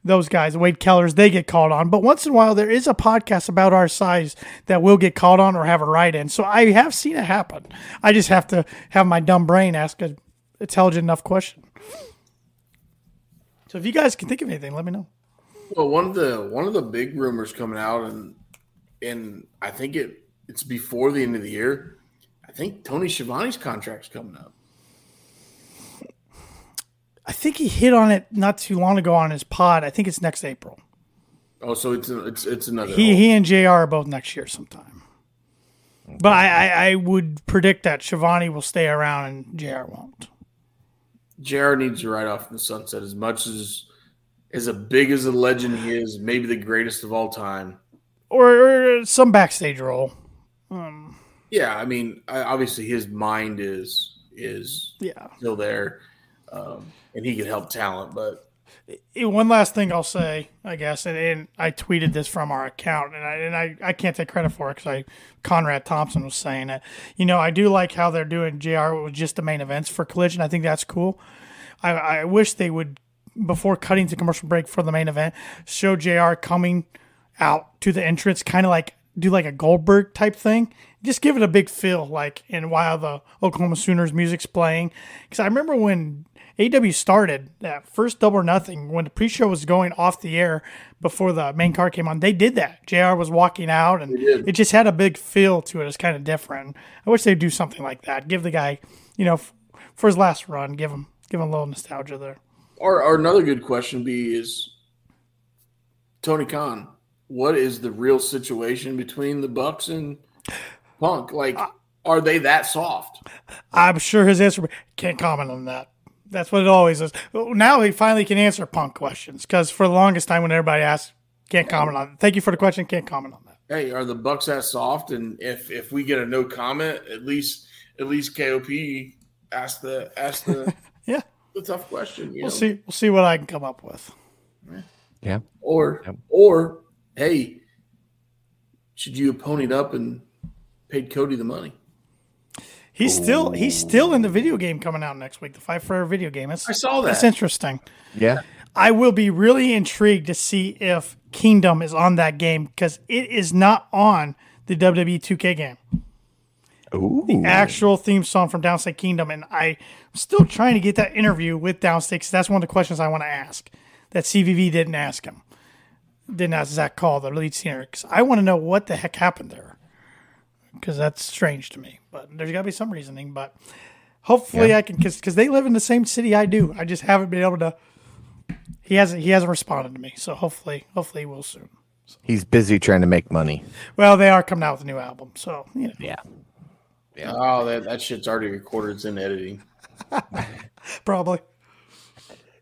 those guys, Wade Kellers, they get called on. But once in a while, there is a podcast about our size that will get called on or have a write in. So I have seen it happen. I just have to have my dumb brain ask a intelligent enough question. So if you guys can think of anything, let me know. Well, one of the one of the big rumors coming out, and and I think it it's before the end of the year. I think Tony Schiavone's contract's coming up. I think he hit on it not too long ago on his pod. I think it's next April. Oh, so it's it's it's another. He he and Jr. are both next year sometime. But I, I, I would predict that Schiavone will stay around and Jr. won't. Jared needs to ride off in the sunset as much as as a big as a legend he is, maybe the greatest of all time. Or, or some backstage role. Um, Yeah, I mean, I, obviously his mind is is Yeah. still there, um, and he can help talent. But Eh, One last thing I'll say, I guess, and, and I tweeted this from our account, and I and I, I can't take credit for it because I Conrad Thompson was saying it. You know, I do like how they're doing Jr. with just the main events for Collision. I think that's cool. I, I wish they would before cutting to commercial break for the main event show Jr. coming out to the entrance, kind of like do like a Goldberg type thing. Just give it a big feel, like and while the Oklahoma Sooners music's playing, because I remember when AW started that first double or nothing when the pre-show was going off the air before the main card came on. They did that. Jr. was walking out, and it just had a big feel to it. It's kind of different. I wish they'd do something like that. Give the guy, you know, f- for his last run, give him give him a little nostalgia there. or, or another good question be is Tony Khan, what is the real situation between the Bucks and Punk? Like, uh, are they that soft? I'm sure his answer can't comment on that. That's what it always is. Now he finally can answer punk questions because for the longest time when everybody asked, can't comment on. it. Thank you for the question. Can't comment on that. Hey, are the Bucks that soft? And if if we get a no comment, at least at least KOP ask the ask the <laughs> Yeah, the tough question. You we'll know? see. We'll see what I can come up with. Yeah. Or Yep. or hey, should you have ponied up and paid Cody the money? He's still he's still in the video game coming out next week. The Fight Forever video game. That's, I saw that. That's interesting. Yeah. I will be really intrigued to see if Kingdom is on that game because it is not on the WWE 2K game. Ooh. the actual theme song from Downstait Kingdom, and I'm still trying to get that interview with Downstait because that's one of the questions I want to ask that CVV didn't ask him, didn't ask Zach Call, the lead singer, because I want to know what the heck happened there, because that's strange to me. But there's got to be some reasoning. But hopefully, I can because they live in the same city I do. I just haven't been able to. He hasn't. He hasn't responded to me, so hopefully, hopefully, he will soon. He's busy trying to make money. Well, they are coming out with a new album, so you know, Yeah. Oh, that, that shit's already recorded. It's in editing. <laughs> probably.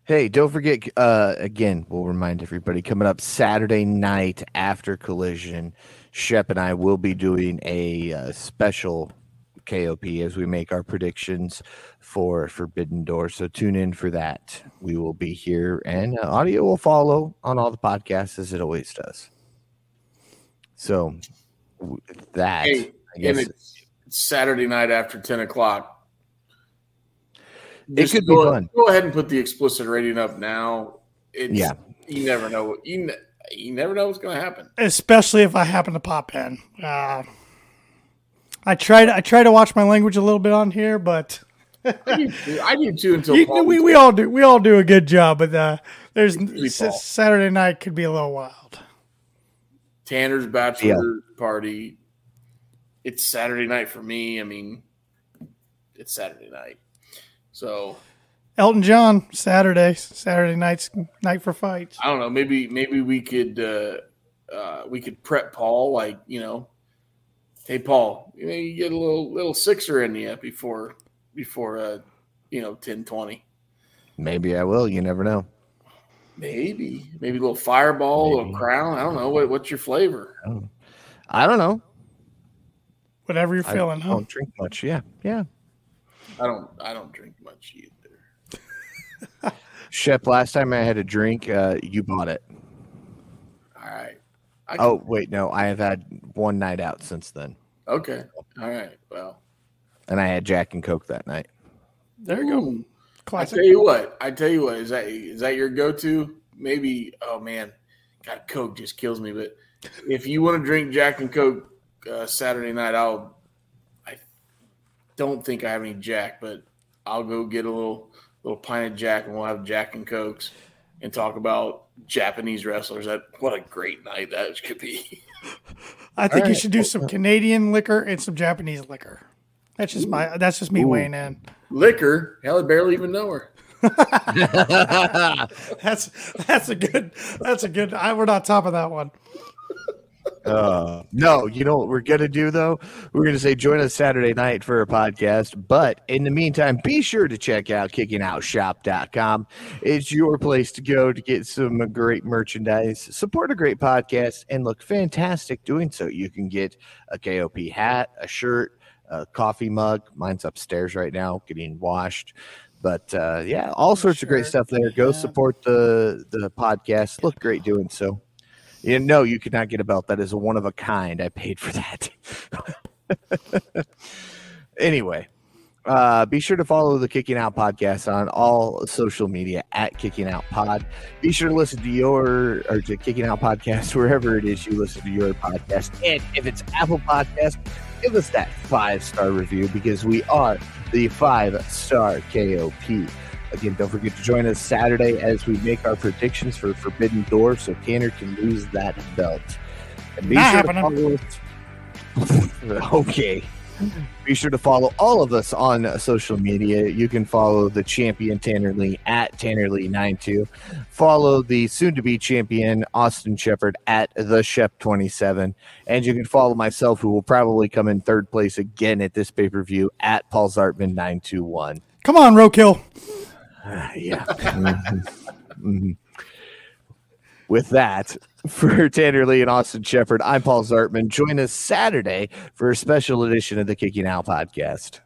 Hey, don't forget, uh, again, we'll remind everybody coming up Saturday night after Collision, Shep and I will be doing a uh, special KOP as we make our predictions for Forbidden Door. So tune in for that. We will be here and uh, audio will follow on all the podcasts as it always does. So, that, Hey, I guess it's, Saturday night after 10 o'clock. It Just could be go, fun. Go ahead and put the explicit rating up now. It's, Yeah. You never know. You, ne- you never know what's going to happen. especially if I happen to pop in. Uh, I try to I try to watch my language a little bit on here, but I do too, I do too until <laughs> you, we, we all do we all do a good job. But uh, there's s- Saturday night could be a little wild. Tanner's bachelor party. It's Saturday night for me. I mean, it's Saturday night. So Elton John Saturday Saturday nights night for fights. I don't know. Maybe maybe we could uh, uh, we could prep Paul like you know, hey Paul, you know you get a little little sixer in you before before uh, you know ten twenty. maybe I will. You never know. Maybe maybe a little fireball, a little crown. I don't know what what's your flavor. I don't know. Whatever you're feeling, I don't drink much. Yeah. Yeah. I don't I don't drink much either. Shep, last time I had a drink, uh, you bought it. All right. I can, Oh, wait, no, I have had one night out since then, okay. All right. Well, and I had Jack and Coke that night. There you go. Ooh. I tell you what. I tell you what. Is that is that your go to? Maybe. Oh man, God, Coke just kills me. But if you want to drink Jack and Coke uh, Saturday night, I'll. I don't think I have any Jack, but I'll go get a little little pint of Jack, and we'll have Jack and Cokes, and talk about Japanese wrestlers. That what a great night that could be. I think you should do some Canadian liquor and some Japanese liquor. That's just my that's just me weighing in. Liquor. Hell, I barely even know her. <laughs> That's that's a good that's a good. I, we're not top of that one. Uh, no, you know what we're gonna do though? We're gonna say join us Saturday night for a podcast. But in the meantime, be sure to check out kickingoutshop.com. It's your place to go to get some great merchandise, support a great podcast, and look fantastic doing so. You can get a KOP hat, a shirt, a coffee mug. Mine's upstairs right now, getting washed. But uh, yeah, all sorts of great stuff there. Go yeah. support the the podcast. Look great doing so. Yeah, no, you could not get a belt. That is a one of a kind. I paid for that. <laughs> anyway, uh, be sure to follow the Kicking Out podcast on all social media at Kicking Out Pod. Be sure to listen to your or to Kicking Out podcast <laughs> wherever it is you listen to your podcast. And if it's Apple Podcast, give us that five star review because we are the five star KOP. Again, don't forget to join us Saturday as we make our predictions for Forbidden Door so Tanner can lose that belt. And be Not sure happening. to follow us. <laughs> okay. Be sure to follow all of us on social media. You can follow the champion Tanner Lee at Tanner Lee92. Follow the soon to be champion Austin Shepard at the Shep27. And you can follow myself, who will probably come in third place again at this pay per view, at Paul Zartman921. Come on, Roadkill. <sighs> yeah. Mhm. Mhm. With that, for <laughs> Tanner Lee and Austin Shepard, I'm Paul Zartman. Join us Saturday for a special edition of the Kicking Out podcast.